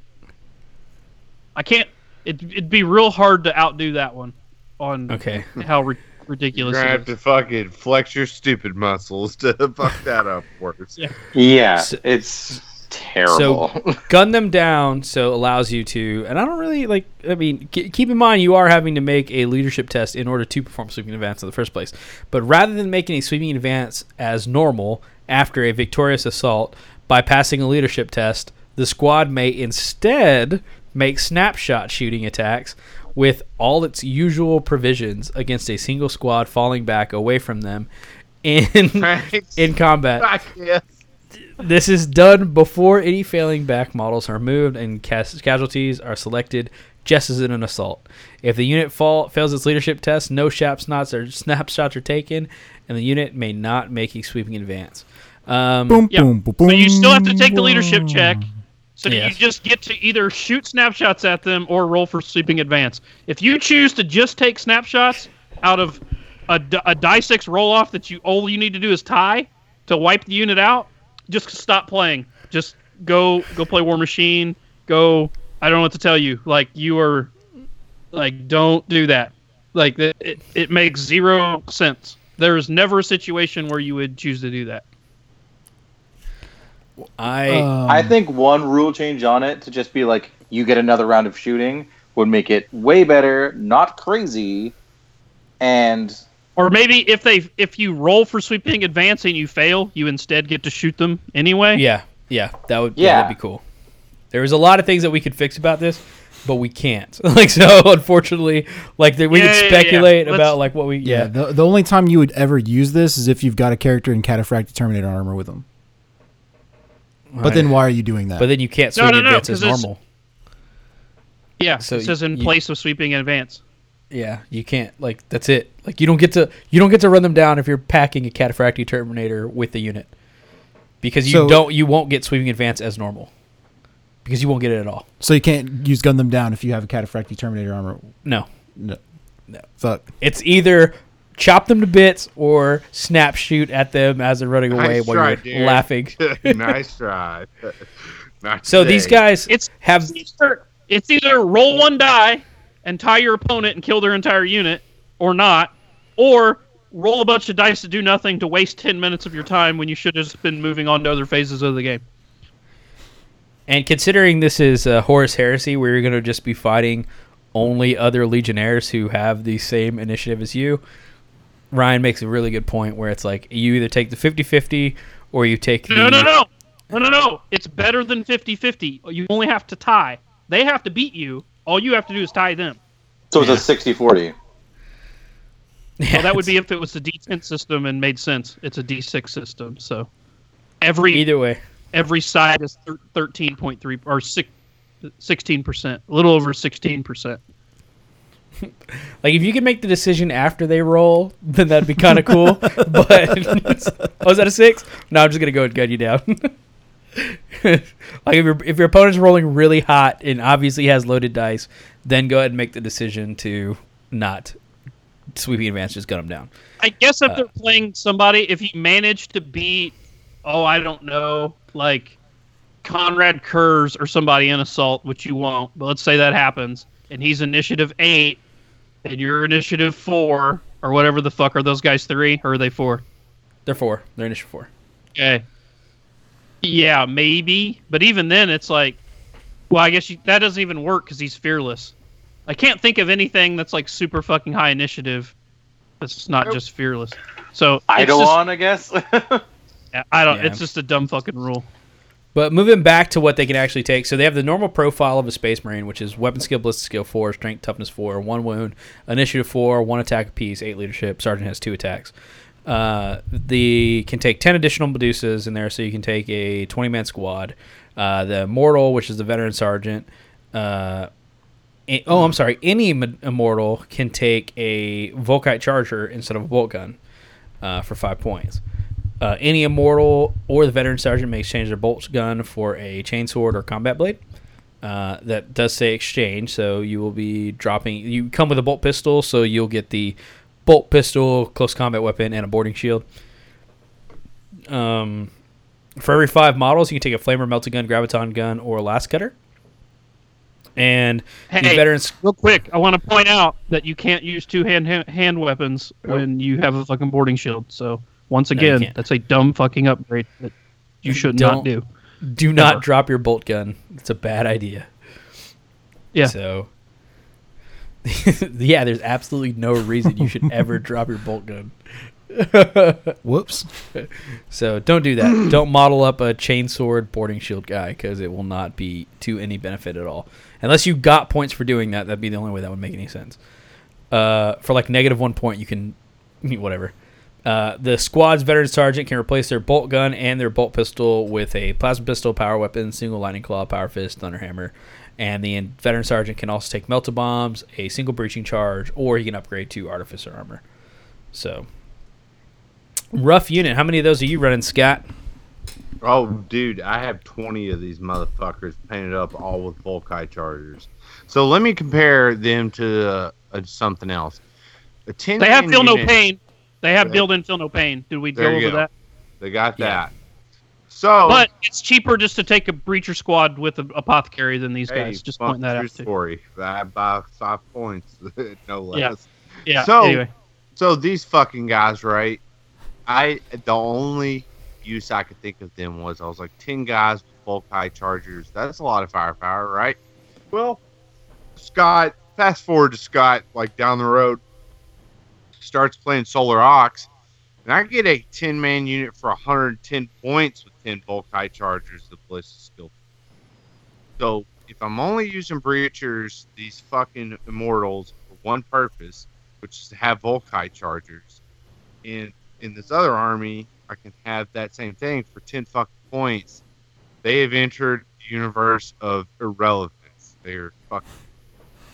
I can't. It, it'd be real hard to outdo that one on okay, how ri- You're gonna it have is. to fucking flex your stupid muscles to fuck that up worse. Yeah. Yeah, So- it's terrible. So gun them down so allows you to. And I don't really like. I mean, k- keep in mind you are having to make a leadership test in order to perform sweeping advance in the first place. But rather than making a sweeping advance as normal after a victorious assault by passing a leadership test, the squad may instead make snapshot shooting attacks with all its usual provisions against a single squad falling back away from them in Thanks. in combat. Fuck yes. This is done before any failing back models are moved and cas- casualties are selected, just as in an assault. If the unit fall fails its leadership test, no snapshots or snapshots are taken, and the unit may not make a sweeping advance. Um, Boom, Yeah. boom, boom, boom. But you still have to take the leadership check. So Yes. you just get to either shoot snapshots at them or roll for sweeping advance. If you choose to just take snapshots out of a, a die six roll off that you all you need to do is tie to wipe the unit out, just stop playing. Just go go play Warmachine. Go. I don't know what to tell you. Like you are, like don't do that. Like it, it, it makes zero sense. There is never a situation where you would choose to do that. I Um, I think one rule change on it to just be like you get another round of shooting would make it way better, not crazy, and Or maybe if they if you roll for sweeping advance and you fail, you instead get to shoot them anyway. yeah yeah that would yeah. Yeah. that'd be cool. There was a lot of things that we could fix about this, but we can't. like so, unfortunately, like that we Yeah, could yeah, yeah. speculate about like what we yeah, yeah. the, the only time you would ever use this is if you've got a character in Cataphractii Terminator armor with them. But then why are you doing that? But then you can't No, swing no, no, advance as 'cause it's- normal. Yeah, So it says in you- place of sweeping in advance. Yeah, you can't. Like that's it. Like you don't get to you don't get to run them down if you're packing a cataphractii terminator with the unit, because you So- don't you won't get sweeping advance as normal, because you won't get it at all. so you can't use gun them down if you have a Cataphractii Terminator armor. No, No. No. Fuck. it's either chop them to bits or snap shoot at them as they're running away Nice while try, you're Darren. laughing. nice try. Not So these guys It's have it's either, it's either roll one die and tie your opponent and kill their entire unit, or not, or roll a bunch of dice to do nothing to waste ten minutes of your time when you should have just been moving on to other phases of the game. And considering this is uh, Horus Heresy, where you're going to just be fighting only other Legionnaires who have the same initiative as you, Ryan makes a really good point where it's like you either take the 50 50 or you take the. No, no, no. No, no, no. It's better than 50 50. You only have to tie. They have to beat you. All you have to do is tie them. so it's a 60-40. Yeah, Well, that would be if it was a D10 system and made sense. It's a D6 system. So every Either way. every side is 13.3 or six, 16%, a little over 16%. Like, if you can make the decision after they roll, then that'd be kind of cool. but. oh, is that a six? No, I'm just going to go and gun you down. like if your if your opponent's rolling really hot and obviously has loaded dice, then go ahead and make the decision to not sweeping advance, just gun them down. I guess if Uh, they're playing somebody, if you manage to beat, oh, I don't know, like Konrad Curze or somebody in assault, which you won't, but let's say that happens, and he's initiative eight, and you're initiative four, or whatever the fuck are those guys three, or are they four? They're four. They're initial four. Okay. Yeah, maybe, but even then, it's like, well, I guess you, that doesn't even work because he's fearless. I can't think of anything that's like super fucking high initiative. That's not just fearless. So it's just- Eidolon, I guess. I don't. Yeah. It's just a dumb fucking rule. But moving back to what they can actually take, so they have the normal profile of a Space Marine, which is weapon skill, ballistic skill four, strength, toughness four, one wound, initiative four, one attack apiece, eight leadership. Sergeant has two attacks. Uh, the can take ten additional Medusas in there, so you can take a twenty man squad. Uh, the immortal, which is the veteran sergeant. Uh, oh, I'm sorry. Any immortal can take a Volkite charger instead of a bolt gun uh, for five points. Uh, any immortal or the veteran sergeant may exchange their bolt gun for a chainsword or combat blade. Uh, that does say exchange, so you will be dropping. You come with a bolt pistol, so you'll get the bolt pistol, close combat weapon, and a boarding shield. Um, for every five models, you can take a flamer, meltagun, graviton gun, or lascutter. And Hey, veterans real quick, I want to point out that you can't use two hand hand, hand weapons when you have a fucking boarding shield. So once again, can't. that's a dumb fucking upgrade that you should Don't- not do. do not Ever. drop your bolt gun. It's a bad idea. Yeah. So, yeah, there's absolutely no reason you should ever drop your bolt gun. Whoops. So don't do that. don't model up a chainsword boarding shield guy because it will not be to any benefit at all. Unless you got points for doing that, that'd be the only way that would make any sense. Uh, for like negative one point, you can whatever. Uh, the squad's veteran sergeant can replace their bolt gun and their bolt pistol with a plasma pistol, power weapon, single lightning claw, power fist, thunderhammer, and the veteran sergeant can also take melta bombs, a single breaching charge, or he can upgrade to artificer armor. So, rough unit. How many of those are you running, Scott? Oh, dude, I have 20 of these motherfuckers painted up all with Volkite chargers. So let me compare them to uh, uh, something else. A 10 They have man feel no pain. They have Yeah. built-in feel no pain. Did we There go over go. that? They got Yeah. that. So, But it's cheaper just to take a breacher squad with an apothecary than these hey, guys. Just fun- pointing that true out too. story. I buy five points, no less. Yeah. Yeah. So- anyway, So these fucking guys, right? I the only use I could think of them was I was like ten guys with Volkite chargers. That's a lot of firepower, right? Well, Scott, fast forward to Scott, like down the road, starts playing Solar Aux, and I get a ten man unit for 110 points with ten Volkite chargers, the ballistic skill. So if I'm only using breachers, these fucking immortals for one purpose, which is to have Volkite chargers. In in this other army, I can have that same thing for ten fucking points. They have entered the universe of irrelevance. They're fucking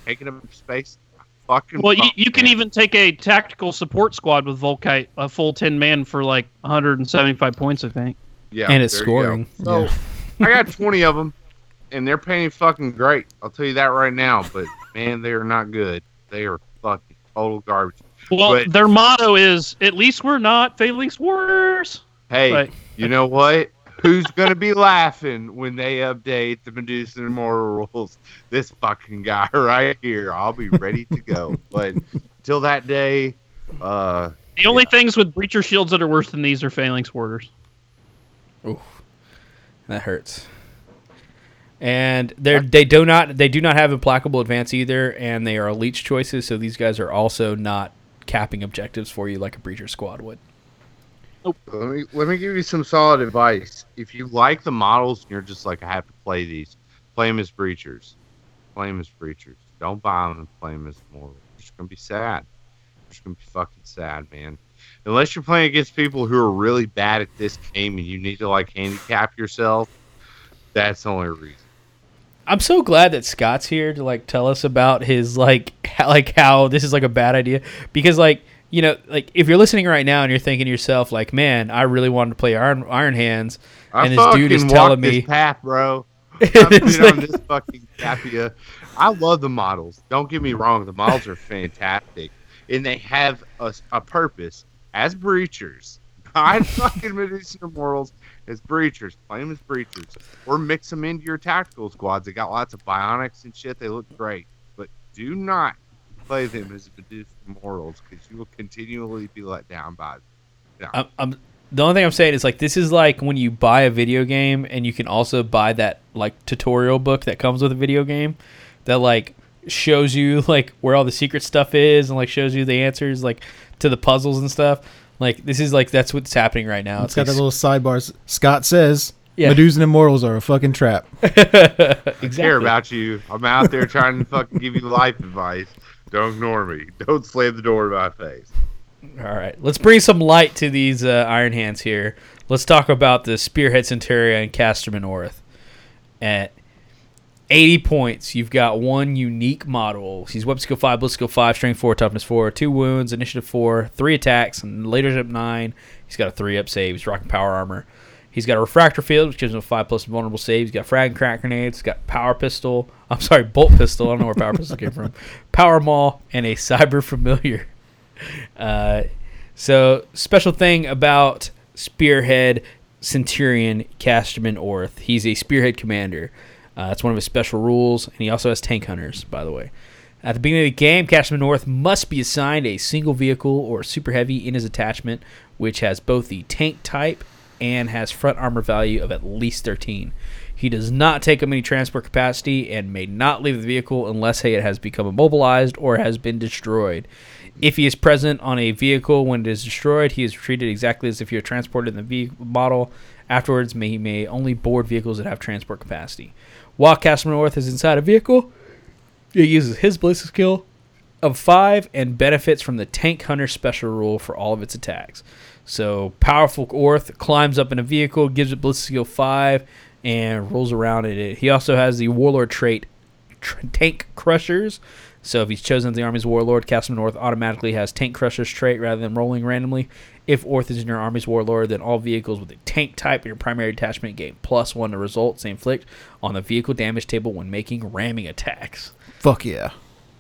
taking up space. I Fucking well, you, fuck, you can even take a tactical support squad with Volkite, a full ten man for like 175 points, I think. yeah, and it's there go. scoring. So I got twenty of them, and they're paying fucking great. I'll tell you that right now. But man, they are not good. They are fucking total garbage. Well, But- their motto is "At least we're not Phalanx Warriors." Hey, Right. you know what? Who's gonna be laughing when they update the Medusa Immortal rules? This fucking guy right here. I'll be ready to go. but until that day, uh, The only things with breacher shields that are worse than these are Phalanx Warders. That hurts. And they they do not they do not have implacable advance either, and they are leech choices. So these guys are also not capping objectives for you like a breacher squad would. Let me let me give you some solid advice. If you like the models and you're just like, I have to play these, play them as breachers. Play them as breachers. Don't buy them and play them as mortal. You're just gonna be sad. You're just gonna be fucking sad, man. Unless you're playing against people who are really bad at this game and you need to like handicap yourself, that's the only reason. I'm so glad that Scott's here to like tell us about his like how, like how this is like a bad idea because like you know, like if you're listening right now and you're thinking to yourself, like, man, I really wanted to play Iron Iron Hands, I and this dude is telling me, this path, bro. I've been on like- this fucking Capia. Uh, I love the models. Don't get me wrong. The models are fantastic, and they have a, a purpose as breachers. Not fucking Medusan Immortals as breachers. Play them as breachers, or mix them into your tactical squads. They got lots of bionics and shit. They look great, but do not play them as Medusan Immortals because you will continually be let down by them. I'm, I'm the only thing I'm saying is like this is like when you buy a video game and you can also buy that like tutorial book that comes with a video game that like shows you like where all the secret stuff is and like shows you the answers like to the puzzles and stuff. Like this is like that's what's happening right now. It's got like, that little sidebars. Scott says Yeah. and Immortals are a fucking trap. exactly. care about you. I'm out there trying to fucking give you life advice. Don't ignore me. Don't slam the door in my face. All right, let's bring some light to these uh, Iron Hands here. Let's talk about the Spearhead Centurion and Casterman Orth. At 80 points, you've got one unique model. He's weapon skill 5, ballistic skill 5, strength 4, toughness 4, 2 wounds, initiative 4, 3 attacks, and leadership 9. He's got a 3 up save. He's rocking power armor. He's got a refractor field, which gives him a 5 plus vulnerable save. He's got frag and crack grenades. He's got power pistol. I'm sorry, bolt pistol. I don't know where power pistol came from. Power maul, and a cyber familiar. Uh, so special thing about Spearhead Centurion Casterman Orth. He's a Spearhead commander. Uh, that's one of his special rules, and he also has tank hunters, by the way. At the beginning of the game, Casterman Orth must be assigned a single vehicle or super heavy in his attachment, which has both the tank type and has front armor value of at least 13. He does not take up any transport capacity and may not leave the vehicle unless it has become immobilized or has been destroyed. If he is present on a vehicle when it is destroyed, he is treated exactly as if he were transported in the model. Afterwards, may, he may only board vehicles that have transport capacity. While Casterman Orth is inside a vehicle, he uses his ballistic skill of five and benefits from the Tank Hunter special rule for all of its attacks. So powerful Orth climbs up in a vehicle, gives it ballistic skill five, and rolls around in it. He also has the Warlord trait, tr- Tank Crushers. So if he's chosen as the Army's Warlord, Casterman Orth automatically has Tank Crushers trait rather than rolling randomly. If Orth is in your Army's Warlord, then all vehicles with a tank type in your primary attachment gain plus one to results they inflict on the vehicle damage table when making ramming attacks. Fuck yeah.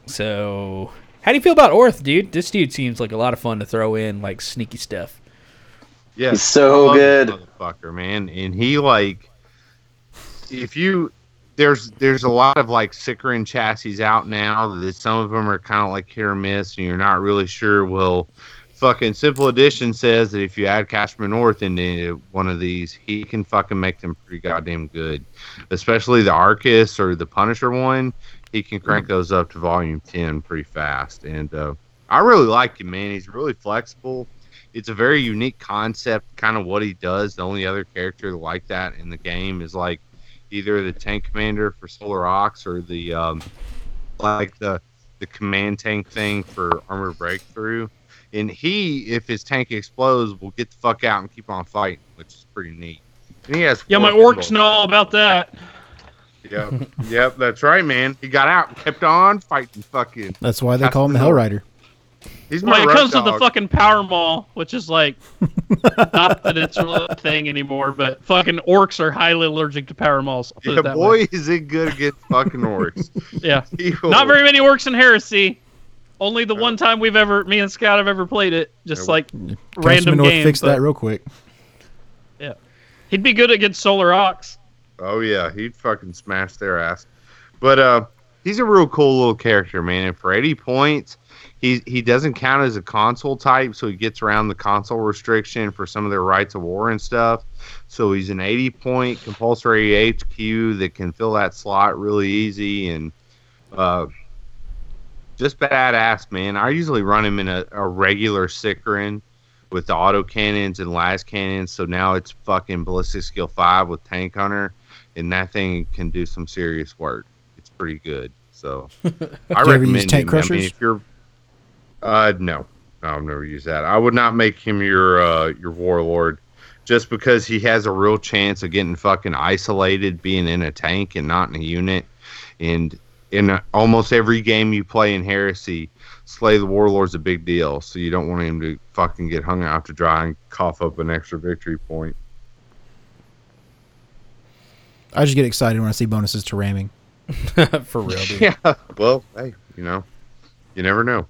So, how do you feel about Orth, dude? This dude seems like a lot of fun to throw in, like sneaky stuff. Yeah, He's so good. motherfucker, man. And he like, if you there's there's a lot of like Sicaran chassis out now that some of them are kind of like hit or miss, and you're not really sure. Well, fucking Simple Edition says that if you add Cashman North into one of these, he can fucking make them pretty goddamn good. Especially the Arcus or the Punisher one, he can crank those up to volume ten pretty fast. And uh, I really like him, man. He's really flexible it's a very unique concept, kind of what he does. The only other character like that in the game is like either the tank commander for Solar Aux or the um, like the the command tank thing for Armor Breakthrough. And he, if his tank explodes, will get the fuck out and keep on fighting, which is pretty neat. And he has Yeah, my orcs symbols. know all about that. Yep, yep, that's right, man. He got out and kept on fighting. Fucking, That's why they call him the Hell Rider. He's my Well, it comes with the fucking power maul, which is like not that it's really a thing anymore, but fucking orcs are highly allergic to power mauls. I'll Yeah, that boy, way. is it good against fucking orcs. Yeah, He not very many orcs in Heresy. Only the one time we've ever, me and Scott have ever played it, just Yeah, like Casterman random North game. fixed but that real quick. Yeah, he'd be good against Solar Aux. Oh yeah, he'd fucking smash their ass. But uh, he's a real cool little character, man. And for 80 points, he he doesn't count as a Consul type, so he gets around the Consul restriction for some of their rites of war and stuff. So he's an 80 point compulsory HQ that can fill that slot really easy and uh, just badass, man. I usually run him in a, a regular Sicaran with the auto cannons and lascannons. So now it's fucking ballistic skill five with tank hunter, and that thing can do some serious work. It's pretty good. So I recommend use tank him. I crushers? mean, if you're, uh, no, I've never used that. I would not make him your uh your warlord. Just because he has a real chance of getting fucking isolated, being in a tank and not in a unit, and in uh, almost every game you play in Heresy, Slay the Warlord's a big deal. So you don't want him to fucking get hung out to dry and cough up an extra victory point. I just get excited when I see bonuses to ramming. For real, dude. Yeah. Well, hey, you know, you never know.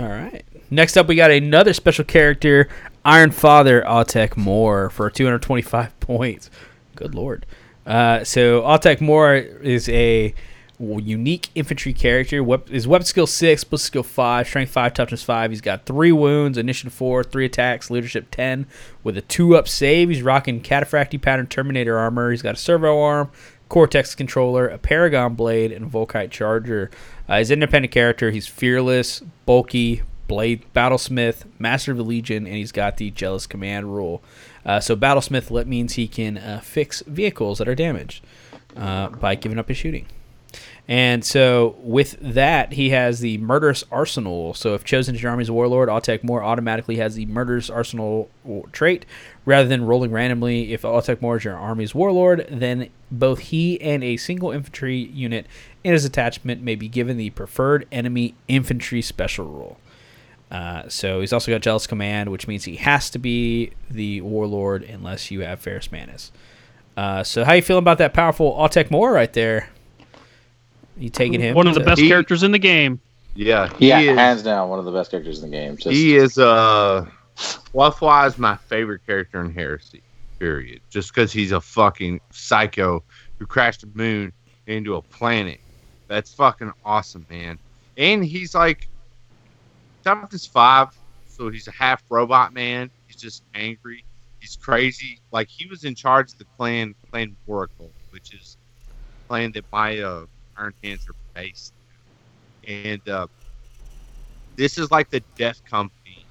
All right. Next up, we got another special character, Iron Father Autek Mor, for 225 points. Good lord. Uh, so Autek Mor is a unique infantry character. His weapon skill six, plus skill five, strength five, toughness five. He's got three wounds, initiative four, three attacks, leadership ten, with a two up save. He's rocking cataphractii pattern Terminator armor. He's got a servo arm, Cortex controller, a Paragon blade, and Volkite charger. Uh, an independent character. He's fearless, bulky, blade, battlesmith, master of the legion, and he's got the jealous command rule. Uh, so battlesmith let means he can uh, fix vehicles that are damaged uh, by giving up his shooting. And so with that, he has the murderous arsenal. So if chosen to your army's warlord, Autek Mor automatically has the murderous arsenal trait. Rather than rolling randomly, if Autek Mor is your army's warlord, then both he and a single infantry unit in his attachment may be given the preferred enemy infantry special rule. Uh, so he's also got jealous command, which means he has to be the warlord unless you have Ferrus Manus. Uh, so how you feeling about that powerful Autek Mor right there? You taking him? One of the to- best He- characters in the game. Yeah. Yeah, is, hands down, one of the best characters in the game. Just, he is uh fluff wise my favorite character in Heresy. Period. Just because he's a fucking psycho who crashed the moon into a planet. That's fucking awesome, man. And he's like toughness five, so he's a half robot man. He's just angry. He's crazy. Like he was in charge of the clan clan Oracle, which is a clan that my uh, Iron Hands are based. And uh, this is like the death company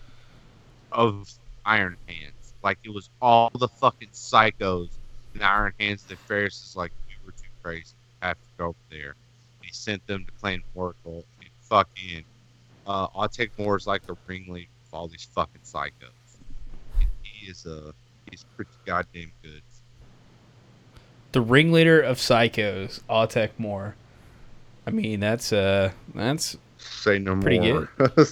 of Iron Hands. Like it was all the fucking psychos in Iron Hands that Ferrus is like, you were too crazy. You have to go over there. He sent them to Clan Oracle and fucking uh Autek Mor is like the ringleader of all these fucking psychos. And he is uh he's pretty goddamn good. the ringleader of psychos, Autek Mor. I mean, that's uh, that's Say no Pretty more.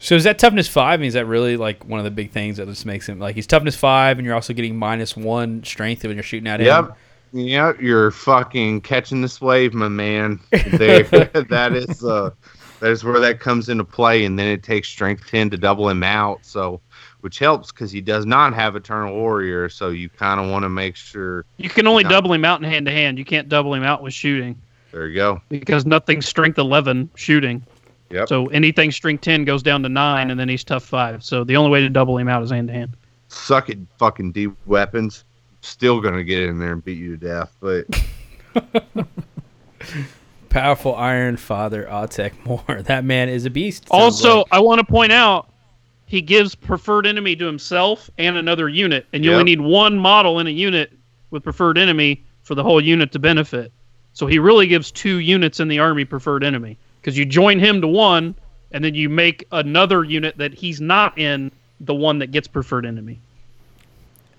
so. Is that toughness five? I mean, is that really like one of the big things that just makes him like he's toughness five, and you're also getting minus one strength when you're shooting at him. Yep. Yep, you're fucking catching this wave, my man. There, that is uh, that is where that comes into play, and then it takes strength ten to double him out. So, which helps because he does not have Eternal Warrior. So you kind of want to make sure. You can only Yeah. double him out in hand to hand. You can't double him out with shooting There you go. because nothing's strength 11 shooting. Yep. So anything strength 10 goes down to 9 and then he's tough 5. So the only way to double him out is hand to hand. Suck it, fucking deep weapons. Still gonna get in there and beat you to death, but Powerful Iron Father Autek Mor. That man is a beast. Also, like. I want to point out he gives preferred enemy to himself and another unit, and you Yep. only need one model in a unit with preferred enemy for the whole unit to benefit. So he really gives two units in the army preferred enemy because you join him to one, and then you make another unit that he's not in the one that gets preferred enemy.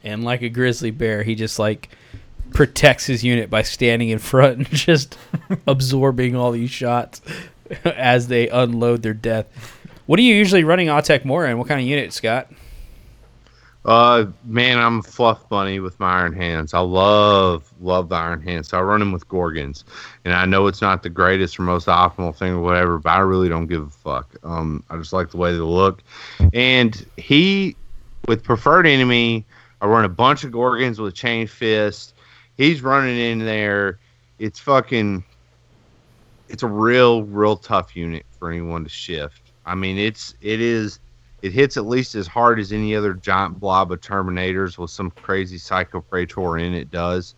and like a grizzly bear, he just like protects his unit by standing in front and just absorbing all these shots as they unload their death. What are you usually running Autek Mor in? What kind of unit, Scott? Uh, man, I'm fluff bunny with my iron hands. I love, love the iron hands. So I run them with Gorgons, and I know it's not the greatest or most optimal thing or whatever, but I really don't give a fuck. Um, I just like the way they look. And he, with preferred enemy, I run a bunch of Gorgons with chain fist. He's running in there. It's fucking. It's a real, real tough unit for anyone to shift. I mean, it's it is it hits at least as hard as any other giant blob of Terminators with some crazy Psycho Praetor in it does.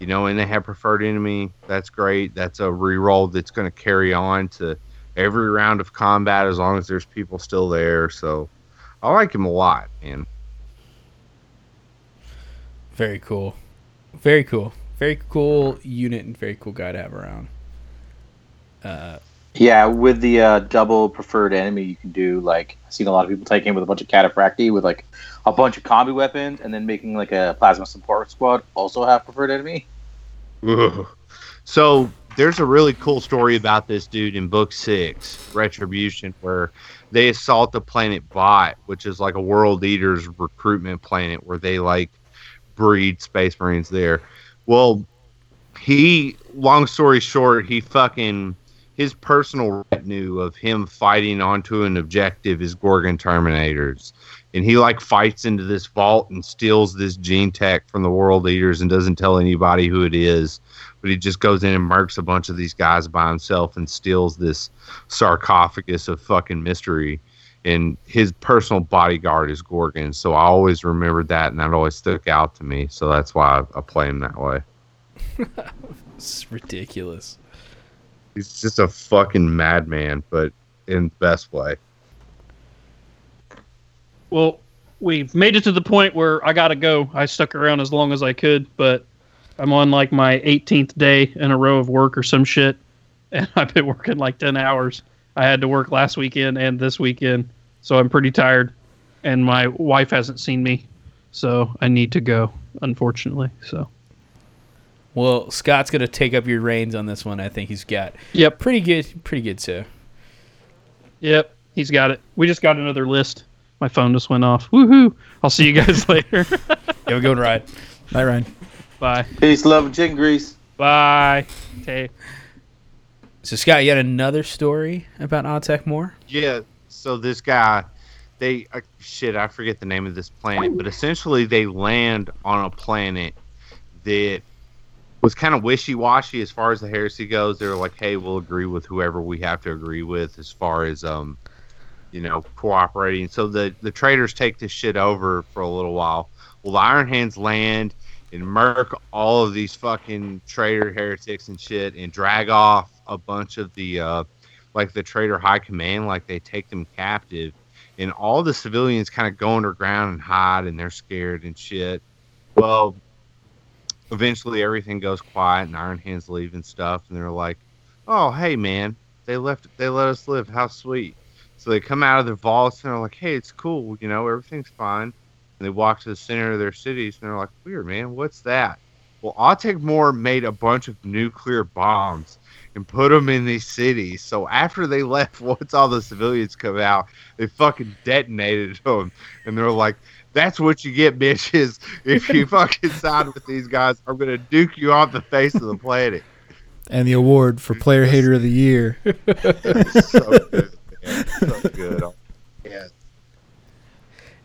You know, and they have preferred enemy. That's great. That's a reroll that's going to carry on to every round of combat as long as there's people still there. So I like him a lot, man. Very cool. Very cool. Very cool unit and very cool guy to have around. Uh, Yeah, with the uh, double preferred enemy, you can do like I've seen a lot of people take with a bunch of cataphractii with like a bunch of combi weapons, and then making like a plasma support squad also have preferred enemy. Ugh. So there's a really cool story about this dude in book six, Retribution, where they assault the planet Bot, which is like a world eaters recruitment planet where they like breed space marines there. Well, he, long story short, he fucking his personal retinue of him fighting onto an objective is Gorgon Terminators. And he like fights into this vault and steals this gene tech from the world leaders and doesn't tell anybody who it is. But he just goes in and murks a bunch of these guys by himself and steals this sarcophagus of fucking mystery. And his personal bodyguard is Gorgon. So I always remembered that and that always stuck out to me. So that's why I, I play him that way. It's ridiculous. He's just a fucking madman, but in the best way. Well, we've made it to the point where I gotta go. I stuck around as long as I could, but I'm on like my 18th day in a row of work or some shit, and I've been working like 10 hours. I had to work last weekend and this weekend, so I'm pretty tired, and my wife hasn't seen me, so I need to go. Unfortunately, so Well, Scott's gonna take up your reins on this one. I think he's got yep, pretty good, pretty good too. yep, he's got it. We just got another list. My phone just went off. Woohoo! I'll see you guys later. Have a good ride. Bye, Ryan. Bye. Peace, love, and chicken grease. Bye. Okay. So Scott, you had another story about Autek Mor? Yeah. So this guy, they uh, shit, I forget the name of this planet, but essentially they land on a planet that was kind of wishy-washy as far as the heresy goes. They were like, "Hey, we'll agree with whoever we have to agree with as far as um, you know, cooperating." So the the traitors take this shit over for a little while. Well, the Iron Hands land and murk all of these fucking traitor heretics and shit, and drag off a bunch of the uh, like the traitor high command, like they take them captive, and all the civilians kind of go underground and hide, and they're scared and shit. Well, eventually everything goes quiet, and Iron Hands leave and stuff, and they're like, "Oh, hey man, they left, they let us live. How sweet." So they come out of their vaults and they're like, "Hey, it's cool, you know, everything's fine." And they walk to the center of their cities, and they're like, "Weird, man, what's that?" Well, Autek Mor made a bunch of nuclear bombs and put them in these cities. So after they left, once all the civilians come out, they fucking detonated them, and they're like, "That's what you get, bitches. If you fucking side with these guys, I'm gonna duke you off the face of the planet." And the award for Player Hater of the Year. so good, man. So good. Oh, yeah.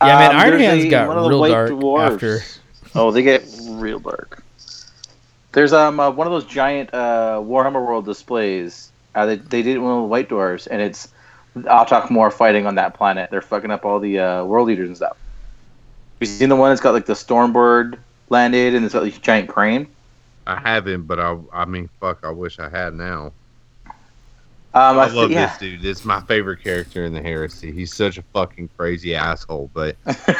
Yeah, man, Um, Iron there's Hands a- got one of the real white dark dwarfs. after. Oh, they get real dark. There's um uh, one of those giant uh, Warhammer World displays. Uh, they, they did one of the white dwarfs, and it's Autek Mor fighting on that planet. They're fucking up all the uh, world leaders and stuff. You seen the one that's got like the Stormbird landed and it's got like giant crane? I haven't, but I, I mean, fuck, I wish I had now. Um, I, thi- love yeah. this dude. It's my favorite character in the Heresy. He's such a fucking crazy asshole, but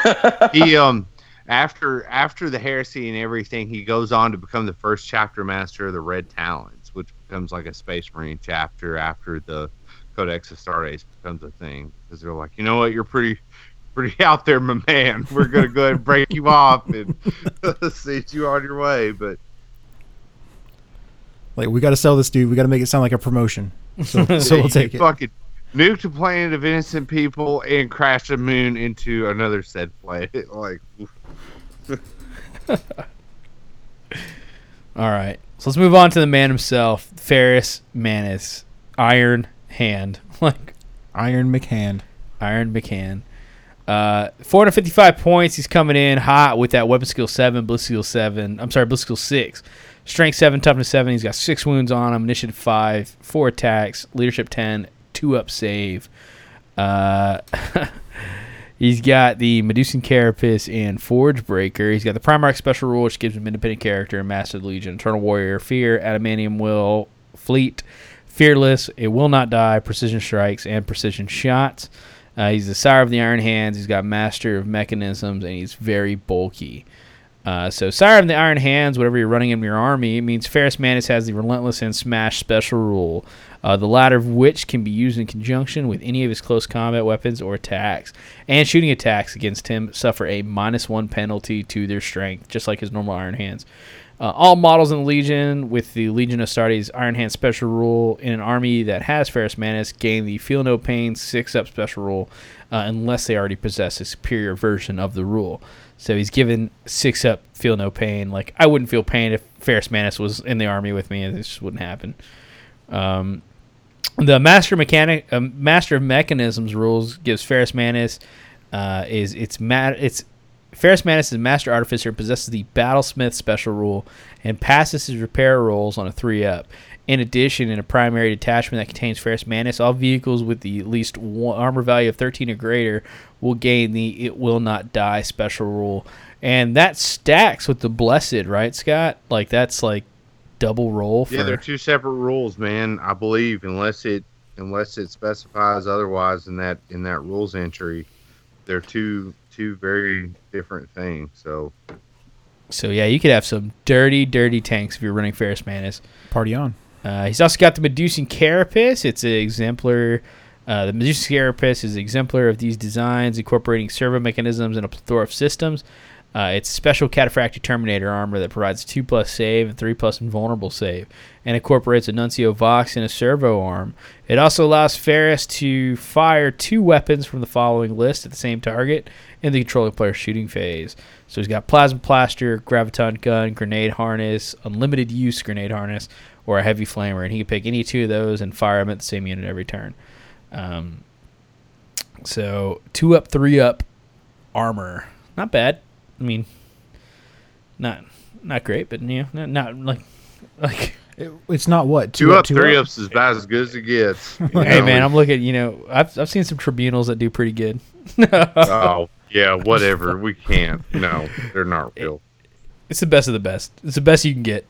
he um after after the heresy and everything, he goes on to become the first chapter master of the Red Talons, which becomes like a Space Marine chapter after the Codex of Astartes becomes a thing. Because they're like, you know what, you're pretty pretty out there, my man. We're gonna go ahead and break you off and send you on your way. But Like, we got to sell this dude. We got to make it sound like a promotion. So, so we'll take it. fucking nuked a planet of innocent people and crashed a moon into another said planet. Like, All right, so let's move on to the man himself, Ferrus Manus, Iron Hand, like Iron McHand. Iron McCann. Uh, 455 points. He's coming in hot with that weapon skill seven, bliss skill seven. I'm sorry, bliss skill six, strength seven, toughness seven. He's got six wounds on him, initiative five, four attacks, leadership ten, two up save. Uh, he's got the Medusan Carapace and Forge Breaker. He's got the Primarch special rule, which gives him independent character, Master Legion, Eternal Warrior, Fear, Adamantium Will, Fleet, Fearless, It Will Not Die, Precision Strikes, and Precision Shots. Uh, he's the Sire of the Iron Hands. He's got Master of Mechanisms, and he's very bulky. Uh, so, Sire of the Iron Hands, whatever you're running in your army, means Ferrus Manus has the Relentless and Smash special rule, uh, the latter of which can be used in conjunction with any of his close combat weapons or attacks. And shooting attacks against him suffer a minus one penalty to their strength, just like his normal Iron Hands. Uh, all models in the Legion with the Legion Astartes Iron Hand special rule in an army that has Ferrus Manus gain the Feel No Pain 6 up special rule uh, unless they already possess a superior version of the rule. So he's given 6 up Feel No Pain. Like, I wouldn't feel pain if Ferrus Manus was in the army with me. And this just wouldn't happen. Um, the Master Mechanic, uh, Master of Mechanisms rules gives Ferrus Manus uh, is it's mat it's Ferrus Manus is Master Artificer and possesses the Battlesmith special rule and passes his repair rolls on a three up. In addition, in a primary detachment that contains Ferrus Manus, all vehicles with the least one armor value of 13 or greater will gain the It Will Not Die special rule. And that stacks with the Blessed, right, Scott? Like, that's like double roll for. Yeah, they're two separate rules, man. I believe unless it unless it specifies otherwise in that in that rules entry, they're two two very different things. So So, yeah, you could have some dirty, dirty tanks if you're running Ferrus Manus. Party on. Uh, he's also got the Medusan Carapace. It's an exemplar. Uh, the Medusan Carapace is an exemplar of these designs, incorporating servo mechanisms and a plethora of systems. Uh, it's special cataphractii Terminator armor that provides 2 plus save and 3 plus invulnerable save, and incorporates a Nuncio Vox and a servo arm. It also allows Ferrus to fire two weapons from the following list at the same target in the controlling player's shooting phase. So he's got Plasma Blaster, Graviton Gun, Grenade Harness, Unlimited Use Grenade Harness, or a Heavy Flamer, and he can pick any two of those and fire them at the same unit every turn. Um, so two up, three up armor, not bad. I mean, not not great, but you know, not, not like like. It, it's not what two, up, three ups is about as good as it gets. you Hey know? man, I'm looking. You know, I've I've seen some tribunals that do pretty good. oh yeah, whatever. We can't. No, they're not real. It's the best of the best. It's the best you can get.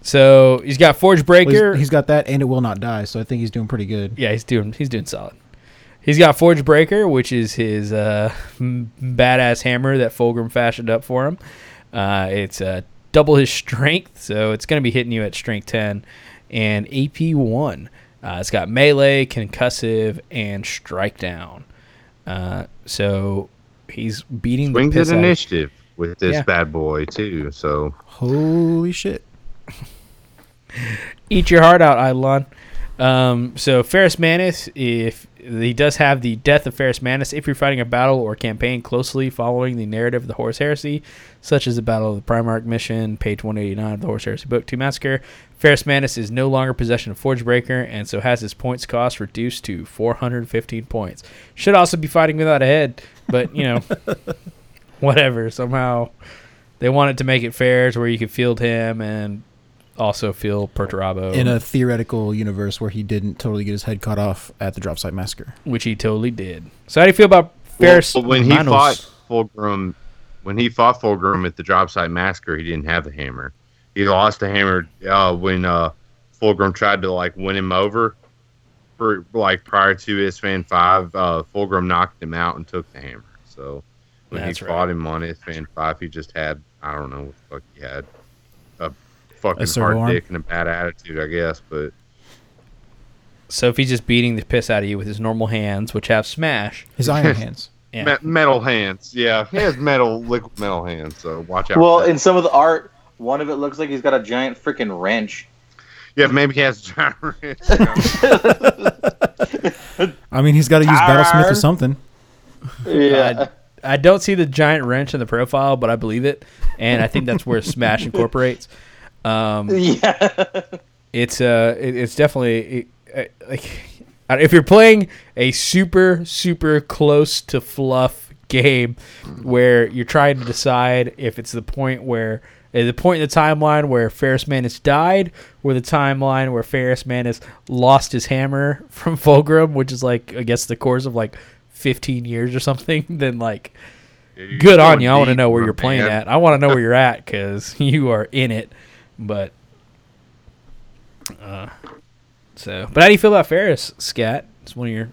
So he's got Forge Well, Breaker. he's- he's got that, and it will not die. So I think he's doing pretty good. yeah, he's doing he's doing solid. He's got Forge Breaker, which is his uh, badass hammer that Fulgrim fashioned up for him. Uh, it's uh, double his strength, so it's going to be hitting you at strength 10 and AP 1. Uh, it's got melee, concussive, and strike down. Uh, so he's beating Swings the piss at out initiative with this Yeah. bad boy too. So Holy shit! Eat your heart out, Eidolon. Um, so Ferrus Manus, if he does have the death of Ferrus Manus, if you're fighting a battle or campaign closely following the narrative of the Horus Heresy, such as the Battle of the Primarch mission, page 189 of the Horus Heresy Book 2 Massacre, Ferrus Manus is no longer possession of Forgebreaker and so has his points cost reduced to 415 points. Should also be fighting without a head, but you know, whatever. Somehow they wanted to make it fair to where you could field him and also feel Perturabo, In a theoretical universe where he didn't totally get his head cut off at the drop site massacre. which he totally did. So how do you feel about Ferrus? Well, when he Manus? fought Fulgrim, when he fought Fulgrim at the drop site massacre, he didn't have the hammer. He lost the hammer uh, when uh, Fulgrim tried to like win him over. For like prior to his fan five, uh, Fulgrim knocked him out and took the hammer. So when That's he right. fought him on his fan five, he just had I don't know what the fuck he had a fucking servo hard arm? dick and a bad attitude, I guess. But So if he's just beating the piss out of you with his normal hands, which have smash, His iron hands. yeah, me- metal hands, yeah, he has metal liquid metal hands. So watch out. Well, in some of the art, one of it looks like he's got a giant freaking wrench. yeah, maybe he has a giant wrench. I mean, he's got to use Battlesmith or something. Yeah. I don't see the giant wrench in the profile, but I believe it, and I think that's where Smash incorporates. Um, yeah. it's uh, it, it's definitely it, uh, like if you're playing a super super close to fluff game where you're trying to decide if it's the point where uh, the point in the timeline where Ferrus Manus died, or the timeline where Ferrus Manus lost his hammer from Fulgrim, which is like I guess the course of like 15 years or something, then like You're good on you. I want to know where you're playing man. at. I want to know where you're at because you are in it. But uh, so, but how do you feel about Ferrus? Scott, it's one of your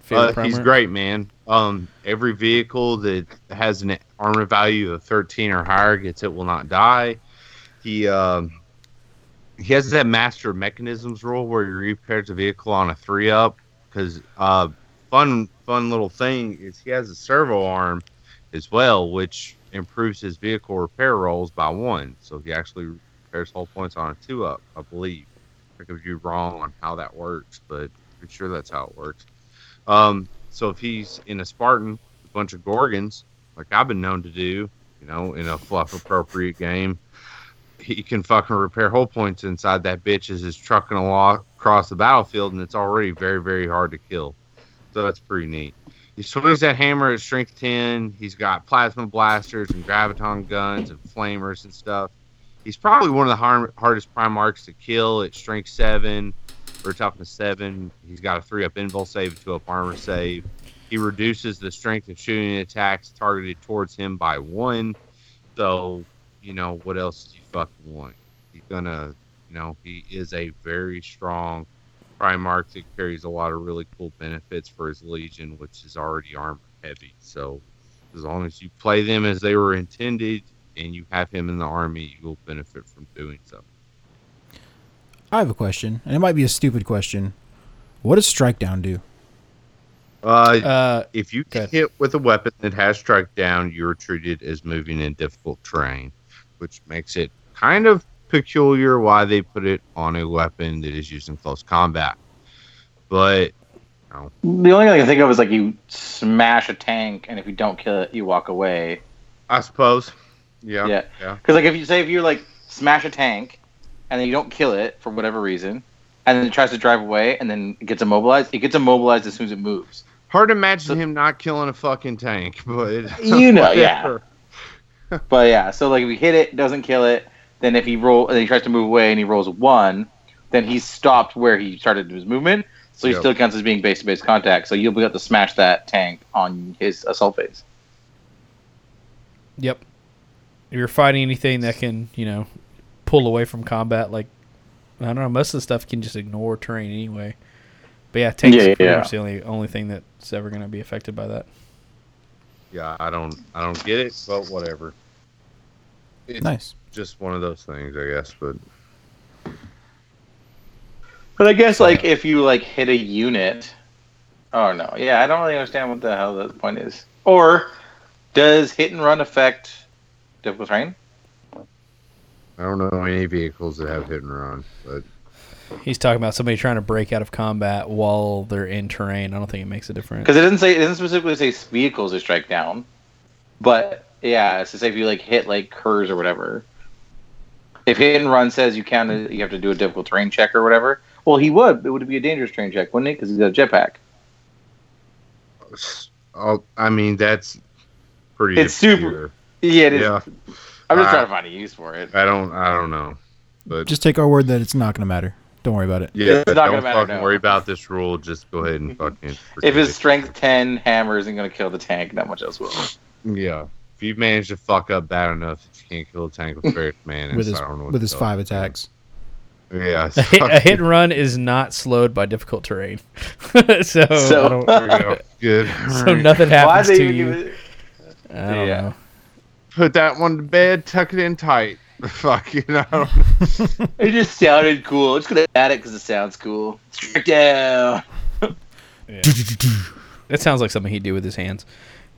favorite. Uh, he's great, man. Um, every vehicle that has an armor value of 13 or higher gets it will not die. He um, he has that master mechanisms rule where he repairs a vehicle on a three up. Because uh, fun fun little thing is he has a servo arm as well, which improves his vehicle repair rolls by one. So he actually repairs hull points on a two up, I believe. I could be wrong on how that works, but I'm sure that's how it works. Um, so if he's in a Spartan, a bunch of Gorgons, like I've been known to do, you know, in a fluff appropriate game, he can fucking repair hull points inside that bitch as it's trucking along across the battlefield, and it's already very, very hard to kill. So that's pretty neat. He swings that hammer at strength 10. He's got plasma blasters and graviton guns and flamers and stuff. He's probably one of the har- hardest Primarchs to kill at strength 7 or toughness 7. He's got a 3 up invul save, a 2 up armor save. He reduces the strength of shooting attacks targeted towards him by 1. So, you know, what else do you fucking want? He's gonna, you know, he is a very strong Primarch that carries a lot of really cool benefits for his Legion, which is already armor heavy. So, as long as you play them as they were intended and you have him in the army, you will benefit from doing so. I have a question, and it might be a stupid question. What does strike down do? Uh, Uh, if you get hit with a weapon that has strike down, you're treated as moving in difficult terrain, which makes it kind of peculiar why they put it on a weapon that is used in close combat. But The only thing I can think of is like you smash a tank, and if you don't kill it, you walk away. I suppose, yeah, Yeah. yeah. Because like if you say if you like smash a tank, and then you don't kill it for whatever reason, and then it tries to drive away, and then it gets immobilized. It gets immobilized as soon as it moves. Hard to imagine So- him not killing a fucking tank, but You know, yeah. But yeah, so like if you hit it, doesn't kill it, then if he roll, and then he tries to move away, and he rolls a one, then he's stopped where he started his movement. So he Yep. still counts as being base to base contact. So you'll be able to smash that tank on his assault phase. Yep. If you're fighting anything that can, you know, pull away from combat. Like, I don't know, most of the stuff can just ignore terrain anyway. But yeah, tanks Yeah, is yeah. much the only only thing that's ever going to be affected by that. yeah, I don't, I don't get it, but whatever. It's Nice. just one of those things, I guess. But But I guess like if you like hit a unit, oh no, yeah, I don't really understand what the hell the point is. Or does hit and run affect difficult terrain? I don't know any vehicles that have hit and run, but He's talking about somebody trying to break out of combat while they're in terrain. I don't think it makes a difference. Because it doesn't say it doesn't specifically say vehicles are strike down, but yeah, it's to say if you like hit like curs or whatever. If hit and run says you count, it- uh, you have to do a difficult terrain check or whatever. Well, he would. It would be a dangerous terrain check, wouldn't it? Because he's got a jetpack. oh, I mean that's pretty. It's super- obscure. Yeah, it is. Yeah, I'm just Uh, trying to find a use for it. I don't, I don't know, but Just take our word that it's not going to matter. Don't worry about it. yeah, It's not gonna don't matter, fucking no. worry about this rule. Just go ahead and fucking. If forget his it. strength ten hammer isn't going to kill the tank, not much else will. yeah, if you manage to fuck up bad enough that you can't kill a tank with Ferrus Man, With his I don't know with his five attacks. Yeah, a, hit, a hit and run is not slowed by difficult terrain. so, So- There we go. Good. so Alright. nothing Why happens they to even you. give it? I don't Yeah. know. Put that one to bed. Tuck it in tight. Fuck you know. It just sounded cool. I'm just gonna add it because it sounds cool. Strike down. That sounds like something he'd do with his hands.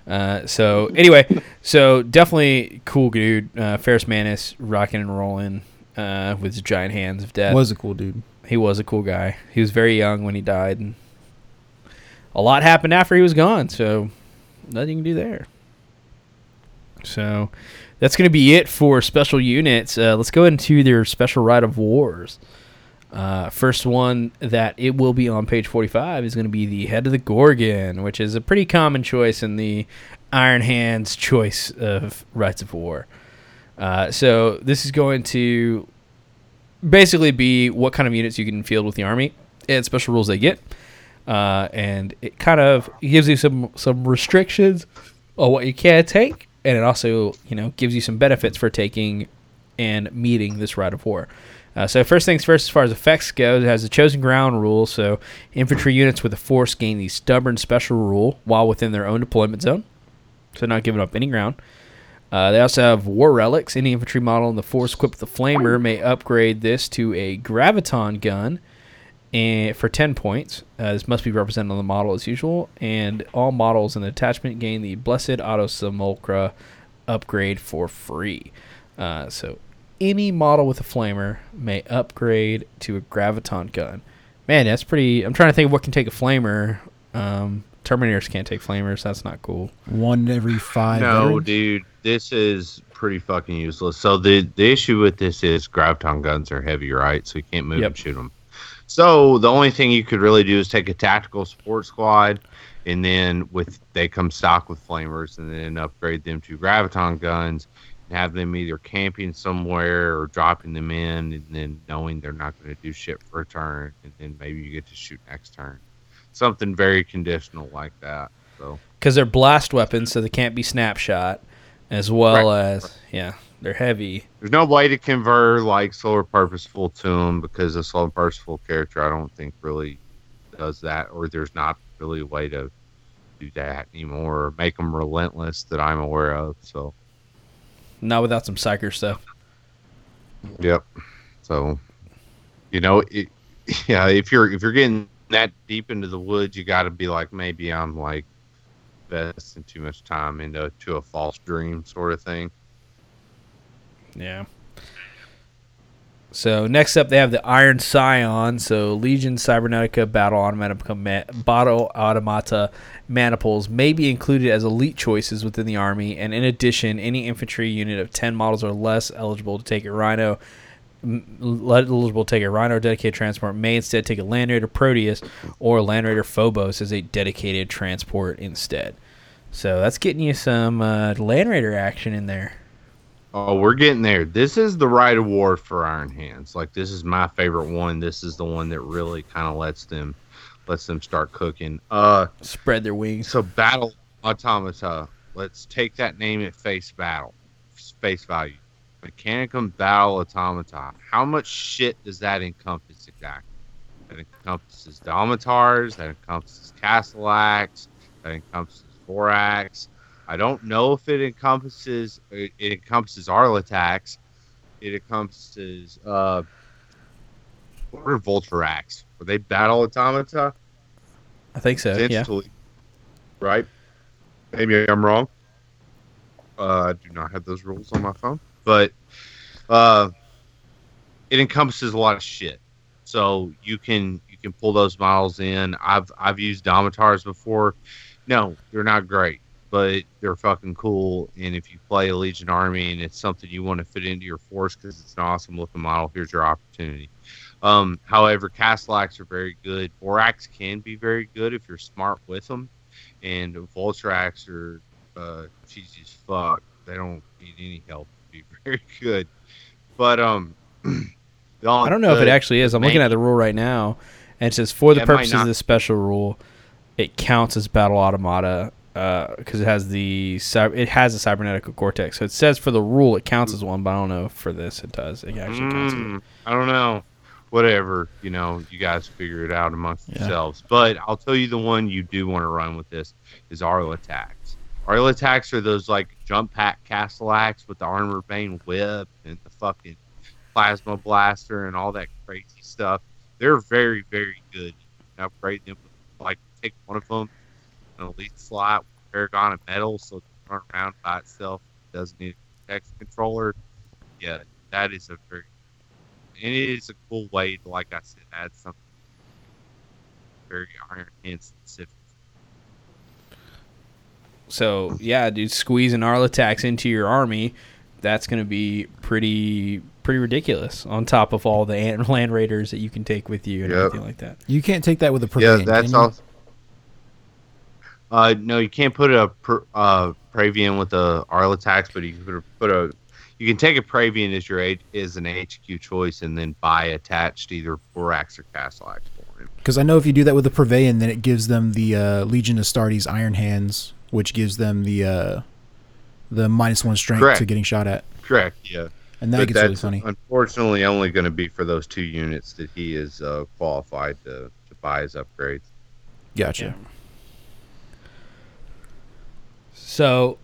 Uh, so anyway, so definitely cool dude. Uh, Ferrus Manus rocking and rolling uh, with his giant hands of death. Was a cool dude. he was a cool guy. He was very young when he died, and a lot happened after he was gone. So nothing you can do there. So that's going to be it for special units. Uh, let's go into their special rite of wars. Uh, first one that it will be on page 45 is going to be the head of the Gorgon, which is a pretty common choice in the Iron Hands choice of rites of war. Uh, so this is going to basically be what kind of units you can field with the army and special rules they get. Uh, and it kind of gives you some some restrictions on what you can take, and it also you know gives you some benefits for taking and meeting this rite of war. Uh, so first things first, as far as effects go, it has the chosen ground rule. So infantry units with a force gain the stubborn special rule while within their own deployment zone, so not giving up any ground. Uh, they also have war relics. Any infantry model in the force equipped with the flamer may upgrade this to a graviton gun, and for ten points. Uh, this must be represented on the model as usual, and all models in the attachment gain the blessed auto simulacra upgrade for free. Uh, so any model with a flamer may upgrade to a graviton gun. Man, that's pretty. I'm trying to think of what can take a flamer. Um, Terminators can't take flamers. That's not cool. One every five. No, veterans? dude, this is pretty fucking useless. So the the issue with this is graviton guns are heavy, right? So you can't move Yep. and shoot them. So the only thing you could really do is take a tactical support squad, and then with they come stock with flamers, and then upgrade them to graviton guns, and have them either camping somewhere or dropping them in, and then knowing they're not going to do shit for a turn, and then maybe you get to shoot next turn. Something very conditional like that. So. because they're blast weapons, so they can't be snapshot, as well Right, as yeah, they're heavy. There's no way to convert like solar purposeful to them because a solar purposeful character I don't think really does that, or there's not really a way to do that anymore or make them relentless that I'm aware of. So, Not without some psyker stuff. yep. So, you know, it, yeah, if you're if you're getting that deep into the woods, you got to be like maybe I'm like investing too much time into to a false dream sort of thing. Yeah. So next up, they have the Iron Scion. So Legion Cybernetica Battle Automata, ma- Battle Automata maniples may be included as elite choices within the army, and in addition, any infantry unit of ten models or less eligible to take a Rhino, eligible to take a Rhino dedicated transport may instead take a Land Raider Proteus or Land Raider Phobos as a dedicated transport instead. So that's getting you some uh, Land Raider action in there. Oh, we're getting there. This is the rite of war for Iron Hands. Like this is my favorite one. This is the one that really kind of lets them lets them start cooking. Uh Spread their wings. so Battle Automata. Let's take that name at face battle. Face value. Mechanicum Battle Automata. How much shit does that encompass exactly? That encompasses Domitars, that encompasses Castellax, that encompasses Vorax. I don't know if it encompasses it, it encompasses Arlatax. It encompasses uh what are Vultarax? Were they battle automata? I think so. Yeah. Right? Maybe I'm wrong. Uh, I do not have those rules on my phone. But uh it encompasses a lot of shit. So you can you can pull those models in. I've I've used Domitars before. No, they're not great, but they're fucking cool. And if you play a Legion Army and it's something you want to fit into your force because it's an awesome looking model, here's your opportunity. Um, however, Castellax are very good. Vorax can be very good if you're smart with them, and Vultarax are uh, cheesy as fuck. They don't need any help to be very good. But um, I don't know if it actually is. I'm looking at the rule right now, and it says for the Yeah, purposes of this special rule, it counts as battle automata because it has the it has a cybernetica cortex. So it says for the rule it counts as one, but I don't know if for this it does. It actually counts. as Mm, I don't know. Whatever, you know, you guys figure it out amongst Yeah. yourselves. But I'll tell you the one you do want to run with this is Arlatax. Arlo attacks are those like jump pack Castellax with the armor bane whip and the fucking plasma blaster and all that crazy stuff. They're very, very good. You can upgrade them with, like take one of them an elite slot with Paragon of Metal so it can run around by itself. It doesn't need a text controller. Yeah, that is a very and it is a cool way to, like I said, add something very Iron Hand specific. So yeah, dude, squeeze an Arlatax into your army. That's gonna be pretty pretty ridiculous. On top of all the land raiders that you can take with you and Yep. everything like that. You can't take that with a Yeah, that's can all. Uh, no, you can't put a pr- uh Praevian with a Arlatax, but you can put a, you can take a Praevian as your H, as an HQ choice and then buy attached either Vorax or Castellax for him. Because I know if you do that with the Praevian, then it gives them the uh, Legion Astartes Iron Hands, which gives them the uh, the minus one strength Correct. to getting shot at, Correct. Yeah. and that but gets really funny. unfortunately only going to be for those two units that he is uh, qualified to, to buy his upgrades. Gotcha. So,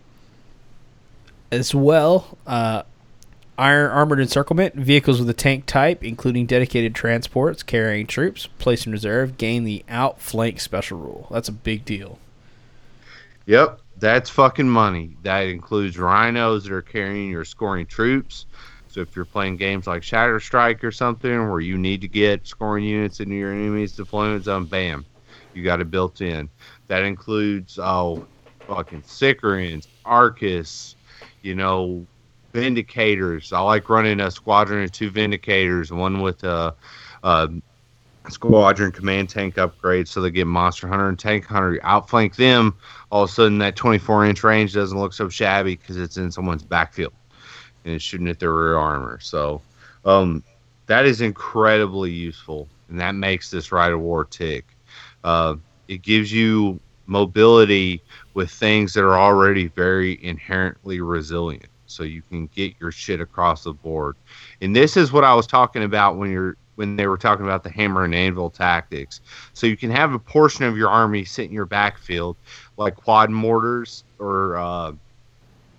as well, uh, iron armored encirclement vehicles with a tank type, including dedicated transports carrying troops placed in reserve, gain the outflank special rule. That's a big deal. Yep, that's fucking money. That includes rhinos that are carrying or scoring troops. So if you're playing games like Shatter Strike or something where you need to get scoring units into your enemy's deployment zone, bam, you got it built in. That includes oh, fucking Sicarans, Arcus, you know, Vindicators. I like running a squadron of two Vindicators, one with a, a squadron command tank upgrade, so they get Monster Hunter and Tank Hunter. You outflank them, all of a sudden that 24 inch range doesn't look so shabby because it's in someone's backfield and it's shooting at their rear armor. So um, that is incredibly useful, and that makes this Rite of War tick. Uh, it gives you mobility with things that are already very inherently resilient. So you can get your shit across the board. And this is what i was talking about when you're when they were talking about the hammer and anvil tactics. So you can have a portion of your army sit in your backfield like quad mortars or uh,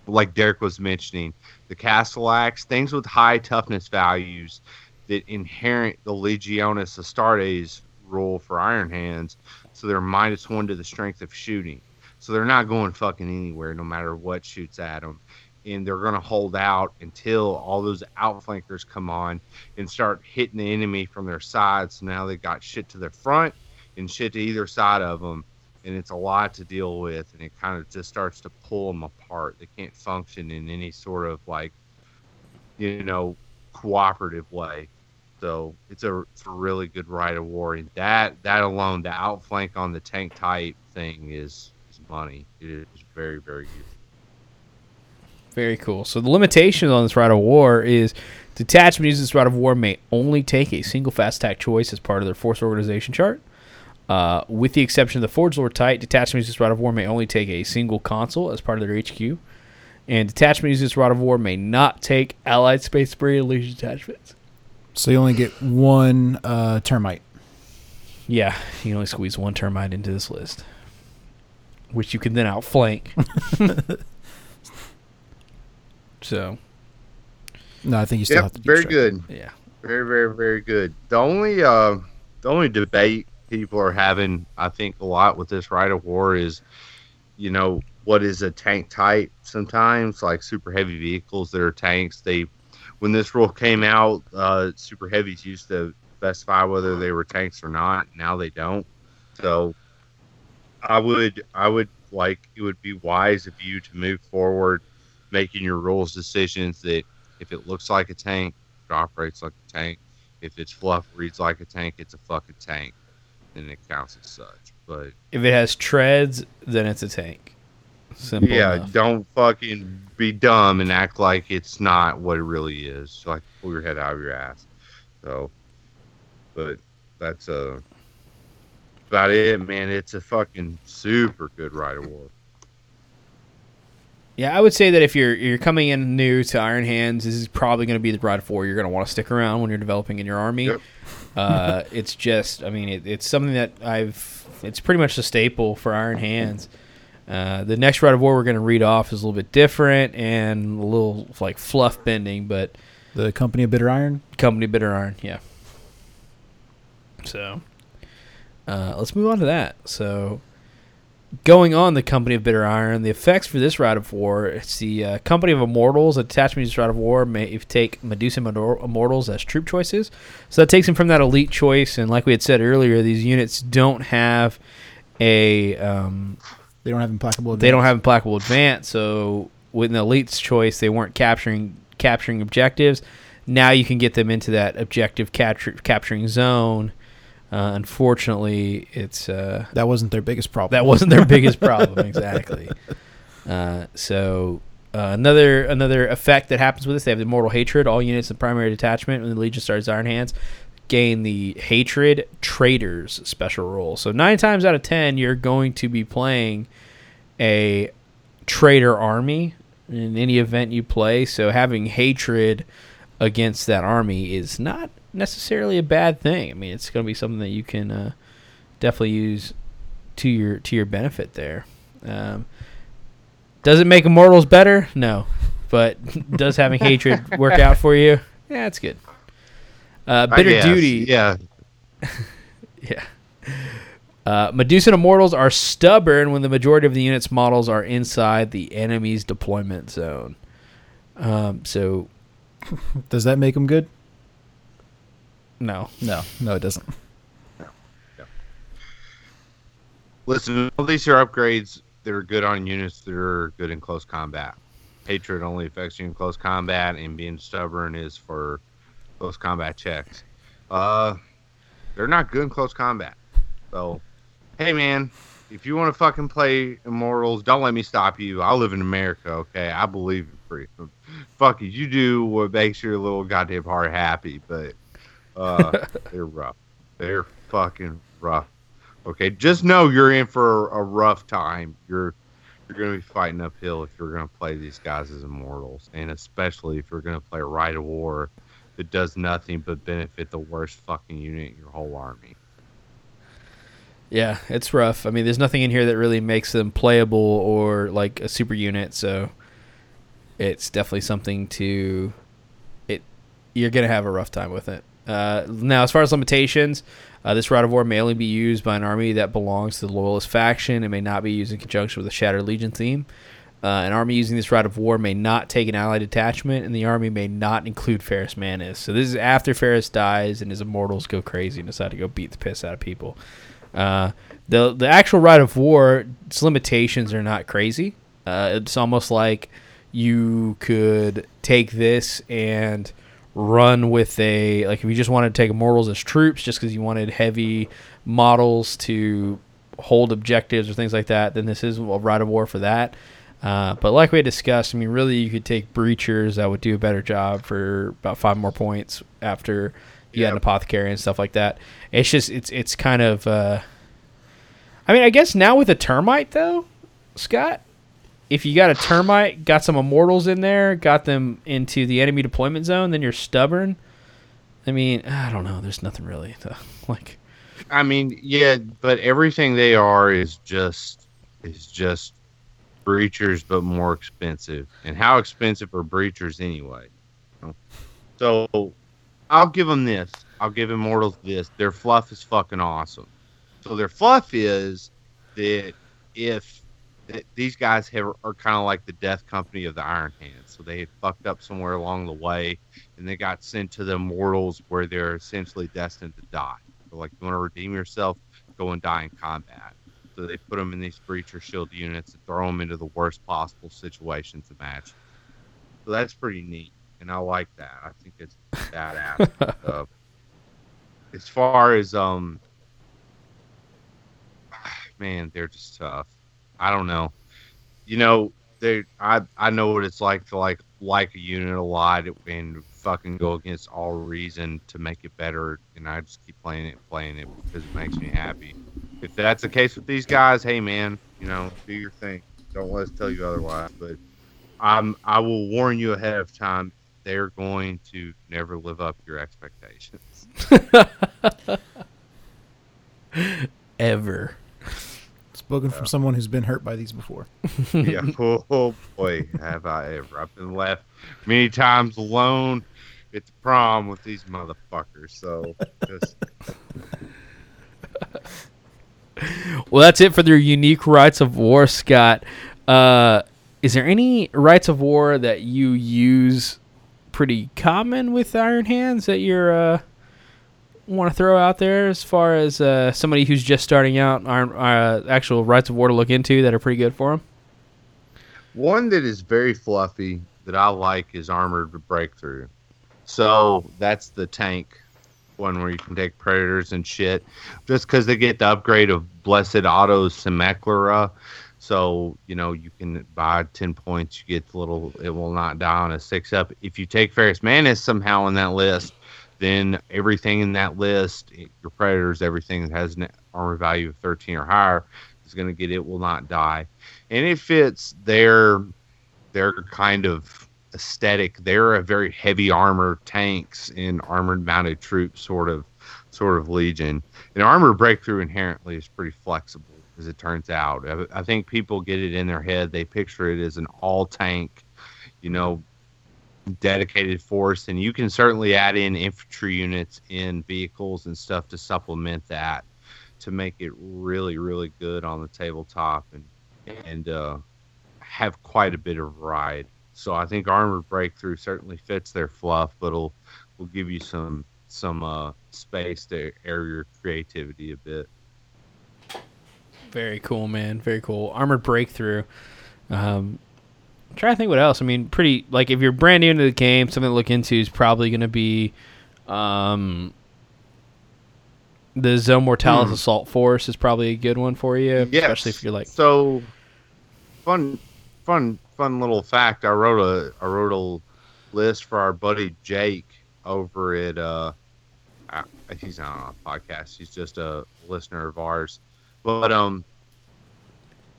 like derek was mentioning the Castellax things with high toughness values that inherit the legionis astartes rule for iron hands. So they're minus one to the strength of shooting. So they're not going fucking anywhere, no matter what shoots at them. And they're going to hold out until all those outflankers come on and start hitting the enemy from their sides. So now they've got shit to their front and shit to either side of them. And it's a lot to deal with. And it kind of just starts to pull them apart. They can't function in any sort of like, you know, cooperative way. So it's a, it's a really good rite of war. And that that alone, the outflank on the tank type thing is money. It is very very useful. Very cool. So the limitations on this Rite of War is detachment using this Rite of War may only take a single fast attack choice as part of their force organization chart. Uh, with the exception of the Forge Lord type, detachment using this Rite of War may only take a single Consul as part of their HQ. And detachment using this Rite of War may not take Allied Space Marine Legion detachments. So you only get one uh, termite. Yeah, you can only squeeze one termite into this list, which you can then outflank. so, No, I think you still have Yep, to. be very distracted. good. yeah. Very very very good. The only uh, the only debate people are having, I think, a lot with this rite of war is, you know, what is a tank type? Sometimes, like super heavy vehicles that are tanks, they when this rule came out, uh, super heavies used to specify whether they were tanks or not. Now they don't. So I would I would like it would be wise of you to move forward, making your rules decisions that if it looks like a tank, it operates like a tank. If its fluff reads like a tank, it's a fucking tank, and it counts as such. But If it has treads, then it's a tank. Simple yeah, enough. don't fucking be dumb and act like it's not what it really is. Like pull your head out of your ass. So, but that's uh about it, man. It's a fucking super good rite of war. Yeah, I would say that if you're you're coming in new to Iron Hands, this is probably going to be the ride for you're going to want to stick around when you're developing in your army. Yep. uh, it's just, I mean, it, it's something that I've. It's pretty much a staple for Iron Hands. Uh, the next rite of war we're going to read off is a little bit different and a little like fluff bending, but The company of bitter iron. company of bitter iron, yeah. So, uh, let's move on to that. So, going on the company of bitter iron, the effects for this rite of war. It's the uh, company of immortals. Attachment to this rite of war may take Medusa Immor- immortals as troop choices. So that takes them from that elite choice. And like we had said earlier, these units don't have a um, They don't have implacable. they don't have implacable advance. So with an elite's choice, they weren't capturing capturing objectives. Now you can get them into that objective capture, capturing zone. Uh, unfortunately, it's uh, That wasn't their biggest problem. that wasn't their biggest problem exactly. Uh, so uh, another another effect that happens with this, they have the mortal hatred. All units in primary detachment when the Legion starts Iron Hands gain the hatred traitors special role. So nine times out of ten, you're going to be playing a traitor army in any event you play. So having hatred against that army is not necessarily a bad thing. I mean, it's going to be something that you can uh, definitely use to your to your benefit there. Um, does it make immortals better? No, but does having hatred work out for you? Yeah, it's good. Uh, bitter duty. Yeah. Yeah. Uh, Medusan immortals are stubborn when the majority of the unit's models are inside the enemy's deployment zone. Um, so Does that make them good? No. No, no, it doesn't. Listen, all these are upgrades that are good on units that are good in close combat. Hatred only affects you in close combat, and being stubborn is for close combat checks. Uh, they're not good in close combat. So, hey man, if you want to fucking play Immortals, don't let me stop you. I live in America, okay? I believe in freedom. Fuck it, you do what makes your little goddamn heart happy, but uh, they're rough. They're fucking rough. Okay, just know you're in for a rough time. You're you're going to be fighting uphill if you're going to play these guys as immortals, and especially if you're going to play a Rite of War that does nothing but benefit the worst fucking unit in your whole army. Yeah, it's rough. I mean, there's nothing in here that really makes them playable or like a super unit, so it's definitely something to it. You're gonna have a rough time with it. Uh, now, as far as limitations, uh, this Rite of War may only be used by an army that belongs to the Loyalist faction and may not be used in conjunction with the Shattered Legion theme. Uh, an army using this Rite of War may not take an allied detachment, and the army may not include Ferrus Manus. So this is after Ferrus dies and his immortals go crazy and decide to go beat the piss out of people. Uh, the the actual Rite of War, its limitations are not crazy. Uh, it's almost like you could take this and run with a like if you just wanted to take immortals as troops just because you wanted heavy models to hold objectives or things like that then this is a rite of war for that. Uh, but like we had discussed i mean really you could take breachers that would do a better job for about five more points after you had an apothecary and stuff like that. It's just it's it's kind of uh, i mean i guess now with a termite though scott if you got a termite, got some immortals in there, got them into the enemy deployment zone, then you're stubborn. I mean, I don't know. There's nothing really to, like. I mean, yeah, but everything they are is just is just breachers, but more expensive. And how expensive are breachers anyway? So I'll give them this. I'll give Immortals this. Their fluff is fucking awesome. So their fluff is that if these guys have, are kind of like the death company of the Iron Hands. So they had fucked up somewhere along the way, and they got sent to the Immortals where they're essentially destined to die. So like, you want to redeem yourself, go and die in combat. So they put them in these breacher shield units and throw them into the worst possible situations imaginable. So that's pretty neat, and I like that. I think it's badass. uh, as far as um, man, they're just tough. I don't know. You know, they I I know what it's like to like like a unit a lot and fucking go against all reason to make it better, and I just keep playing it, playing it because it makes me happy. If that's the case with these guys, hey man, you know, do your thing. Don't let us tell you otherwise. But I'm I will warn you ahead of time. They're going to never live up your expectations. Ever. Spoken from someone who's been hurt by these before. yeah. Oh boy, have I ever? I've been left many times alone at the prom with these motherfuckers. So just Well, that's it for their unique rites of war, Scott. Uh, is there any rites of war that you use pretty common with Iron Hands that you're uh, want to throw out there as far as uh, somebody who's just starting out our, uh, actual rites of war to look into that are pretty good for them? one that is very fluffy that I like is armored breakthrough. So that's the tank one where you can take predators and shit. Just because they get the upgrade of Blessed Auto Simulacra. So, you know, you can buy 10 points, you get the little, it will not die on a six up. If you take Ferrus Manus somehow in that list, then everything in that list, your predators, everything that has an armor value of 13 or higher, is going to get it will not die. And it fits their their kind of aesthetic. They're a very heavy armor tanks and armored mounted troops sort of sort of legion. And armor breakthrough inherently is pretty flexible, as it turns out. I, I think people get it in their head. They picture it as an all tank, you know, dedicated force, and you can certainly add in infantry units in vehicles and stuff to supplement that to make it really, really good on the tabletop and and uh, have quite a bit of variety. so I think armor breakthrough certainly fits their fluff, but it'll will give you some some uh, space to air your creativity a bit. Very cool, man. Very cool. Armored breakthrough. Um, trying to think what else. I mean, pretty like if you're brand new into the game, something to look into is probably going to be um, the Zone Mortalis Hmm. Assault Force is probably a good one for you, especially if you're like so fun fun fun little fact i wrote a i wrote a list for our buddy jake over at uh uh, he's not on a podcast he's just a listener of ours but um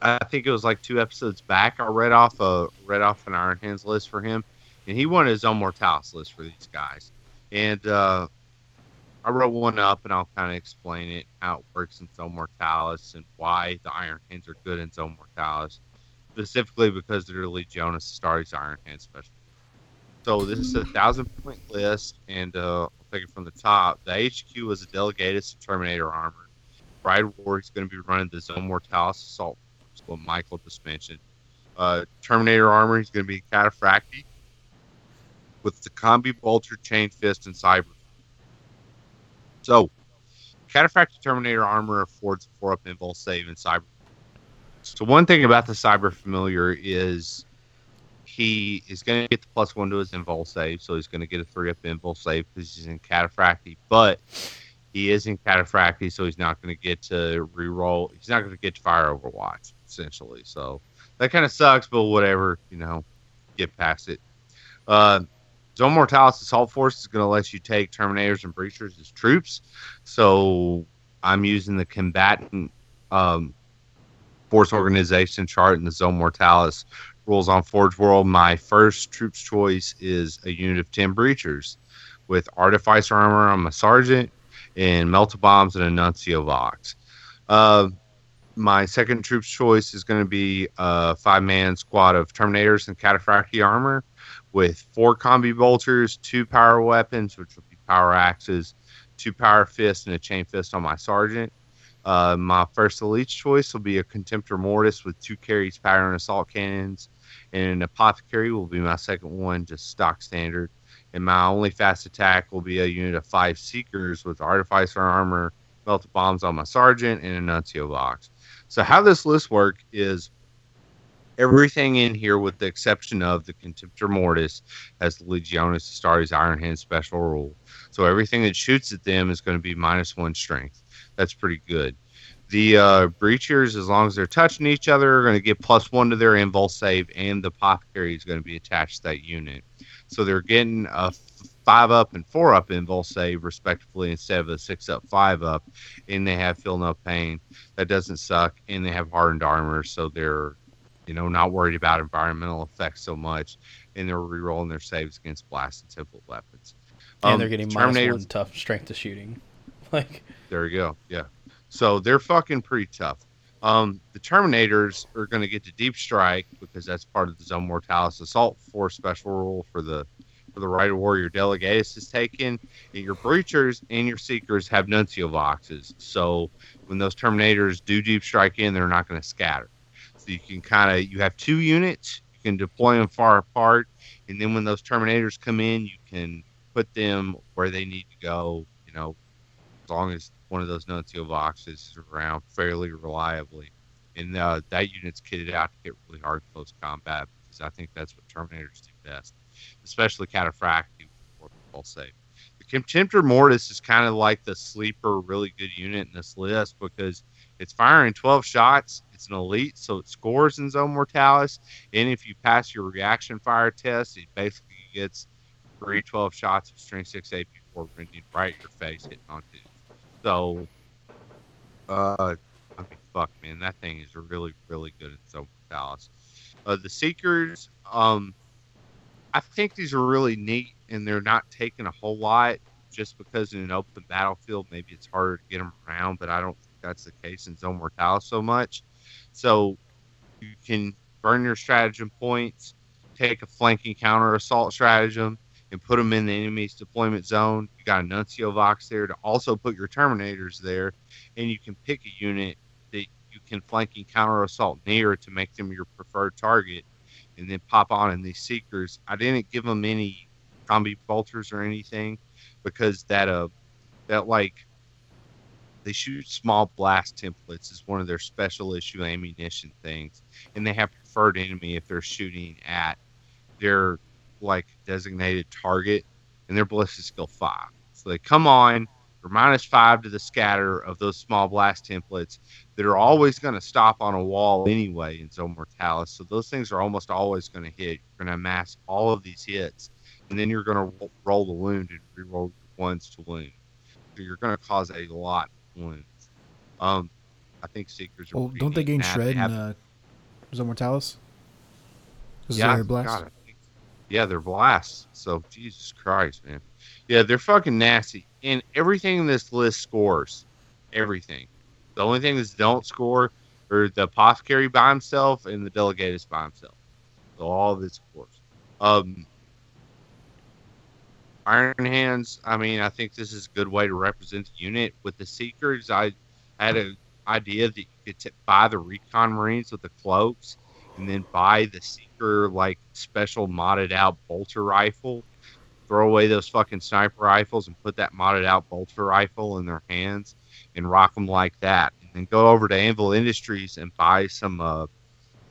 i think it was like two episodes back i read off a read off an iron hands list for him and he wanted his own mortalis list for these guys and uh I wrote one up and I'll kind of explain it, how it works in Zone Mortalis and why the Iron Hands are good in Zone Mortalis, specifically because they're really Jonas Starry's Iron Hands special. So this is a thousand point list, and uh, I'll take it from the top. The HQ was a Delegatus Terminator armor. Bride War is going to be running the Zone Mortalis Assault, what Michael just mentioned. Uh, Terminator armor, he's going to be Cataphractii with the Combi Bolter, Chain Fist, and Cyber. So, Cataphractii Terminator armor affords 4 up invul save in Cyber. So, one thing about the Cyber Familiar is he is going to get the plus 1 to his invul save, so he's going to get a 3 up invul save because he's in Cataphractii, but he is in Cataphractii, so he's not going to get to reroll. He's not going to get to fire Overwatch, essentially. So, that kind of sucks, but whatever, you know, get past it. Uh, Zone Mortalis Assault Force is going to let you take Terminators and Breachers as troops. So I'm using the combatant um, force organization chart in the Zone Mortalis rules on Forge World. My first troops choice is a unit of 10 Breachers with Artificer Armor I'm a Sergeant and Melta Bombs and a Nuncio Vox. Uh, my second troops choice is going to be a five man squad of Terminators and Cataphractii Armor with four combi bolters, two power weapons, which will be power axes, two power fists, and a chain fist on my sergeant. Uh, my first elite choice will be a contemptor mortis with two Kheres, power and assault cannons, and an apothecary will be my second one, just stock standard. And my only fast attack will be a unit of five seekers with artificer armor, melta bombs on my sergeant, and a nuncio vox. So how this list work is everything in here, with the exception of the Contemptor Mortis, has the Legionis Astartes Iron Hand special rule. So everything that shoots at them is going to be minus one strength. That's pretty good. The uh, Breachers, as long as they're touching each other, are going to get plus one to their invul save, and the Apothecary is going to be attached to that unit. So they're getting a five up and four up invul save, respectively, instead of a six up, five up, and they have feel no pain. That doesn't suck, and they have hardened armor, so they're you know, not worried about environmental effects so much, and they're rerolling their saves against blast and template weapons. and Um, they're getting minus Terminators- one tough strength to shooting. Like There you go. Yeah. So they're fucking pretty tough. Um, the Terminators are going to get to deep strike because that's part of the Zone Mortalis Assault Force special rule for the for the Right of Warrior Delegatus is taken. And your Breachers and your Seekers have Nuncio voxes. So when those Terminators do deep strike in, they're not going to scatter. So you can kind of you have two units. You can deploy them far apart, and then when those Terminators come in, you can put them where they need to go. You know, as long as one of those Nuncio voxes is around fairly reliably. And uh, that unit's kitted out to get really hard close combat because I think that's what Terminators do best, especially Cataphractii or I'll say. The Contemptor Mortis is kind of like the sleeper, really good unit in this list because it's firing 12 shots. It's an elite, so it scores in Zone Mortalis. And if you pass your reaction fire test, it basically gets three 12 shots of strength 6 AP 4 rending right your face, hitting on two. So, uh, I mean, fuck, man, that thing is really, really good in Zone Mortalis. Uh, the Seekers, um, I think these are really neat, and they're not taking a whole lot just because in an open battlefield, maybe it's harder to get them around, but I don't think that's the case in Zone Mortalis so much. So, you can burn your stratagem points, take a flanking counter assault stratagem, and put them in the enemy's deployment zone. You got a Nuncio Vox there to also put your Terminators there, and you can pick a unit that you can flanking counter assault near to make them your preferred target. And then pop on. in these seekers, I didn't give them any combi bolters or anything because that uh that like they shoot small blast templates is one of their special issue ammunition things, and they have preferred enemy if they're shooting at their like designated target, and their ballistic skill five. So they come on, they're minus five to the scatter of those small blast templates that are always going to stop on a wall anyway in Zone Mortalis. So those things are almost always going to hit. You're going to amass all of these hits, and then you're going to roll the wound and reroll ones to wound. So you're going to cause a lot of wounds. Um, I think Seekers are. Well, don't they gain shred in uh, Zone Mortalis? Yeah, their blast. Yeah, they're blasts. So Jesus Christ, man. Yeah, they're fucking nasty. And everything in this list scores. Everything. The only thing that don't score are the apothecary by himself and the delegatus by himself. So all of it scores. Um Iron Hands, I mean, I think this is a good way to represent the unit. With the Seekers, I had an idea that you could t- buy the Recon Marines with the cloaks and then buy the Seeker, like, special modded out bolter rifle. Throw away those fucking sniper rifles and put that modded out bolter rifle in their hands and rock them like that. And then go over to Anvil Industries and buy some uh,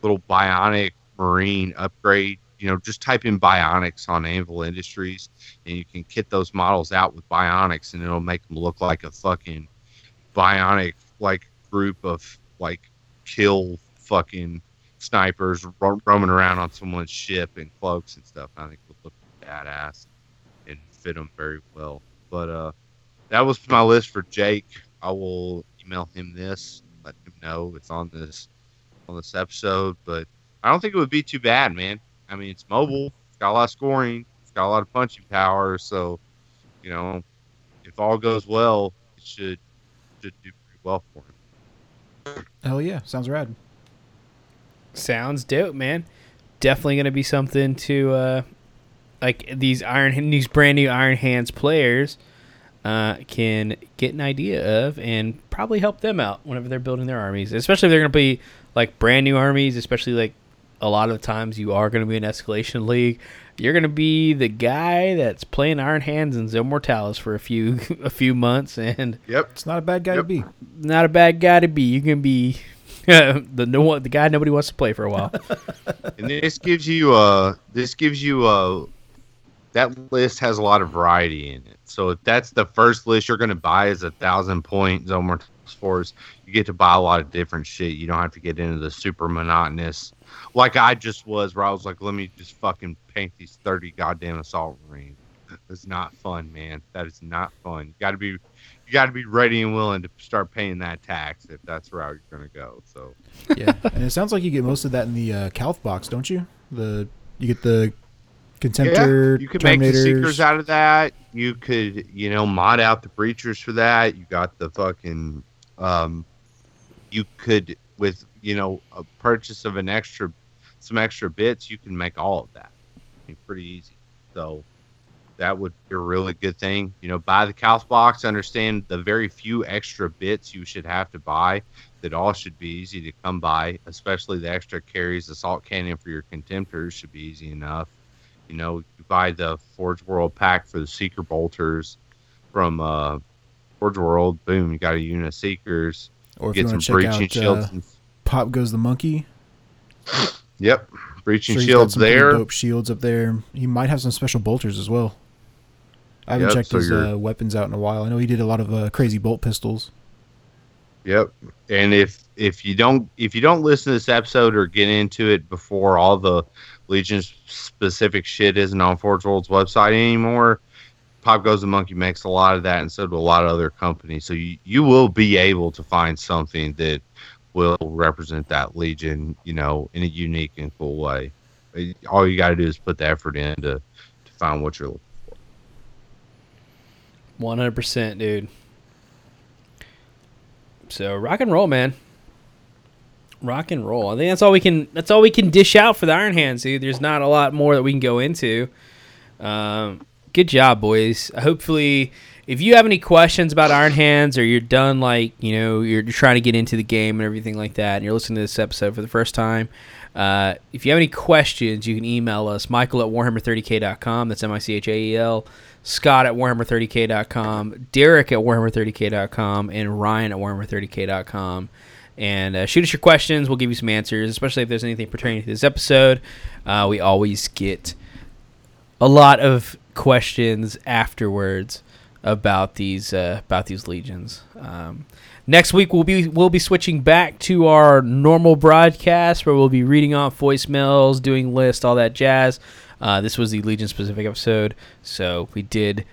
little bionic marine upgrade. You know, just type in bionics on Anvil Industries and you can kit those models out with bionics and it'll make them look like a fucking bionic like group of like kill fucking snipers ro- roaming around on someone's ship in cloaks and stuff. I think would look badass and fit him very well. But uh, that was my list for Jake. I will email him this, let him know it's on this on this episode. But I don't think it would be too bad, man. I mean, it's mobile. It's got a lot of scoring. It's got a lot of punching power. So, you know, if all goes well, it should should do pretty well for him. Hell yeah, sounds rad. Sounds dope, man. Definitely gonna be something to uh, like these Iron these brand new Iron Hands players uh, can get an idea of and probably help them out whenever they're building their armies. Especially if they're gonna be like brand new armies. Especially like a lot of times you are gonna be an escalation league. You're gonna be the guy that's playing Iron Hands and Zone Mortalis for a few a few months, and Yep. It's not a bad guy to be. not a bad guy to be. You can be the no one, the guy nobody wants to play for a while. and this gives you uh this gives you uh that list has a lot of variety in it. So if that's the first list you're going to buy is a thousand point zone Mortalis force you get to buy a lot of different shit. You don't have to get into the super monotonous like i just was where i was like let me just fucking paint these 30 goddamn assault marines it's not fun man. That is not fun. You got to be you got to be ready and willing to start paying that tax if that's where route you're going to go so. Yeah, and it sounds like you get most of that in the uh, Calth box, don't you? The you get the Contemptor, you could make the seekers out of that. You could, you know, mod out the breachers for that. You got the fucking, um, you could with you know a purchase of an extra, some extra bits. You can make all of that. I mean, pretty easy. So that would be a really good thing. You know, buy the Calth box. Understand the very few extra bits you should have to buy. That all should be easy to come by. Especially the extra Kheres, assault cannon for your contemptors should be easy enough. You know, you buy the Forge World pack for the Seeker bolters from uh, Forge World. Boom, you got a unit of Seekers. or if you Get some want to check breaching out shields. uh, and- Pop Goes the Monkey. yep, breaching Sure shields some there. Dope shields up there. He might have some special bolters as well. I haven't Yep, checked so his uh, weapons out in a while. I know he did a lot of uh, crazy bolt pistols. Yep. And if if you don't if you don't listen to this episode or get into it before all the Legion specific shit isn't on Forge World's website anymore, Pop Goes the Monkey makes a lot of that, and so do a lot of other companies. So you you will be able to find something that will represent that Legion, you know, in a unique and cool way. All you got to do is put the effort in to to find what you're looking. for. One hundred percent, dude. So rock and roll, man. Rock and roll. I think that's all we can. That's all we can dish out for the Iron Hands, dude. There's not a lot more that we can go into. Um, good job, boys. Hopefully, if you have any questions about Iron Hands or you're done, like, you know, you're trying to get into the game and everything like that, and you're listening to this episode for the first time, uh, if you have any questions, you can email us, Michael at Warhammer30k.com. That's M I C H A E L. Scott at Warhammer30k.com. Derek at Warhammer30k.com. And Ryan at Warhammer30k.com. And uh, shoot us your questions. We'll give you some answers, especially if there's anything pertaining to this episode. Uh, we always get a lot of questions afterwards about these uh, about these legions. Um, next week we'll be we'll be switching back to our normal broadcast where we'll be reading off voicemails, doing lists, all that jazz. Uh, this was the legion specific episode, so we did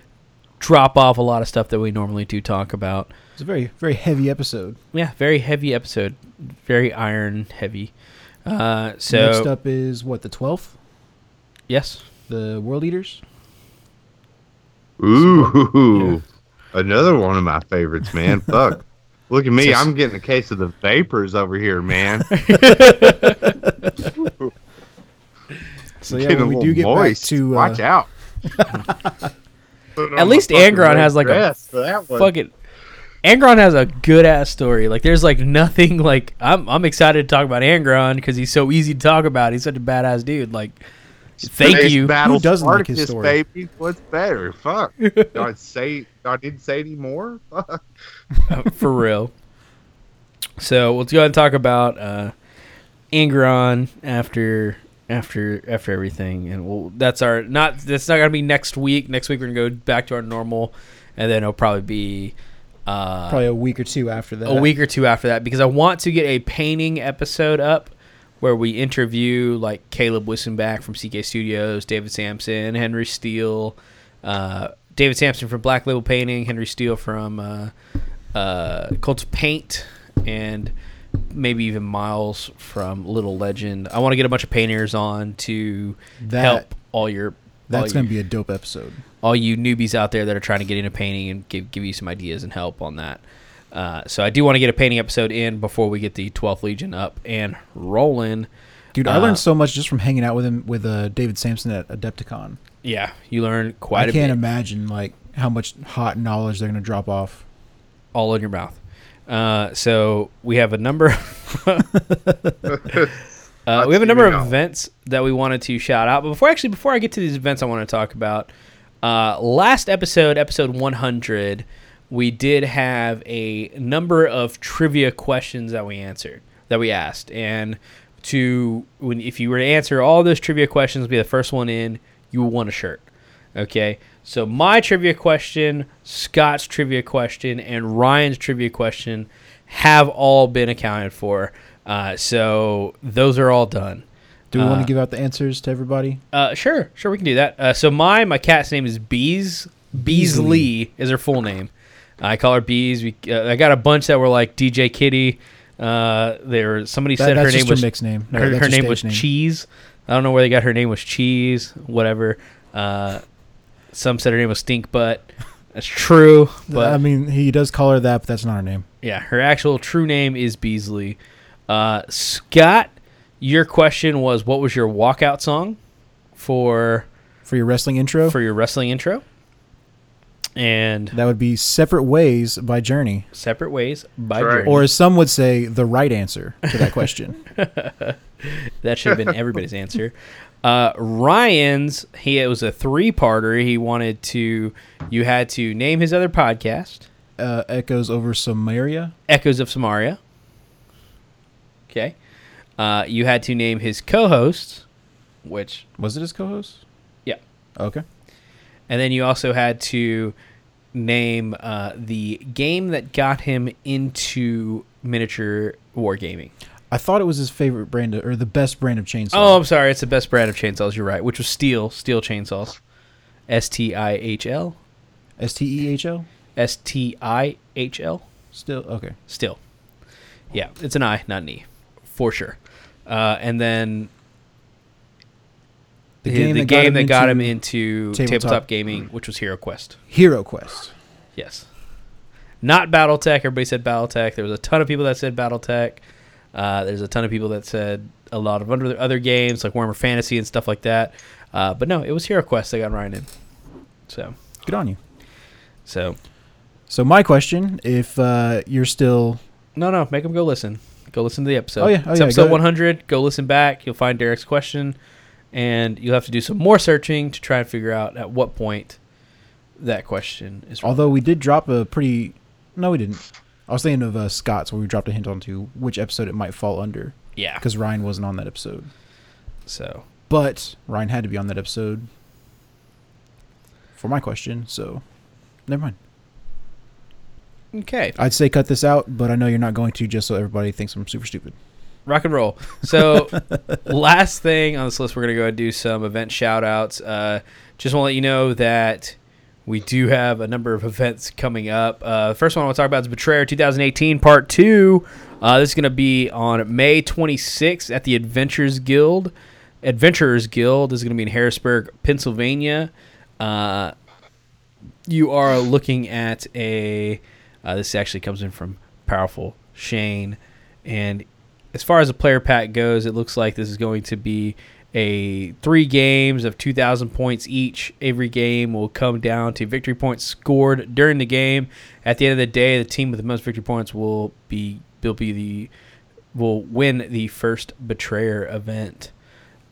drop off a lot of stuff that we normally do talk about. It's a very very heavy episode. Yeah, very heavy episode, very iron heavy. Uh, so Next up is what the twelfth, yes, the World Eaters. Ooh, another one of my favorites, man. Fuck. Look at me. I'm getting a case of the vapors over here, man. So yeah, when we do get moist. back to uh, Watch out. At least Angron has, like, a for that one. fuck it. Angron has a good ass story. Like there's like nothing like I'm I'm excited to talk about Angron because he's so easy to talk about. He's such a badass dude. Like thank Space you. Battle Who doesn't like his Spartacus, story? baby. What's better? Fuck. Do I say? I didn't say any more? Fuck. Uh, for real. So let's go ahead and talk about uh, Angron after after after everything, and we'll that's our not that's not gonna be next week. Next week we're gonna go back to our normal, and then it'll probably be uh, probably a week or two after that. a week or two after that because I want to get a painting episode up where we interview like Caleb Wissenbach from CK Studios, David Sampson, Henry Steele, uh, David Sampson from Black Label Painting, Henry Steele from uh, uh, Paint, and maybe even Miles from Little Legend. I want to get a bunch of painters on to That- help all your That's gonna be a dope episode. all you newbies out there that are trying to get into painting and give give you some ideas and help on that. Uh, so I do want to get a painting episode in before we get the 12th Legion up and rolling. Dude, I Uh, learned so much just from hanging out with him with uh, David Sampson at Adepticon. Yeah, you learn quite I a bit. I can't imagine like how much hot knowledge they're gonna drop off. all in your mouth. Uh, so we have a number. uh, we have a number of Let's hear it out. events that we wanted to shout out. But before actually, before I get to these events, I want to talk about uh, last episode, episode 100. We did have a number of trivia questions that we answered, that we asked, and to when if you were to answer all those trivia questions, be the first one in, you will win a shirt. Okay, so my trivia question, Scott's trivia question, and Ryan's trivia question have all been accounted for. Uh, so those are all done. Do we want Uh, to give out the answers to everybody? Uh, sure, sure, we can do that. Uh, so my my cat's name is Bees. Beasley is her full name. I call her Bees. We, uh, I got a bunch that were like DJ Kitty. Uh, there somebody That- said her that's name just was mixed name. No, her, that's her her name stage was name. Cheese. I don't know where they got her name was Cheese. Whatever. Uh, some said her name was Stink Butt. That's true, but I mean, he does call her that, but that's not her name. yeah, her actual true name is Beasley. Uh, Scott, your question was what was your walkout song for For your wrestling intro, for your wrestling intro? And that would be "Separate Ways" by Journey, Separate Ways by Right. Journey. or as some would say, the right answer to that question. that should have been everybody's answer. Uh, Ryan's he it was a three parter. He wanted to you had to name his other podcast, uh, echoes over Samaria. Echoes of Samaria. Okay. Uh, you had to name his co-hosts, which Was it his co-host? Yeah. Okay. and then you also had to name uh, the game that got him into miniature wargaming. I thought it was his favorite brand of, or the best brand of chainsaws. Oh, I'm sorry. It's the best brand of chainsaws. You're right. Which was Stihl. Stihl chainsaws. S T I H L. S T E H L. S T I H L. Still okay. Still. Yeah, it's an I, not an E, for sure. Uh, and then the game, the game that got him into tabletop, tabletop. gaming, which was Hero Quest. Hero Quest. Yes. Not BattleTech. Everybody said BattleTech. There was a ton of people that said BattleTech. Uh, there's a ton of people that said a lot of other other games like Warhammer Fantasy and stuff like that. Uh, but no, it was Hero Quest that got Ryan in. So, Good on you. So So my question, if uh, you're still no, no, make them go listen. Go listen to the episode. Oh, yeah. Oh, it's yeah, episode ahead. 100. Go listen back. You'll find Derek's question, and you'll have to do some more searching to try and figure out at what point that question is. wrong. Although we did drop a pretty, no, we didn't. I was thinking of uh, Scott's where we dropped a hint onto which episode it might fall under yeah. because Ryan wasn't on that episode. So But Ryan had to be on that episode for my question, so never mind. Okay. I'd say cut this out, but I know you're not going to, just so everybody thinks I'm super stupid. rock and roll. So, last thing on this list, we're going to go ahead and do some event shout outs. Uh, just want to let you know that we do have a number of events coming up. Uh, the first one I want to talk about is Betrayer 2018 Part 2. Uh, this is going to be on May 26th at the Adventures Guild. Adventurers Guild is going to be in Harrisburg, Pennsylvania. Uh, you are looking at a. Uh, this actually comes in from Powerful Shane. And as far as the player pack goes, it looks like this is going to be a three games of 2,000 points each. Every game will come down to victory points scored during the game. At the end of the day, the team with the most victory points will be will be the will win the first betrayer event.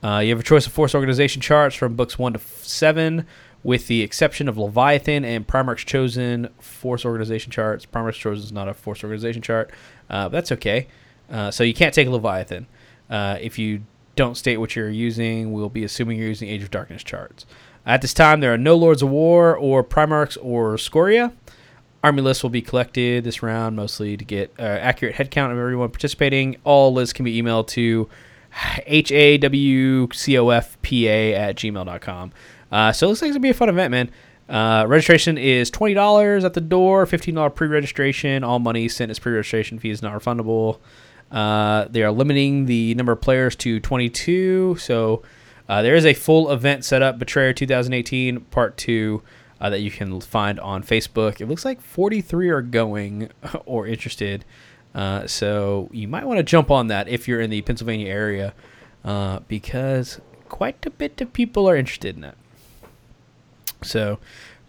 Uh, you have a choice of force organization charts from books one to seven, with the exception of Leviathan and Primarch's chosen force organization charts. Primarch's chosen is not a force organization chart, uh, that's okay. Uh, so you can't take Leviathan. Uh, if you don't state what you're using, we'll be assuming you're using Age of Darkness charts. At this time, there are no Lords of War or Primarchs or Scoria. Army lists will be collected this round mostly to get uh, accurate headcount of everyone participating. All lists can be emailed to hawcofpa at gmail.com. Uh, so it looks like it's to be a fun event, man. Uh, registration is $20 at the door, $15 pre registration. All money sent as pre registration fee is not refundable. Uh, they are limiting the number of players to 22. So uh, there is a full event set up, Betrayer 2018 Part 2, uh, that you can find on Facebook. It looks like 43 are going or interested. Uh, so you might want to jump on that if you're in the Pennsylvania area uh, because quite a bit of people are interested in that. So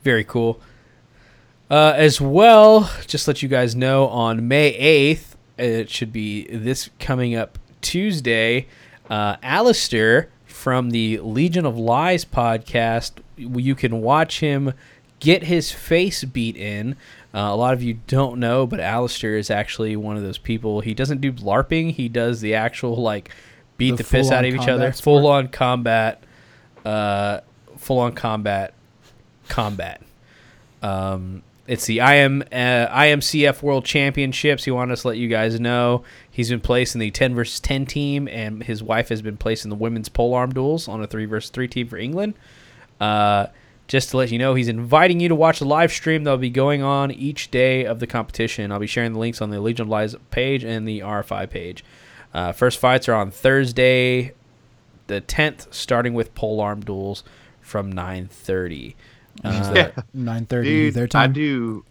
very cool. Uh, as well, just let you guys know on May 8th, it should be this coming up Tuesday, uh, Alistair from the Legion of Lies podcast, you can watch him get his face beat in. Uh, a lot of you don't know, but Alistair is actually one of those people. He doesn't do LARPing, he does the actual, like, beat The the, piss out of each other. Full on combat. Uh, full on combat. Combat. Um, it's the IM uh, IMCF World Championships. He wanted us to let you guys know he's been placed in the 10 versus 10 team, and his wife has been placed in the women's polearm duels on a 3 versus 3 team for England. Uh, just to let you know, he's inviting you to watch the live stream that'll be going on each day of the competition. I'll be sharing the links on the Legion of Lies page and the RFI page. Uh, first fights are on Thursday, the 10th, starting with polearm duels from 9:30. Uh, Yeah. Nine thirty Dude, their I time. do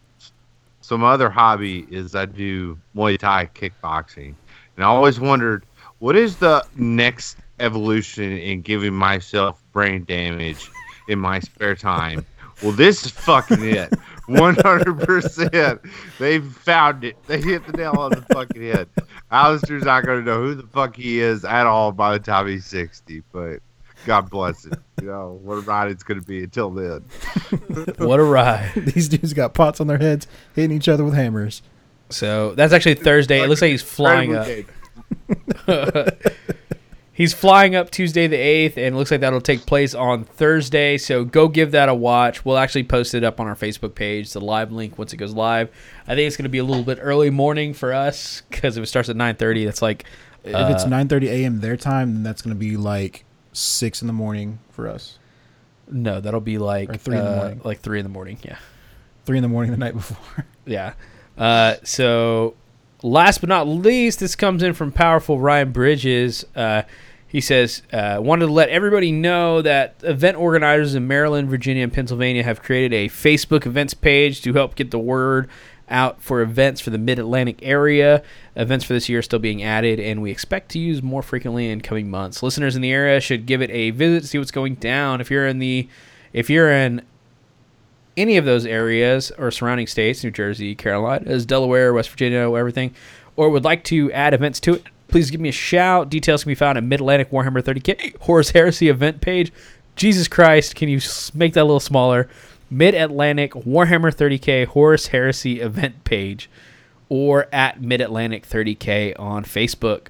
some other hobby is I do Muay Thai kickboxing, and I always wondered what is the next evolution in giving myself brain damage in my spare time. Well, this is fucking it. One hundred percent. They found it. They hit the nail on the fucking head. Alistair's not gonna know who the fuck he is at all by the time he's sixty, but God bless it. You know what a ride it's gonna be until then. what a ride! These dudes got pots on their heads, hitting each other with hammers. So that's actually Thursday. It looks like he's flying up. He's flying up Tuesday the 8th, and it looks like that'll take place on Thursday. So go give that a watch. We'll actually post it up on our Facebook page, the live link once it goes live. I think it's going to be a little bit early morning for us because if it starts at 9:30, that's like if Uh, it's nine thirty a.m. their time, then that's gonna be like six in the morning for us. no, that'll be like Or three in the uh, morning. like three in the morning. Yeah. Three in the morning the night before. Yeah. Uh, so, last but not least, this comes in from powerful Ryan Bridges. Uh, he says, uh, wanted to let everybody know that event organizers in Maryland, Virginia, and Pennsylvania have created a Facebook events page to help get the word out for events for the Mid Atlantic area. Events for this year are still being added, and we expect to use more frequently in coming months. Listeners in the area should give it a visit see what's going down. If you're in the, if you're in any of those areas or surrounding states, New Jersey, Carolina, Delaware, West Virginia, everything, or would like to add events to it, please give me a shout. Details can be found at Mid Atlantic Warhammer 30K Horus Heresy event page. Jesus Christ, can you make that a little smaller? Mid Atlantic Warhammer 30K Horus Heresy event page or at Mid Atlantic 30K on Facebook.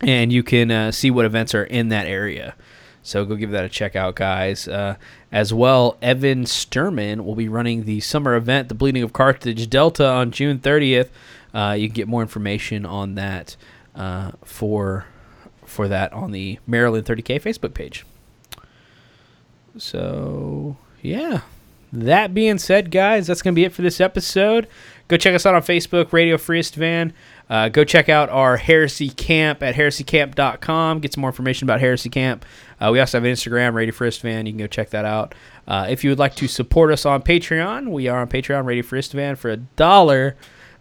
And you can uh, see what events are in that area. So go give that a check out, guys. Uh, as well, Evan Sturman will be running the summer event, The Bleeding of Carthage Delta, on June 30th. Uh, you can get more information on that uh, for for that on the Maryland 30K Facebook page. So yeah, that being said, guys, that's gonna be it for this episode. Go check us out on Facebook, Radio Free Isstvan. Uh, go check out our Heresy Camp at heresycamp.com. Get some more information about Heresy Camp. Uh, we also have an Instagram, Radio Free Isstvan. You can go check that out. Uh, if you would like to support us on Patreon, we are on Patreon, Radio Free Isstvan. For a dollar,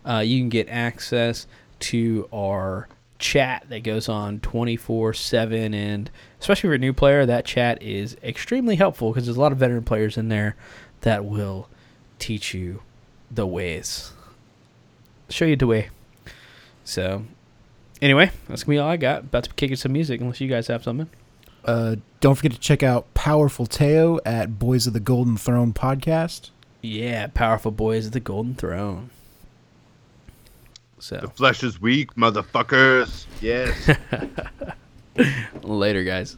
uh, you can get access to our chat that goes on 24 7 and especially if you're a new player that chat is extremely helpful because there's a lot of veteran players in there that will teach you the ways show you the way so anyway that's gonna be all i got about to kick in some music unless you guys have something Uh, don't forget to check out Powerful Teo at Boys of the Golden Throne podcast. yeah powerful boys of the golden throne So The flesh is weak, motherfuckers. Yes. later guys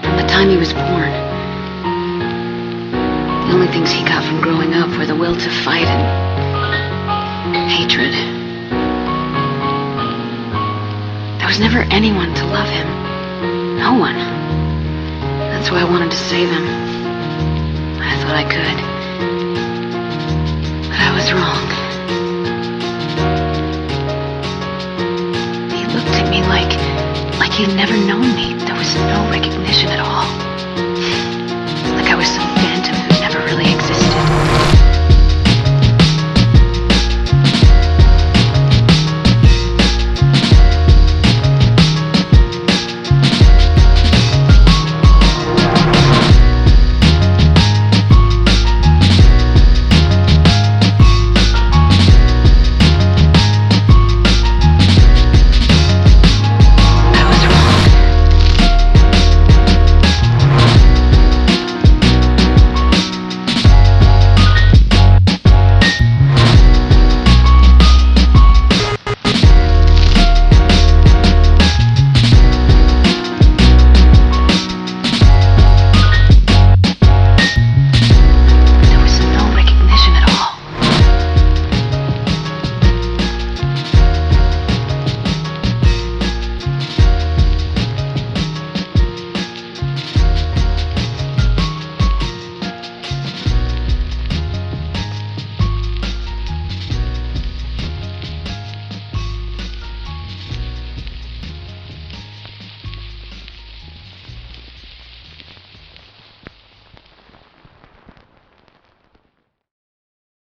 From the time he was born, the only things he got from growing up were the will to fight and hatred. There was never anyone to love him. No one. That's why I wanted to say them. I thought I could. But I was wrong. He looked at me like... like he'd never known me. There was no recognition at all. Like I was some phantom who never really existed.